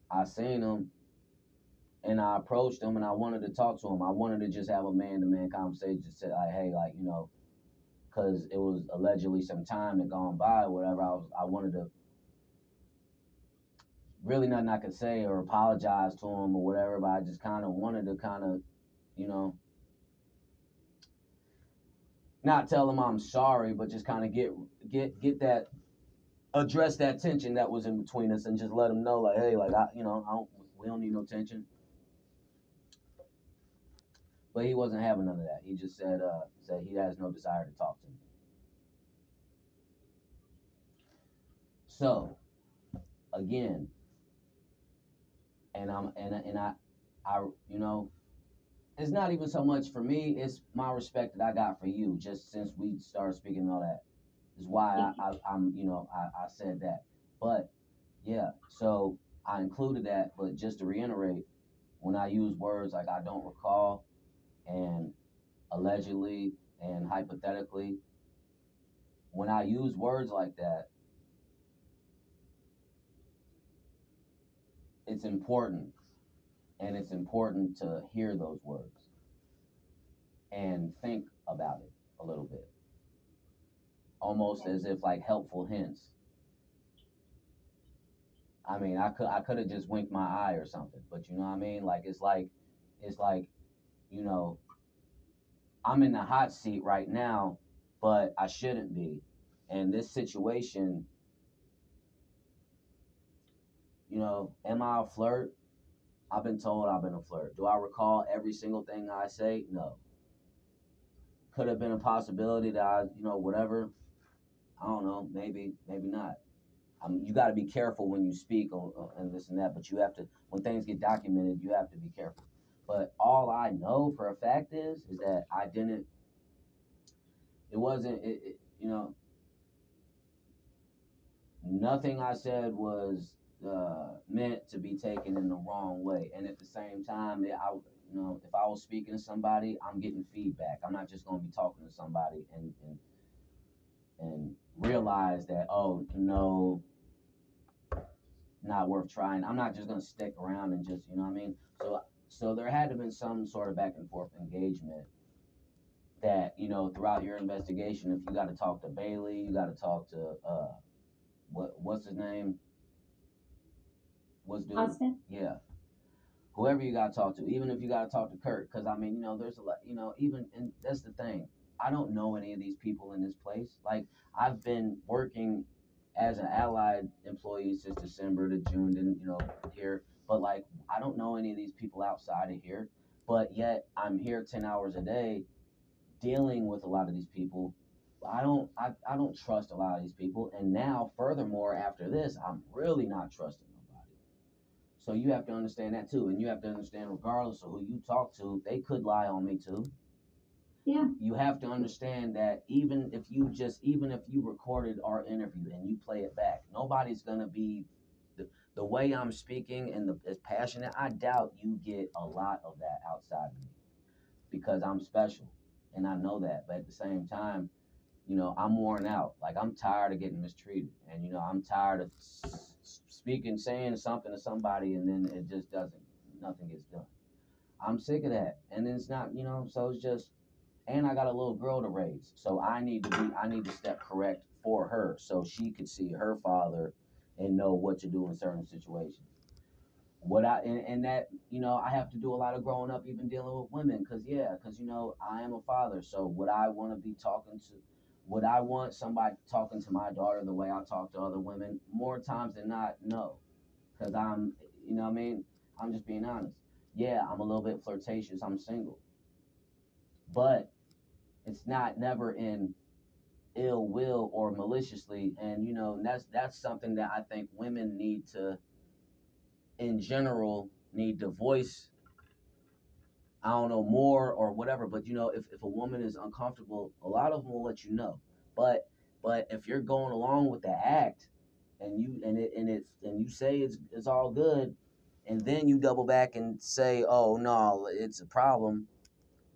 I seen him, and I approached him, and I wanted to talk to him. I wanted to just have a man to man conversation. Just say like, hey, like you know, because it was allegedly some time that gone by, or whatever. I was I wanted to. Really, nothing I could say or apologize to him or whatever, but I just kind of wanted to kind of, you know, not tell him I'm sorry, but just kind of get get get that address that tension that was in between us and just let him know like, hey, like I, you know, I don't, we don't need no tension. But he wasn't having none of that. He just said uh said he has no desire to talk to me. So, again, and I'm and and I I you know it's not even so much for me. It's my respect that I got for you. Just since we started speaking and all that, is why I, I I'm you know I, I said that. But yeah, so I included that. But just to reiterate, when I use words like I don't recall and allegedly and hypothetically, when I use words like that, it's important and it's important to hear those words and think about it a little bit. Almost as if like helpful hints. I mean i could i could have just winked my eye or something but you know what i mean? Like it's like it's like you know i'm in the hot seat right now but i shouldn't be and this situation you know am i a flirt I've been told I've been a flirt. Do I recall every single thing I say? No. Could have been a possibility that I, you know, whatever. I don't know. Maybe, maybe not. I mean, you got to be careful when you speak on, on, and this and that. But you have to, when things get documented, you have to be careful. But all I know for a fact is, is that I didn't. It wasn't, it, it, you know. Nothing I said was uh, meant to be taken in the wrong way. And at the same time, it, I, you know, if I was speaking to somebody, I'm getting feedback. I'm not just going to be talking to somebody and and and realize that oh no, not worth trying. I'm not just going to stick around and just you know what I mean. So so there had to have been some sort of back and forth engagement that you know throughout your investigation. If you got to talk to Bailey, you got to talk to uh, what what's his name was doing. Austin? Yeah. Whoever you got to talk to, even if you got to talk to Kurt, because I mean, you know, there's a lot, you know, even, and that's the thing. I don't know any of these people in this place. Like, I've been working as an allied employee since December to June, and you know, here, but like, I don't know any of these people outside of here, but yet I'm here 10 hours a day dealing with a lot of these people. I don't, I, I don't trust a lot of these people. And now, furthermore, after this, I'm really not trusting nobody. So you have to understand that too. And you have to understand, regardless of who you talk to, they could lie on me too. Yeah. You have to understand that even if you just, even if you recorded our interview and you play it back, nobody's going to be the, way I'm speaking and the as passionate. I doubt you get a lot of that outside of me because I'm special and I know that. But at the same time, you know, I'm worn out. Like I'm tired of getting mistreated, and you know, I'm tired of speaking, saying something to somebody, and then it just doesn't, nothing gets done. I'm sick of that, and then it's not, you know, so it's just, and I got a little girl to raise, so I need to be, I need to step correct for her, so she could see her father and know what to do in certain situations. What I and, and that you know I have to do a lot of growing up, even dealing with women, because yeah, because you know I am a father, so would I want to be talking to would I want somebody talking to my daughter the way I talk to other women? More times than not, no. Because I'm, you know I mean? I'm just being honest. Yeah, I'm a little bit flirtatious. I'm single. But it's not never in ill will or maliciously. And, you know, that's that's something that I think women need to, in general, need to voice I don't know more or whatever. But you know, if, if a woman is uncomfortable, a lot of them will let you know. But but if you're going along with the act and you and it and it's and you say it's it's all good, and then you double back and say, oh no, it's a problem.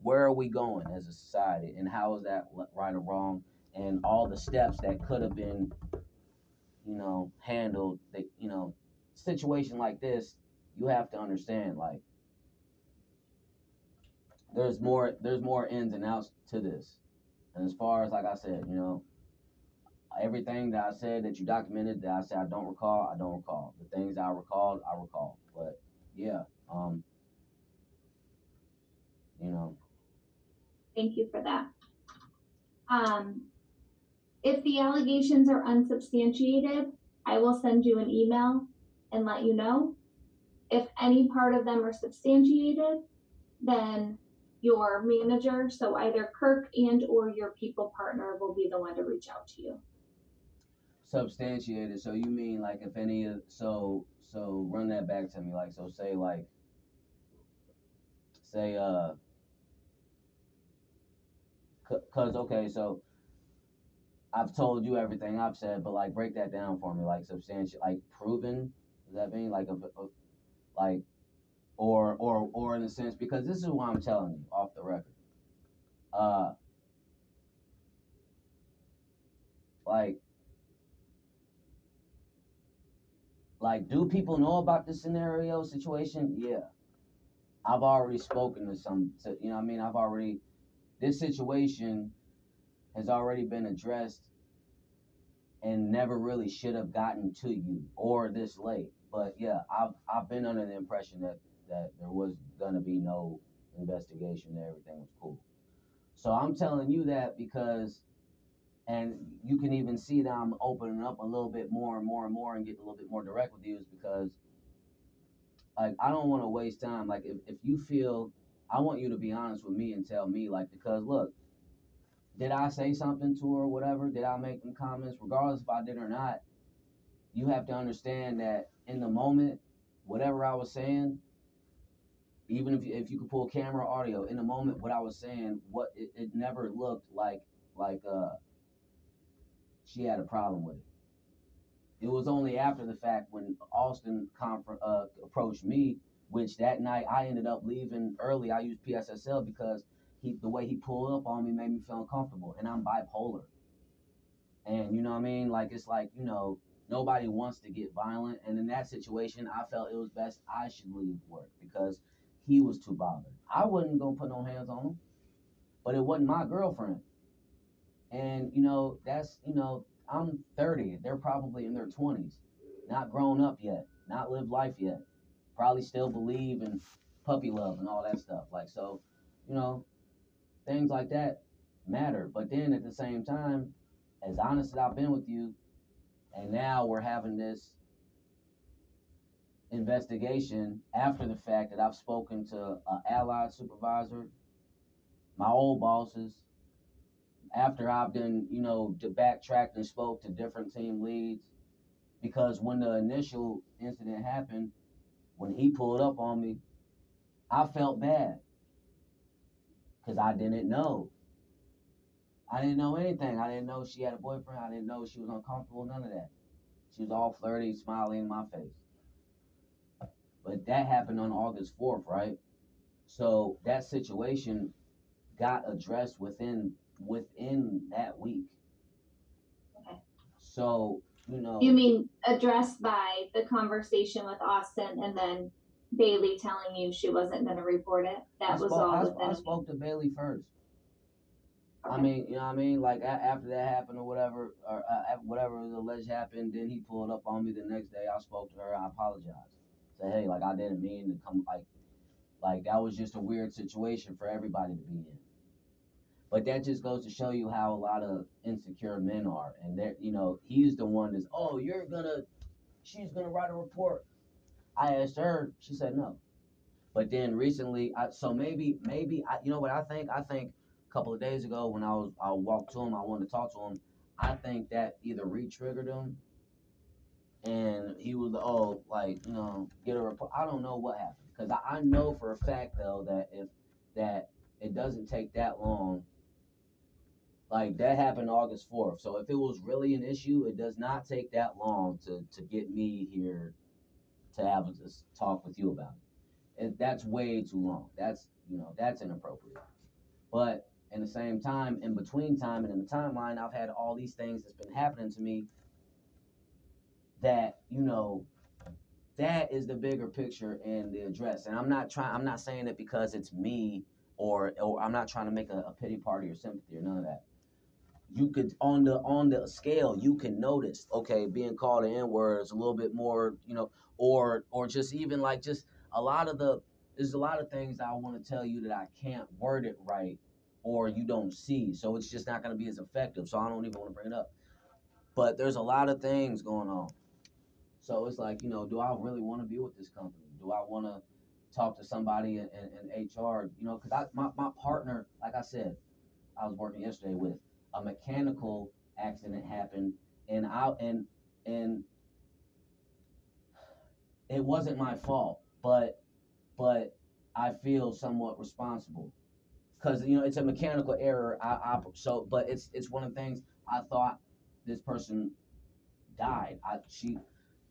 Where are we going as a society, and how is that right or wrong? And all the steps that could have been, you know, handled. That you know, situation like this, you have to understand like there's more there's more ins and outs to this. And as far as like I said, you know, everything that I said that you documented that I said I don't recall, I don't recall. The things I recalled, I recall. But yeah, um, you know, Thank you for that. Um, if the allegations are unsubstantiated, I will send you an email and let you know. If any part of them are substantiated, then your manager, so either Kirk and or your people partner will be the one to reach out to you. substantiated. So you mean like if any of so so run that back to me. Like so say like say uh cause okay so I've told you everything I've said, but like break that down for me. Like substantial, like proven. Does that mean like a, a like or or or in a sense because this is what I'm telling you off the record. Uh, like like do people know about the scenario situation yeah i've already spoken to some to, you know i mean i've already this situation has already been addressed and never really should have gotten to you or this late but yeah i've i've been under the impression that that there was gonna be no investigation that everything was cool so i'm telling you that because and you can even see that I'm opening up a little bit more and more and more and getting a little bit more direct with you is because like I don't want to waste time. Like if, if you feel I want you to be honest with me and tell me like because look, did I say something to her whatever? Did I make them comments? Regardless if I did or not, you have to understand that in the moment, whatever I was saying, even if you, if you could pull camera audio in the moment, what I was saying, what it, it never looked like like uh she had a problem with it. It was only after the fact when Austin confer- uh, approached me, which that night I ended up leaving early. I used PSSL because he the way he pulled up on me made me feel uncomfortable, and I'm bipolar. And you know what I mean? Like it's like you know nobody wants to get violent, and in that situation, I felt it was best I should leave work because he was too bothered. I wasn't gonna put no hands on him, but it wasn't my girlfriend. And you know, that's you know, I'm 30. They're probably in their 20s, not grown up yet, not lived life yet. Probably still believe in puppy love and all that stuff. Like so, you know, things like that matter. But then at the same time, as honest as I've been with you, and now we're having this investigation after the fact that I've spoken to an allied supervisor, my old bosses, after I've done, you know, backtracked and spoke to different team leads, because when the initial incident happened, when he pulled up on me, I felt bad because I didn't know. I didn't know anything. I didn't know she had a boyfriend. I didn't know she was uncomfortable. None of that. She was all flirty, smiling in my face. But that happened on August 4th, right? So that situation got addressed within within that week. Okay. So, you know, You mean addressed by the conversation with Austin and then Bailey telling you she wasn't going to report it? That I was spoke, all I, within. I spoke to Bailey first. I mean, you know what I mean? Like after that happened or whatever, or uh, whatever the alleged happened, then he pulled up on me the next day. I spoke to her. I apologized. Said, hey, like I didn't mean to come. Like, like that was just a weird situation for everybody to be in. But that just goes to show you how a lot of insecure men are, and they're, you know, he's the one that's, oh, you're gonna, she's gonna write a report. I asked her, she said no. But then recently, I, so maybe, maybe, I, you know what I think? I think a couple of days ago when I was, I walked to him, I wanted to talk to him. I think that either re-triggered him, and he was, oh, like, you know, get a report. I don't know what happened because I, I know for a fact though that if that it doesn't take that long. Like that happened August fourth. So if it was really an issue, it does not take that long to to get me here to have a talk with you about it. And that's way too long. That's you know that's inappropriate. But in the same time, in between time and in the timeline, I've had all these things that's been happening to me. That you know, that is the bigger picture and the address. And I'm not trying. I'm not saying it because it's me or or I'm not trying to make a, a pity party or sympathy or none of that. You could on the on the scale, you can notice, okay, being called an N word is a little bit more, you know, or or just even like just a lot of the there's a lot of things I want to tell you that I can't word it right or you don't see. So it's just not gonna be as effective. So I don't even want to bring it up. But there's a lot of things going on. So it's like, you know, do I really want to be with this company? Do I want to talk to somebody in, in, in HR? You know, because I my, my partner, like I said, I was working yesterday with a mechanical accident happened, and I and and it wasn't my fault, but but I feel somewhat responsible because you know it's a mechanical error. I, I so but it's it's one of the things I thought this person died. I she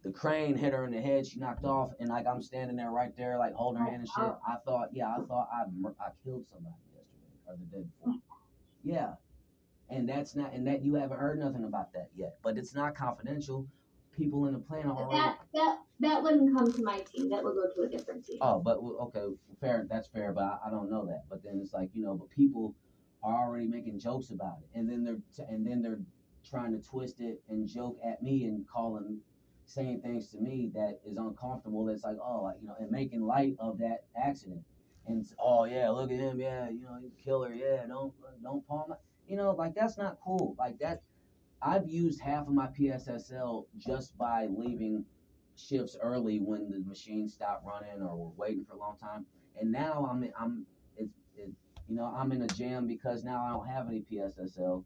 the crane hit her in the head. She knocked off, and like I'm standing there right there, like holding her hand and shit. I thought, yeah, I thought I I killed somebody yesterday or the day before. Yeah, and that's not, and that you haven't heard nothing about that yet. But it's not confidential. People in the plant are already. That that that wouldn't come to my team. That would go to a different team. Oh, but okay, fair. That's fair, but I, I don't know that. But then it's like you know, but people are already making jokes about it, and then they're t- and then they're trying to twist it and joke at me and calling, saying things to me that is uncomfortable. That's like oh, you know, and making light of that accident. And oh yeah, look at him, yeah, you know, he's a killer, yeah, don't don't palm, it." You know, like that's not cool. Like that, I've used half of my PSSL just by leaving shifts early when the machine stopped running or we're waiting for a long time. And now I'm in, I'm it's it, you know I'm in a jam because now I don't have any PSSL.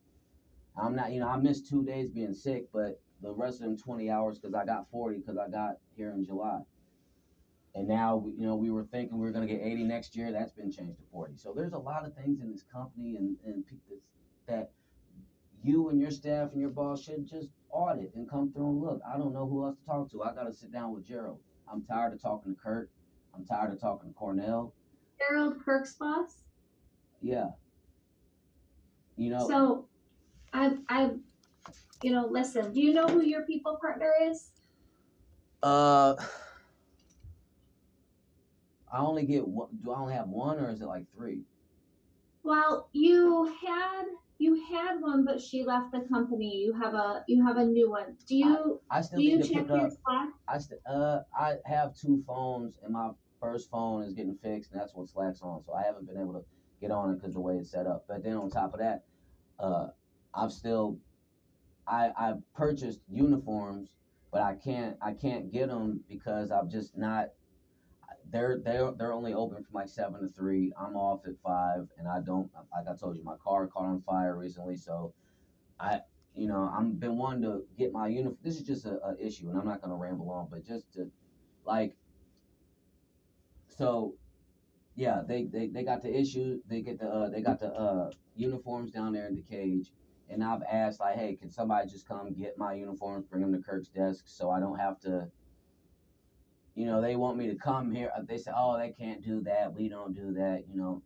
I'm not you know I missed two days being sick, but the rest of them 20 hours because I got 40 because I got here in July. And now you know we were thinking we were gonna get 80 next year. That's been changed to 40. So there's a lot of things in this company and and that's- that you and your staff and your boss should just audit and come through and look. I don't know who else to talk to. I got to sit down with Gerald. I'm tired of talking to Kurt. I'm tired of talking to Cornell. Gerald Kirk's boss. Yeah. You know, So, I I, you know, listen. Do you know who your people partner is? uh, I only get one. Do I only have one or is it like three? Well, you had you had one, but she left the company. You have a you have a new one. Do you I still do you need to check pick your up. Slack? I st- uh, I have two phones, and my first phone is getting fixed, and that's what Slack's on. So I haven't been able to get on it because the way it's set up. But then on top of that, uh, I've still, I I purchased uniforms, but I can't I can't get them because I'm just not. They're they're they're only open from like seven to three. I'm off at five, and I don't like I told you my car caught on fire recently, so I you know, I'm been wanting to get my uniform. This is just a, a issue, and I'm not gonna ramble on, but just to, like, so, yeah, they they, they got the issue. They get the uh, they got the uh, uniforms down there in the cage, and I've asked like, hey, can somebody just come get my uniforms, bring them to Kirk's desk, so I don't have to. You know, they want me to come here. uh, They say, oh, they can't do that. We don't do that. You know,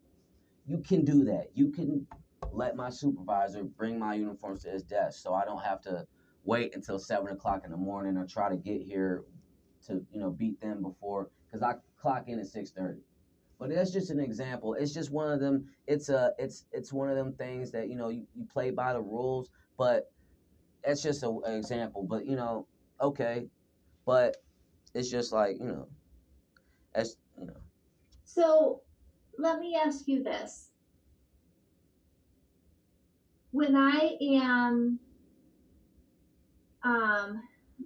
you can do that. You can let my supervisor bring my uniforms to his desk so I don't have to wait until seven o'clock in the morning or try to get here to you know beat them before because I clock in at six thirty. But that's just an example. It's just one of them. It's a it's it's one of them things that you know you, you play by the rules, but that's just a, an example. But you know, okay, but it's just like you know, as you know. So, let me ask you this. When I am um,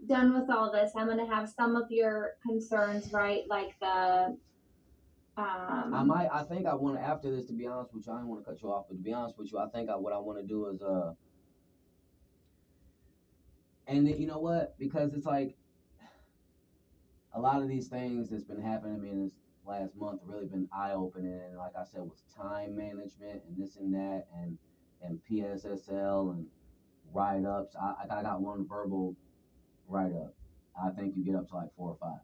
done with all this, I'm going to have some of your concerns, right? Like the. Um, I might. I think I want to after this. To be honest with you, I don't want to cut you off, but to be honest with you, I think I, what I want to do is uh. And then, you know what? Because it's like a lot of these things that's been happening to me in this last month really been eye opening. And like I said, with time management and this and that, and and PSSL and write ups. I I got one verbal write up. I think you get up to like four or five.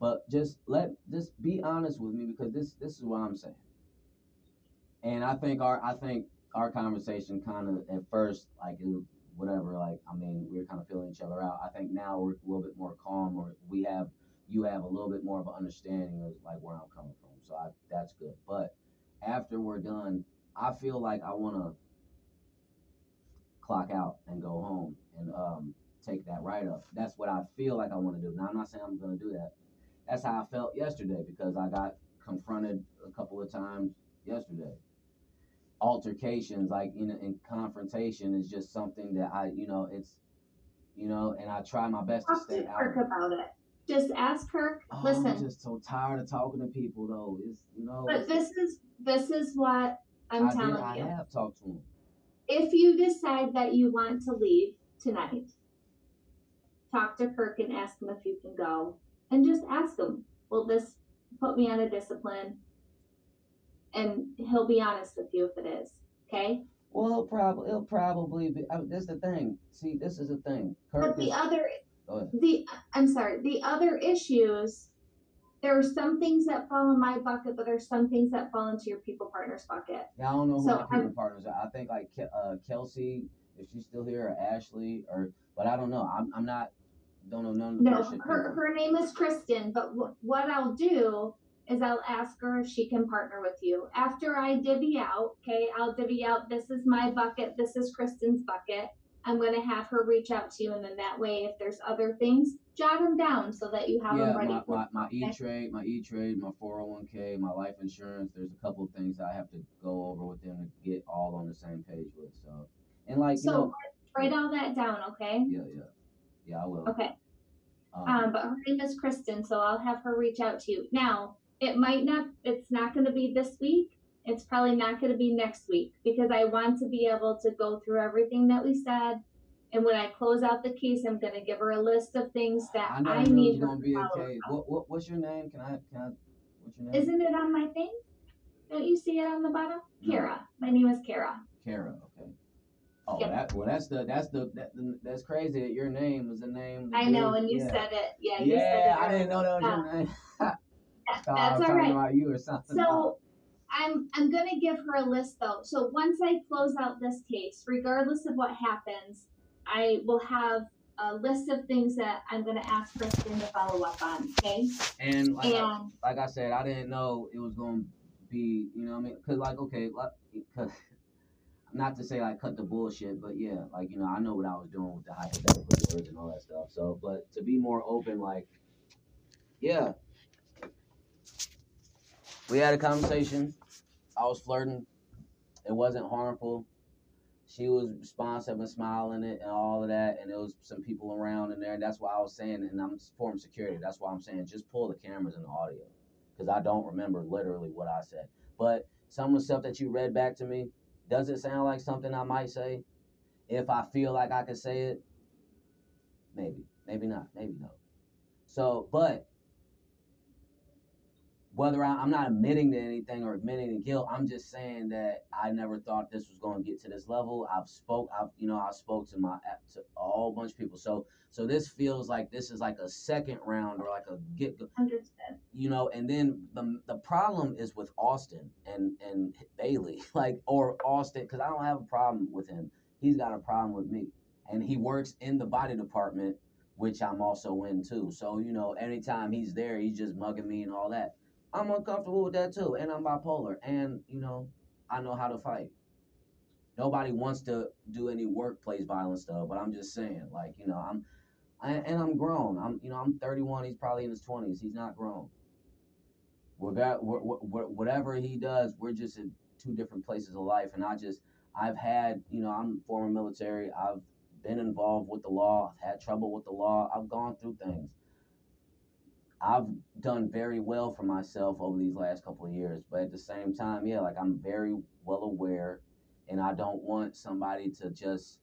But just let just be honest with me because this this is what I'm saying. And I think our I think our conversation kind of at first like it whatever like I mean we were kind of feeling each other out. I think now we're a little bit more calm or we have you have a little bit more of an understanding of like where I'm coming from. So I, that's good. But after we're done, I feel like I want to clock out and go home and um, take that write up. That's what I feel like I want to do. Now I'm not saying I'm going to do that. That's how I felt yesterday because I got confronted a couple of times yesterday. Altercations, like you know, in confrontation, is just something that I, you know, it's, you know, and I try my best to talk to stay out. Kirk of it. about it. Just ask Kirk. Oh, listen, I'm just so tired of talking to people though. It's you know. but this is this is what I'm I did- telling I you. have talked to him. if you decide that you want to leave tonight, talk to Kirk and ask him if you can go. And just ask him, will this put me on a discipline? And he'll be honest with you if it is. Okay? Well, he'll probably he'll probably be. I mean, this is the thing. See, this is the thing. Kirk But the is, other the I'm sorry, the other issues, there are some things that fall in my bucket, but there's some things that fall into your people partners bucket. Yeah, I don't know who So my people I'm- partners are. I think like Ke- uh, Kelsey, if she's still here, or Ashley, or but I don't know. I'm I'm not don't know none of the No, her her name is Kristen, but wh- what I'll do is I'll ask her if she can partner with you. After I divvy out, okay, I'll divvy out this is my bucket, this is Kristen's bucket. I'm going to have her reach out to you, and then that way, if there's other things, jot them down so that you have Yeah, them ready my, my, my? E Trade, my E Trade, my 401k, my life insurance. There's a couple of things I have to go over with them to get all on the same page with. So, and like, you So know, write all that down, okay? yeah, yeah, yeah, I will. Okay. Um, Um, but her name is Kristen, so I'll have her reach out to you. Now, it might not, it's not going to be this week. It's probably not going to be next week because I want to be able to go through everything that we said. And when I close out the case, I'm going to give her a list of things that I I, knew it need was her gonna be follow up. What, what, what's your name? Can I, can I, what's your name? Isn't it on my thing? Don't you see it on the bottom? No. Kara. My name is Kara. Kara, okay. Oh, that well, that's the that's the that, that's crazy. that Your name is the name. I know, and you yeah. said it. Yeah, you said Yeah. I didn't know that was Uh, your name. I that's all about you or something. So I'm I'm gonna give her a list though. So once I close out this case, regardless of what happens, I will have a list of things that I'm gonna ask Kristen to follow up on. Okay. and like, I, And like I said, I didn't know it was gonna be, you know, what I mean, cause like okay, like, cause, not to say like cut the bullshit, but yeah, like you know, I know what I was doing with the hypothetical words and all that stuff. So, but to be more open, like, yeah, we had a conversation. I was flirting. It wasn't harmful. She was responsive and smiling it and all of that, and there was some people around in there. And that's why I was saying, and I'm form security. That's why I'm saying just pull the cameras and the audio, because I don't remember literally what I said. But some of the stuff that you read back to me, does it sound like something I might say? If I feel like I could say it, maybe, maybe not, maybe no. So, but whether I, I'm not admitting to anything or admitting to guilt, I'm just saying that I never thought this was going to get to this level. I've spoke, I've you know, I spoke to my to a whole bunch of people. So, so this feels like this is like a second round or like a get understood. you know and then the the problem is with austin and and bailey like or austin because i don't have a problem with him he's got a problem with me and he works in the body department which i'm also in too so you know anytime he's there he's just mugging me and all that i'm uncomfortable with that too and i'm bipolar and you know i know how to fight nobody wants to do any workplace violence stuff but i'm just saying like you know i'm I, and I'm grown. I'm, you know, I'm 31. He's probably in his 20s. He's not grown. We're got, we're, we're, whatever he does, we're just in two different places of life. And I just, I've had, you know, I'm former military. I've been involved with the law. I've had trouble with the law. I've gone through things. I've done very well for myself over these last couple of years, but at the same time, yeah, like I'm very well aware, and I don't want somebody to just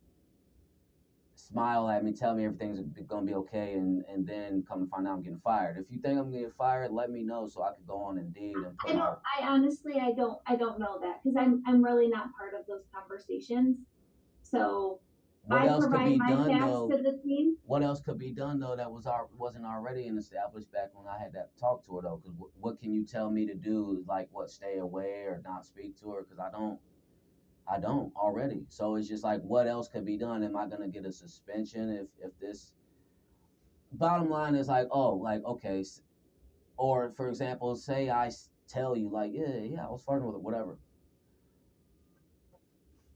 smile at me, tell me everything's gonna be okay, and and then come and find out I'm getting fired. If you think I'm getting fired, let me know so I could go on Indeed and I don't. I honestly, I don't. I don't know that because I'm. I'm really not part of those conversations. So what I else could be done though. to the team. What else could be done though that was our, wasn't already established back when I had that talk to her though? Because what, what can you tell me to do? Like what, stay away or not speak to her? Because I don't, I don't already. So it's just like, what else could be done? Am I gonna get a suspension if if this? Bottom line is like, oh, like okay, or for example, say I tell you like, yeah, yeah, I was flirting with her, whatever.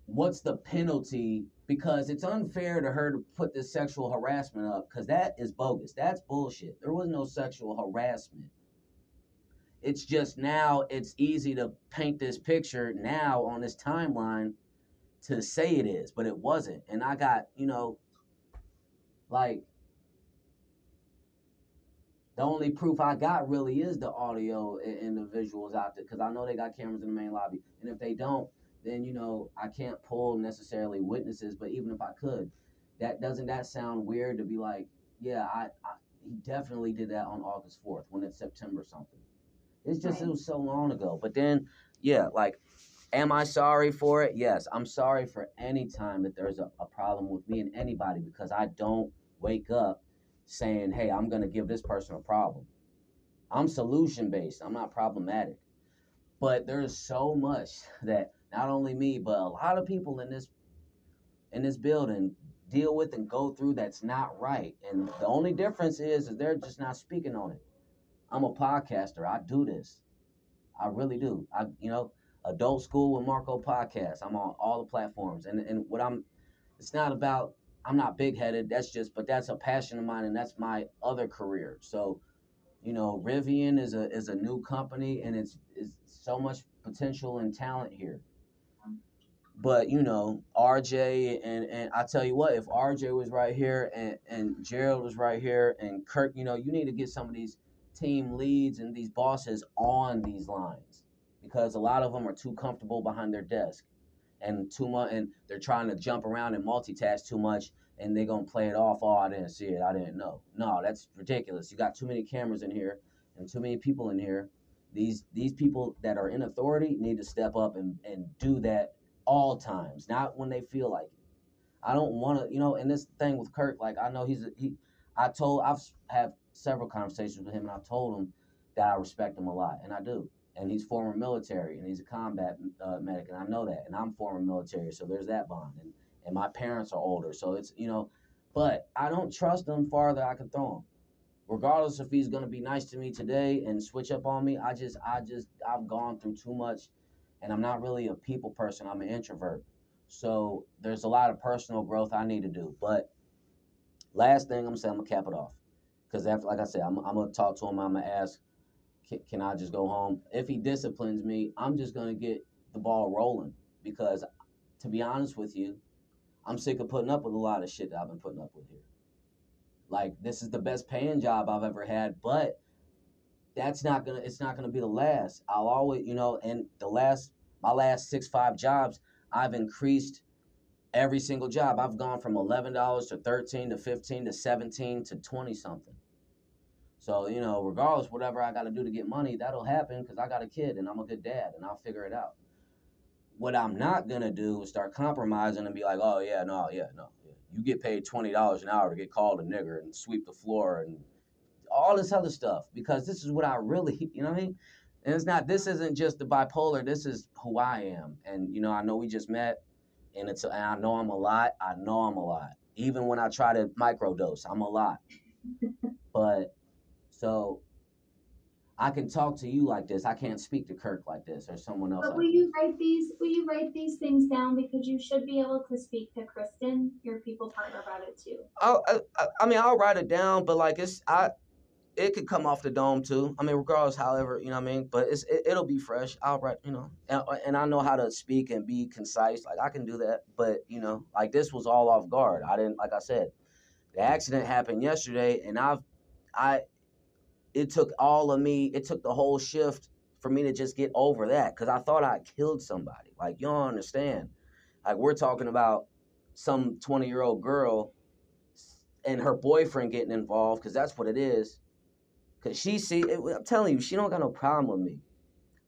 What's the penalty? Because it's unfair to her to put this sexual harassment up, because that is bogus. That's bullshit. There was no sexual harassment. It's just now it's easy to paint this picture now on this timeline to say it is, but it wasn't. And I got, you know, like the only proof I got really is the audio and, the visuals out there because I know they got cameras in the main lobby. And if they don't, then you know I can't pull necessarily witnesses. But even if I could, that doesn't that sound weird to be like, yeah, I, I he definitely did that on August fourth when it's September something. It's just it was so long ago. But then, yeah, like, am I sorry for it? Yes, I'm sorry for any time that there's a, a problem with me and anybody because I don't wake up saying, "Hey, I'm gonna give this person a problem." I'm solution based. I'm not problematic. But there's so much that not only me, but a lot of people in this in this building deal with and go through that's not right. And the only difference is, is they're just not speaking on it. I'm a podcaster. I do this. I really do. I you know, adult school with Marco podcast. I'm on all the platforms. And and what I'm it's not about I'm not big headed. That's just but that's a passion of mine and that's my other career. So, you know, Rivian is a is a new company and it's it's so much potential and talent here. But you know, RJ and and I tell you what, if RJ was right here and and Gerald was right here and Kirk, you know, you need to get some of these team leads and these bosses on these lines because a lot of them are too comfortable behind their desk and too much and they're trying to jump around and multitask too much and they're gonna play it off oh i didn't see it. I didn't know. No that's ridiculous. You got too many cameras in here and too many people in here. These these people that are in authority need to step up and, and do that all times not when they feel like it. I don't want to you know and this thing with kirk like i know he's a, he i told i've have several conversations with him and i've told him that i respect him a lot and i do. And he's former military and he's a combat uh, medic and i know that and i'm former military so there's that bond and, and my parents are older so it's you know but i don't trust him farther i can throw him. Regardless if he's to be nice to me today and switch up on me i just i just i've gone through too much and i'm not really a people person i'm an introvert so there's a lot of personal growth i need to do but last thing i'm gonna say i'm gonna cap it off because after like i said i'm, I'm gonna talk to him i'm gonna ask can, can I just go home? If he disciplines me, I'm just going to get the ball rolling because, to be honest with you, I'm sick of putting up with a lot of shit that I've been putting up with here. Like this is the best paying job I've ever had, but that's not gonna. It's not gonna be the last. I'll always, you know, and the last, my last six five jobs, I've increased every single job. I've gone from eleven dollars to thirteen to fifteen to seventeen to twenty something. So, you know, regardless, whatever I got to do to get money, that'll happen because I got a kid and I'm a good dad and I'll figure it out. What I'm not to do is start compromising and be like, oh, yeah, no, yeah, no. You get paid $20 an hour to get called a nigger and sweep the floor and all this other stuff because this is what I really, you know what I mean? And it's not, this isn't just the bipolar, this is who I am. And, you know, I know we just met and it's, and I know I'm a lot. I know I'm a lot. Even when I try to microdose, I'm a lot. but so I can talk to you like this. I can't speak to Kirk like this or someone else. But like will this. you write these? Will you write these things down because you should be able to speak to Kristen, your people partner, about it too. I, I- I mean, I'll write it down, but like it's I, it could come off the dome too. I mean, regardless, however, you know what I mean. But it's it, it'll be fresh. I'll write, you know, and, uh, and I know how to speak and be concise. Like I can do that. But you know, like this was all off guard. I didn't, like I said, the accident happened yesterday, and I've, I, it took all of me. It took the whole shift for me to just get over that because I thought I killed somebody. Like you don't understand. Like we're talking about some twenty year old girl and her boyfriend getting involved because that's what it is. Cause she see, it, I'm telling you, she don't got no problem with me.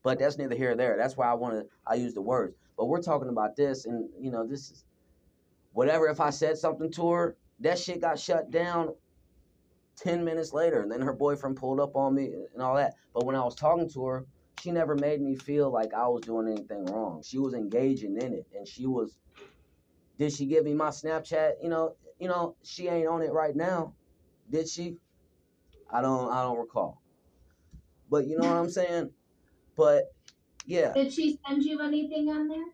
But that's neither here or there. That's why I want to. I use the words. But we're talking about this, and you know, this is whatever. If I said something to her, that shit got shut down. Ten minutes later, and then her boyfriend pulled up on me and all that. But when I was talking to her, she never made me feel like I was doing anything wrong. She was engaging in it, and she was. Did she give me my Snapchat? You know, you know, she ain't on it right now. Did she? I don't I don't recall. But you know what I'm saying? But yeah, Did she send you anything on there?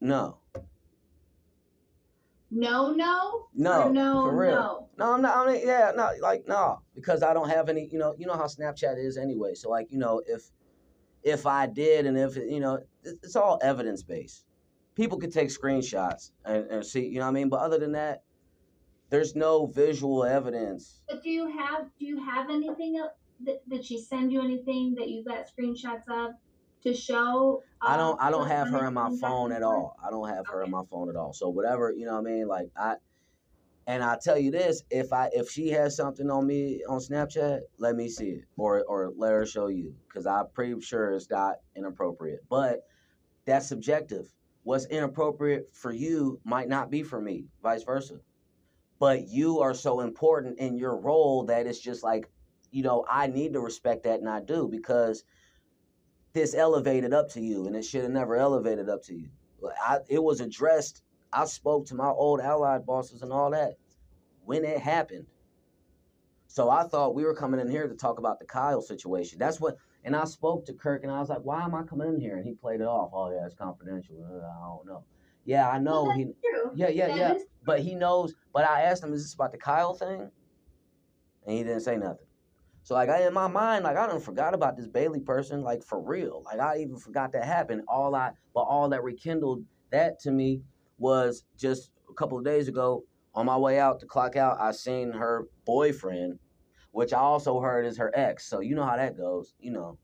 no. No, no, No, no, for real. no. No, I'm not. I mean, yeah, no, like no, because I don't have any. You know, you know how Snapchat is anyway. So like, you know, if if I did, and if you know, it- it's all evidence based. People could take screenshots and, and see. You know what I mean? But other than that, there's no visual evidence. But do you have do you have anything? Did, did she send you anything that you got screenshots of to show? I uh, don't. I don't have her in my phone at all. I don't have her in my phone at all. So whatever, you know what I mean. Like I, and I tell you this: if I if she has something on me on Snapchat, let me see it, or or let her show you, because I'm pretty sure it's not inappropriate. But that's subjective. What's inappropriate for you might not be for me, vice versa. But you are so important in your role that it's just like, you know, I need to respect that and I do because this elevated up to you and it should have never elevated up to you. I, it was addressed. I spoke to my old allied bosses and all that when it happened. So I thought we were coming in here to talk about the Kyle situation. That's what, and I spoke to Kirk and I was like, why am I coming in here? And he played it off. Oh, yeah, it's confidential. Uh, I don't know. Yeah, I know. Well, he, true. yeah, yeah, That yeah. But he knows. But I asked him, "Is this about the Kyle thing?" And he didn't say nothing. So like, I in my mind, like I done forgot about this Bailey person, like for real. Like I even forgot that happened. All I, but all that rekindled that to me was just a couple of days ago on my way out to clock out. I seen her boyfriend, which I also heard is her ex. So you know how that goes. You know,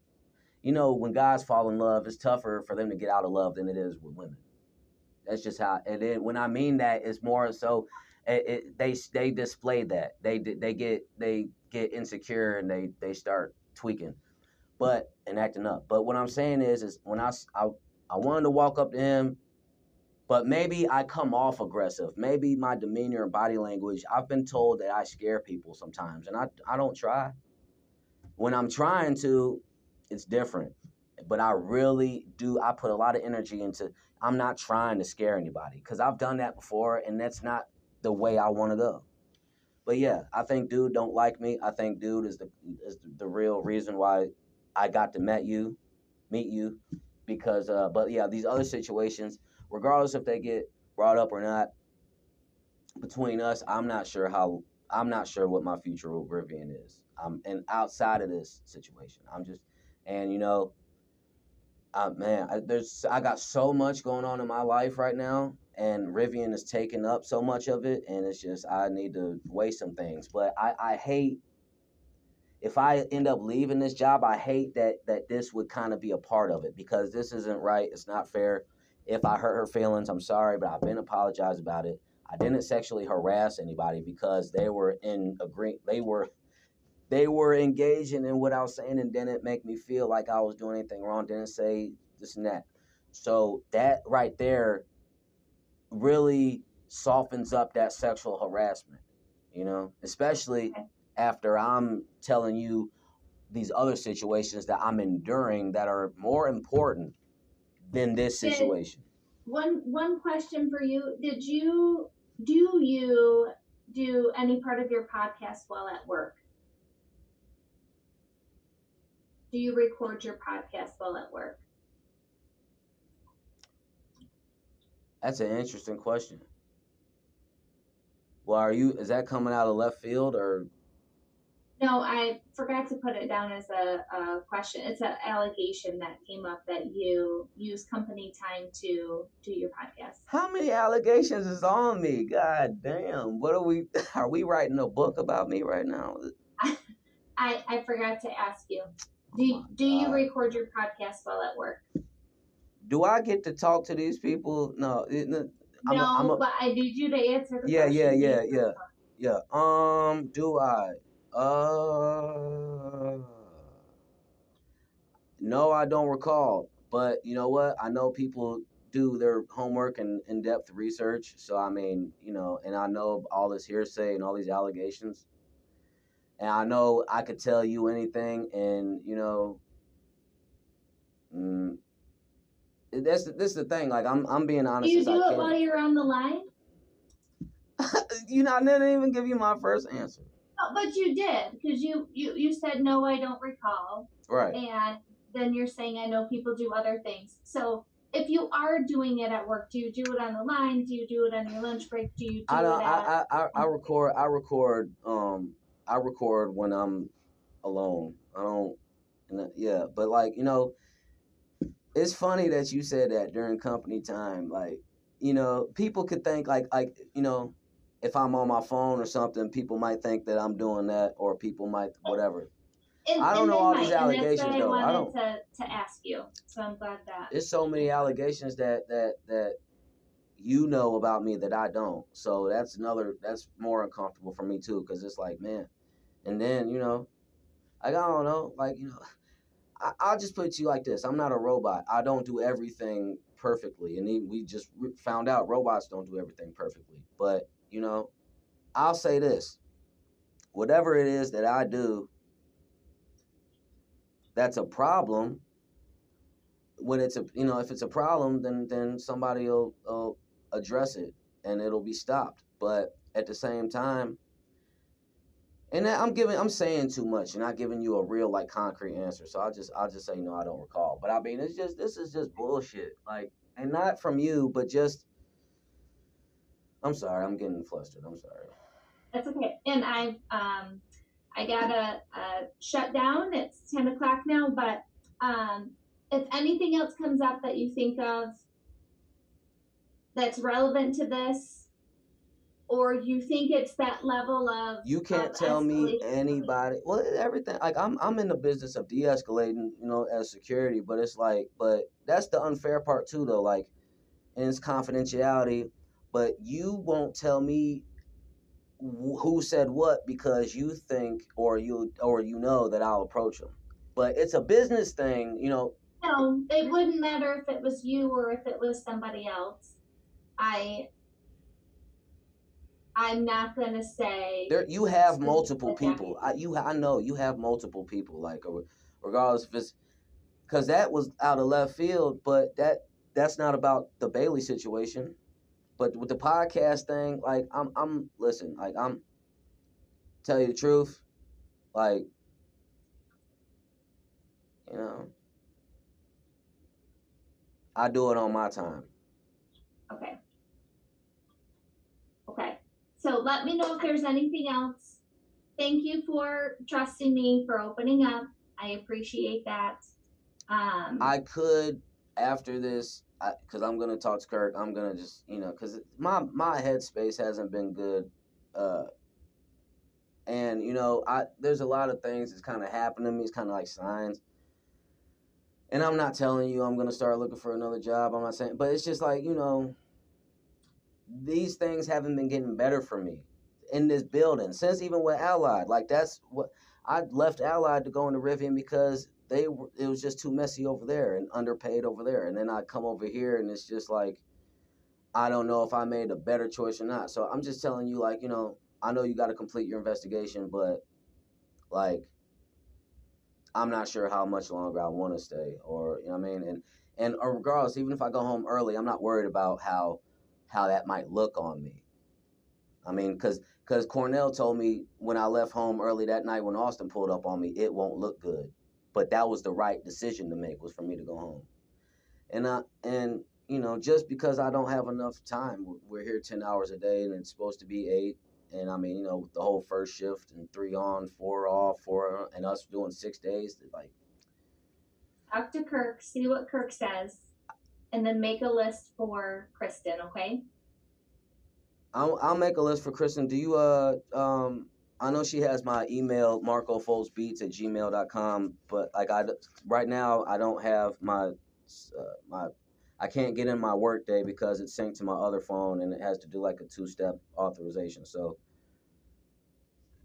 you know when guys fall in love, it's tougher for them to get out of love than it is with women. That's just how. And when I mean that, it's more so. It, it, they they display that they they get they get insecure and they they start tweaking, but and acting up. But what I'm saying is is when I I, I wanted to walk up to him, but maybe I come off aggressive. Maybe my demeanor and body language. I've been told that I scare people sometimes, and I I don't try. When I'm trying to, it's different. But I really do. I put a lot of energy into. I'm not trying to scare anybody because I've done that before, and that's not the way I want to go. But yeah, I think dude don't like me. I think dude is the is the real reason why I got to met you, meet you, because. Uh, but yeah, these other situations, regardless if they get brought up or not, between us, I'm not sure how. I'm not sure what my future with Rivian is. I'm and outside of this situation, I'm just, and you know, uh, man, I, there's I got so much going on in my life right now, and Rivian is taking up so much of it, and it's just I need to weigh some things. But I, I hate if I end up leaving this job, I hate that that this would kind of be a part of it because this isn't right. It's not fair. If I hurt her feelings, I'm sorry, but I've been apologized about it. I didn't sexually harass anybody because they were in agree. They were they were engaging in what I was saying and didn't make me feel like I was doing anything wrong. Didn't say this and that. So that right there really softens up that sexual harassment, you know, especially after I'm telling you these other situations that I'm enduring that are more important than this Did- situation. One one question for you: Did you do you do any part of your podcast while at work? Do you record your podcast while at work? That's an interesting question. Well, are you? Is that coming out of left field or? No, I forgot to put it down as a, a question. It's an allegation that came up that you use company time to do your podcast. How many allegations is on me? God damn! What are we? Are we writing a book about me right now? I, I forgot to ask you. Do Oh do you record your podcast while at work? Do I get to talk to these people? No. it- no, I'm no, a- I'm a- but I need you to answer the Yeah, yeah, yeah, yeah. Yeah. Um. Do I? Uh. No, I don't recall. But you know what? I know people do their homework and in-depth research. So I mean, you know, and I know all this hearsay and all these allegations. And I know I could tell you anything, and you know, mm, that's this is the thing. Like I'm, I'm being Do honest you do it can. while you're on the line? you know, I didn't even give you my first answer. Oh, but you did because you, you you said no, I don't recall, Right. and then you're saying I know people do other things. So if you are doing it at work, do you do it on the line? Do you do it on your lunch break? Do you do I don't. it at? I, I, I, I record. I record. Um, I record when I'm alone. I don't. Yeah, but like you know, it's funny that you said that during company time. Like, you know, people could think like like you know, if I'm on my phone or something, people might think that I'm doing that, or people might whatever. And, I don't know all might, these and allegations, that's what though. I I don't- to to ask you. So I'm glad that. There's so many allegations that that that you know about me that I don't. So that's another. That's more uncomfortable for me too, because it's like, man. And then you know, like I don't know, like you know, I, I'll just put it to you like this: I'm not a robot. I don't do everything perfectly, and we just found out robots don't do everything perfectly. But you know, I'll say this: whatever it is that I do, that's a problem. When it's a you know if it's a problem, then then somebody will, will address it and it'll be stopped. But at the same time, and I'm giving I'm saying too much and not giving you a real like concrete answer. So I'll just I'll just say no, I don't recall. But I mean it's just this is just bullshit. Like and not from you, but just I'm sorry, I'm getting flustered. I'm sorry. That's okay. And I um I got a, uh, shut down. It's ten o'clock now, but um if anything else comes up that you think of that's relevant to this, or you think it's that level of You can't of tell me anybody. Well, everything. Like I'm, I'm in the business of de-escalating, you know, as security. But it's like, but that's the unfair part too, though. Like, and it's confidentiality. But you won't tell me wh- who said what because you think or you or you know that I'll approach them. But it's a business thing, you know. No, it wouldn't matter if it was you or if it was somebody else. I I'm not gonna say There, you have multiple people. I, you, I know you have multiple people. Like, uh, regardless if it's because that was out of left field, but that that's not about the Bailey situation. But with the podcast thing, like, I'm, I'm listen, like, I'm tell you the truth, like, you know, I do it on my time. Okay. So let me know if there's anything else. Thank you for trusting me for opening up. I appreciate that. Um, I could after this, because I'm gonna talk to Kirk. I'm gonna just you know, because my my headspace hasn't been good, uh, and you know, I there's a lot of things that's kind of happened to me. It's kind of like signs, and I'm not telling you I'm gonna start looking for another job. I'm not saying, but it's just like you know, these things haven't been getting better for me in this building since even with Allied. Like that's what I left Allied to go into Rivian because they were, it was just too messy over there and underpaid over there. And then I come over here and it's just like I don't know if I made a better choice or not. So I'm just telling you, like you know, I know you got to complete your investigation, but like I'm not sure how much longer I want to stay, or you know what I mean. And and regardless, even if I go home early, I'm not worried about how how that might look on me. I mean, because because Cornell told me when I left home early that night when Austin pulled up on me, it won't look good. But that was the right decision to make was for me to go home. And I and you know just because I don't have enough time, we're- here ten hours a day and it's supposed to be eight. And I mean, you know, the whole first shift and three on, four off, four, and us doing six days, like talk to Kirk, see what Kirk says, and then make a list for Kristen, okay? I'll, I'll make a list for Kristen. Do you uh um I know she has my email marcofoldsbeats at gmail.com, but like I right now I don't have my uh, my I can't get in my Workday because it's synced to my other phone and it has to do like a two step authorization. So,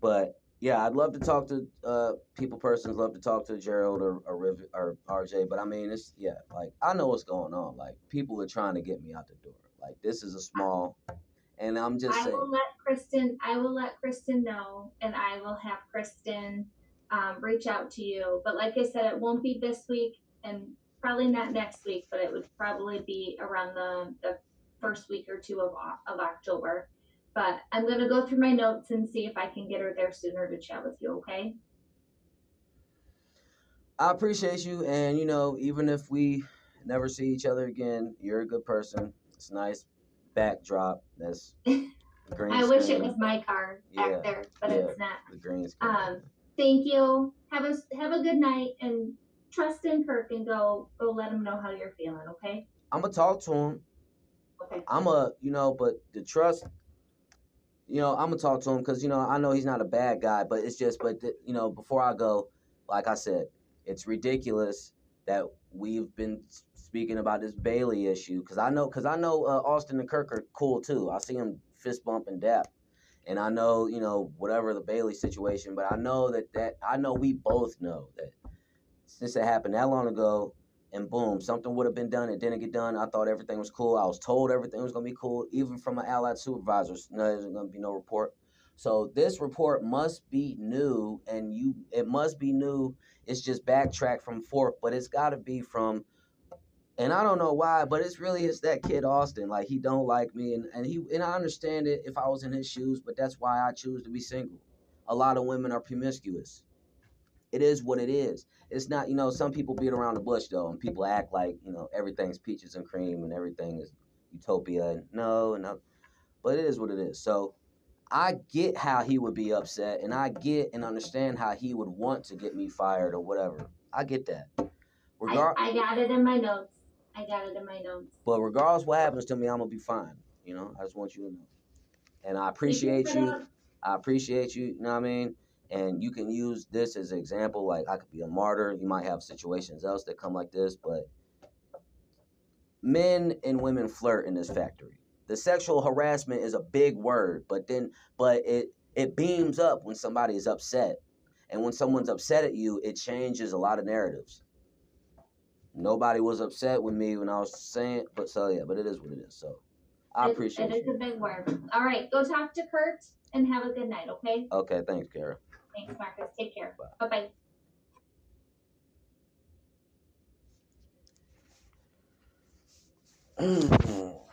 but yeah, I'd love to talk to uh people persons. Love to talk to Gerald or or, Riv, or RJ. But I mean, it's yeah, like I know what's going on. Like people are trying to get me out the door. Like this is a small, and I'm just I saying. will let Kristen. I will let Kristen know, and I will have Kristen um, reach out to you. But like I said, it won't be this week, and probably not next week. But it would probably be around the the first week or two of of October. But I'm gonna go through my notes and see if I can get her there sooner to chat with you. Okay? I appreciate you, and you know, even if we never see each other again, you're a good person. It's a nice backdrop. That's green. I wish it was my car back Yeah, there, but yeah. it's not. the green screen. Um, Thank you. Have a have a good night, and trust in Kirk, and go go let him know how you're feeling. Okay? I'm gonna talk to him. Okay. I'm a, you know, but the trust, you know, I'm gonna talk to him because you know I know he's not a bad guy, but it's just, but the, you know, before I go, like I said, it's ridiculous that we've been speaking about this Bailey issue because I know, because I know uh, Austin and Kirk are cool too. I see him fist bump and dap, and I know, you know, whatever the Bailey situation, but I know that that I know we both know that since it happened that long ago, and boom, something would have been done. It didn't get done. I thought everything was cool. I was told everything was gonna be cool, even from my allied supervisors. No, there's gonna be no report. So this report must be new, and you it must be new. It's just backtrack from fourth, but it's got to be from. And I don't know why, but it's really it's that kid Austin. Like he don't like me, and and he and I understand it if I was in his shoes, but that's why I choose to be single. A lot of women are promiscuous. It is what it is. It's not, you know, some people beat around the bush though, and people act like you know everything's peaches and cream and everything is utopia. And no, no, but it is what it is. So I get how he would be upset, and I get and understand how he would want to get me fired or whatever. I get that. Regar- I, I got it in my notes. I got it in my notes. But regardless what happens to me, I'm gonna be fine. You know, I just want you to know. And I appreciate you. I appreciate you. You know what I mean? And you can use this as an example. Like I could be a martyr. You might have situations else that come like this, but men and women flirt in this factory. The sexual harassment is a big word, but then but it it beams up when somebody is upset. And when someone's upset at you, it changes a lot of narratives. Nobody was upset with me when I was saying, but so yeah, but it is what it is. So I appreciate it. It is a big word. All right, go talk to Kurt and have a good night, okay? Okay, thanks, Kara. Thanks, Marcus. Take care. Bye bye.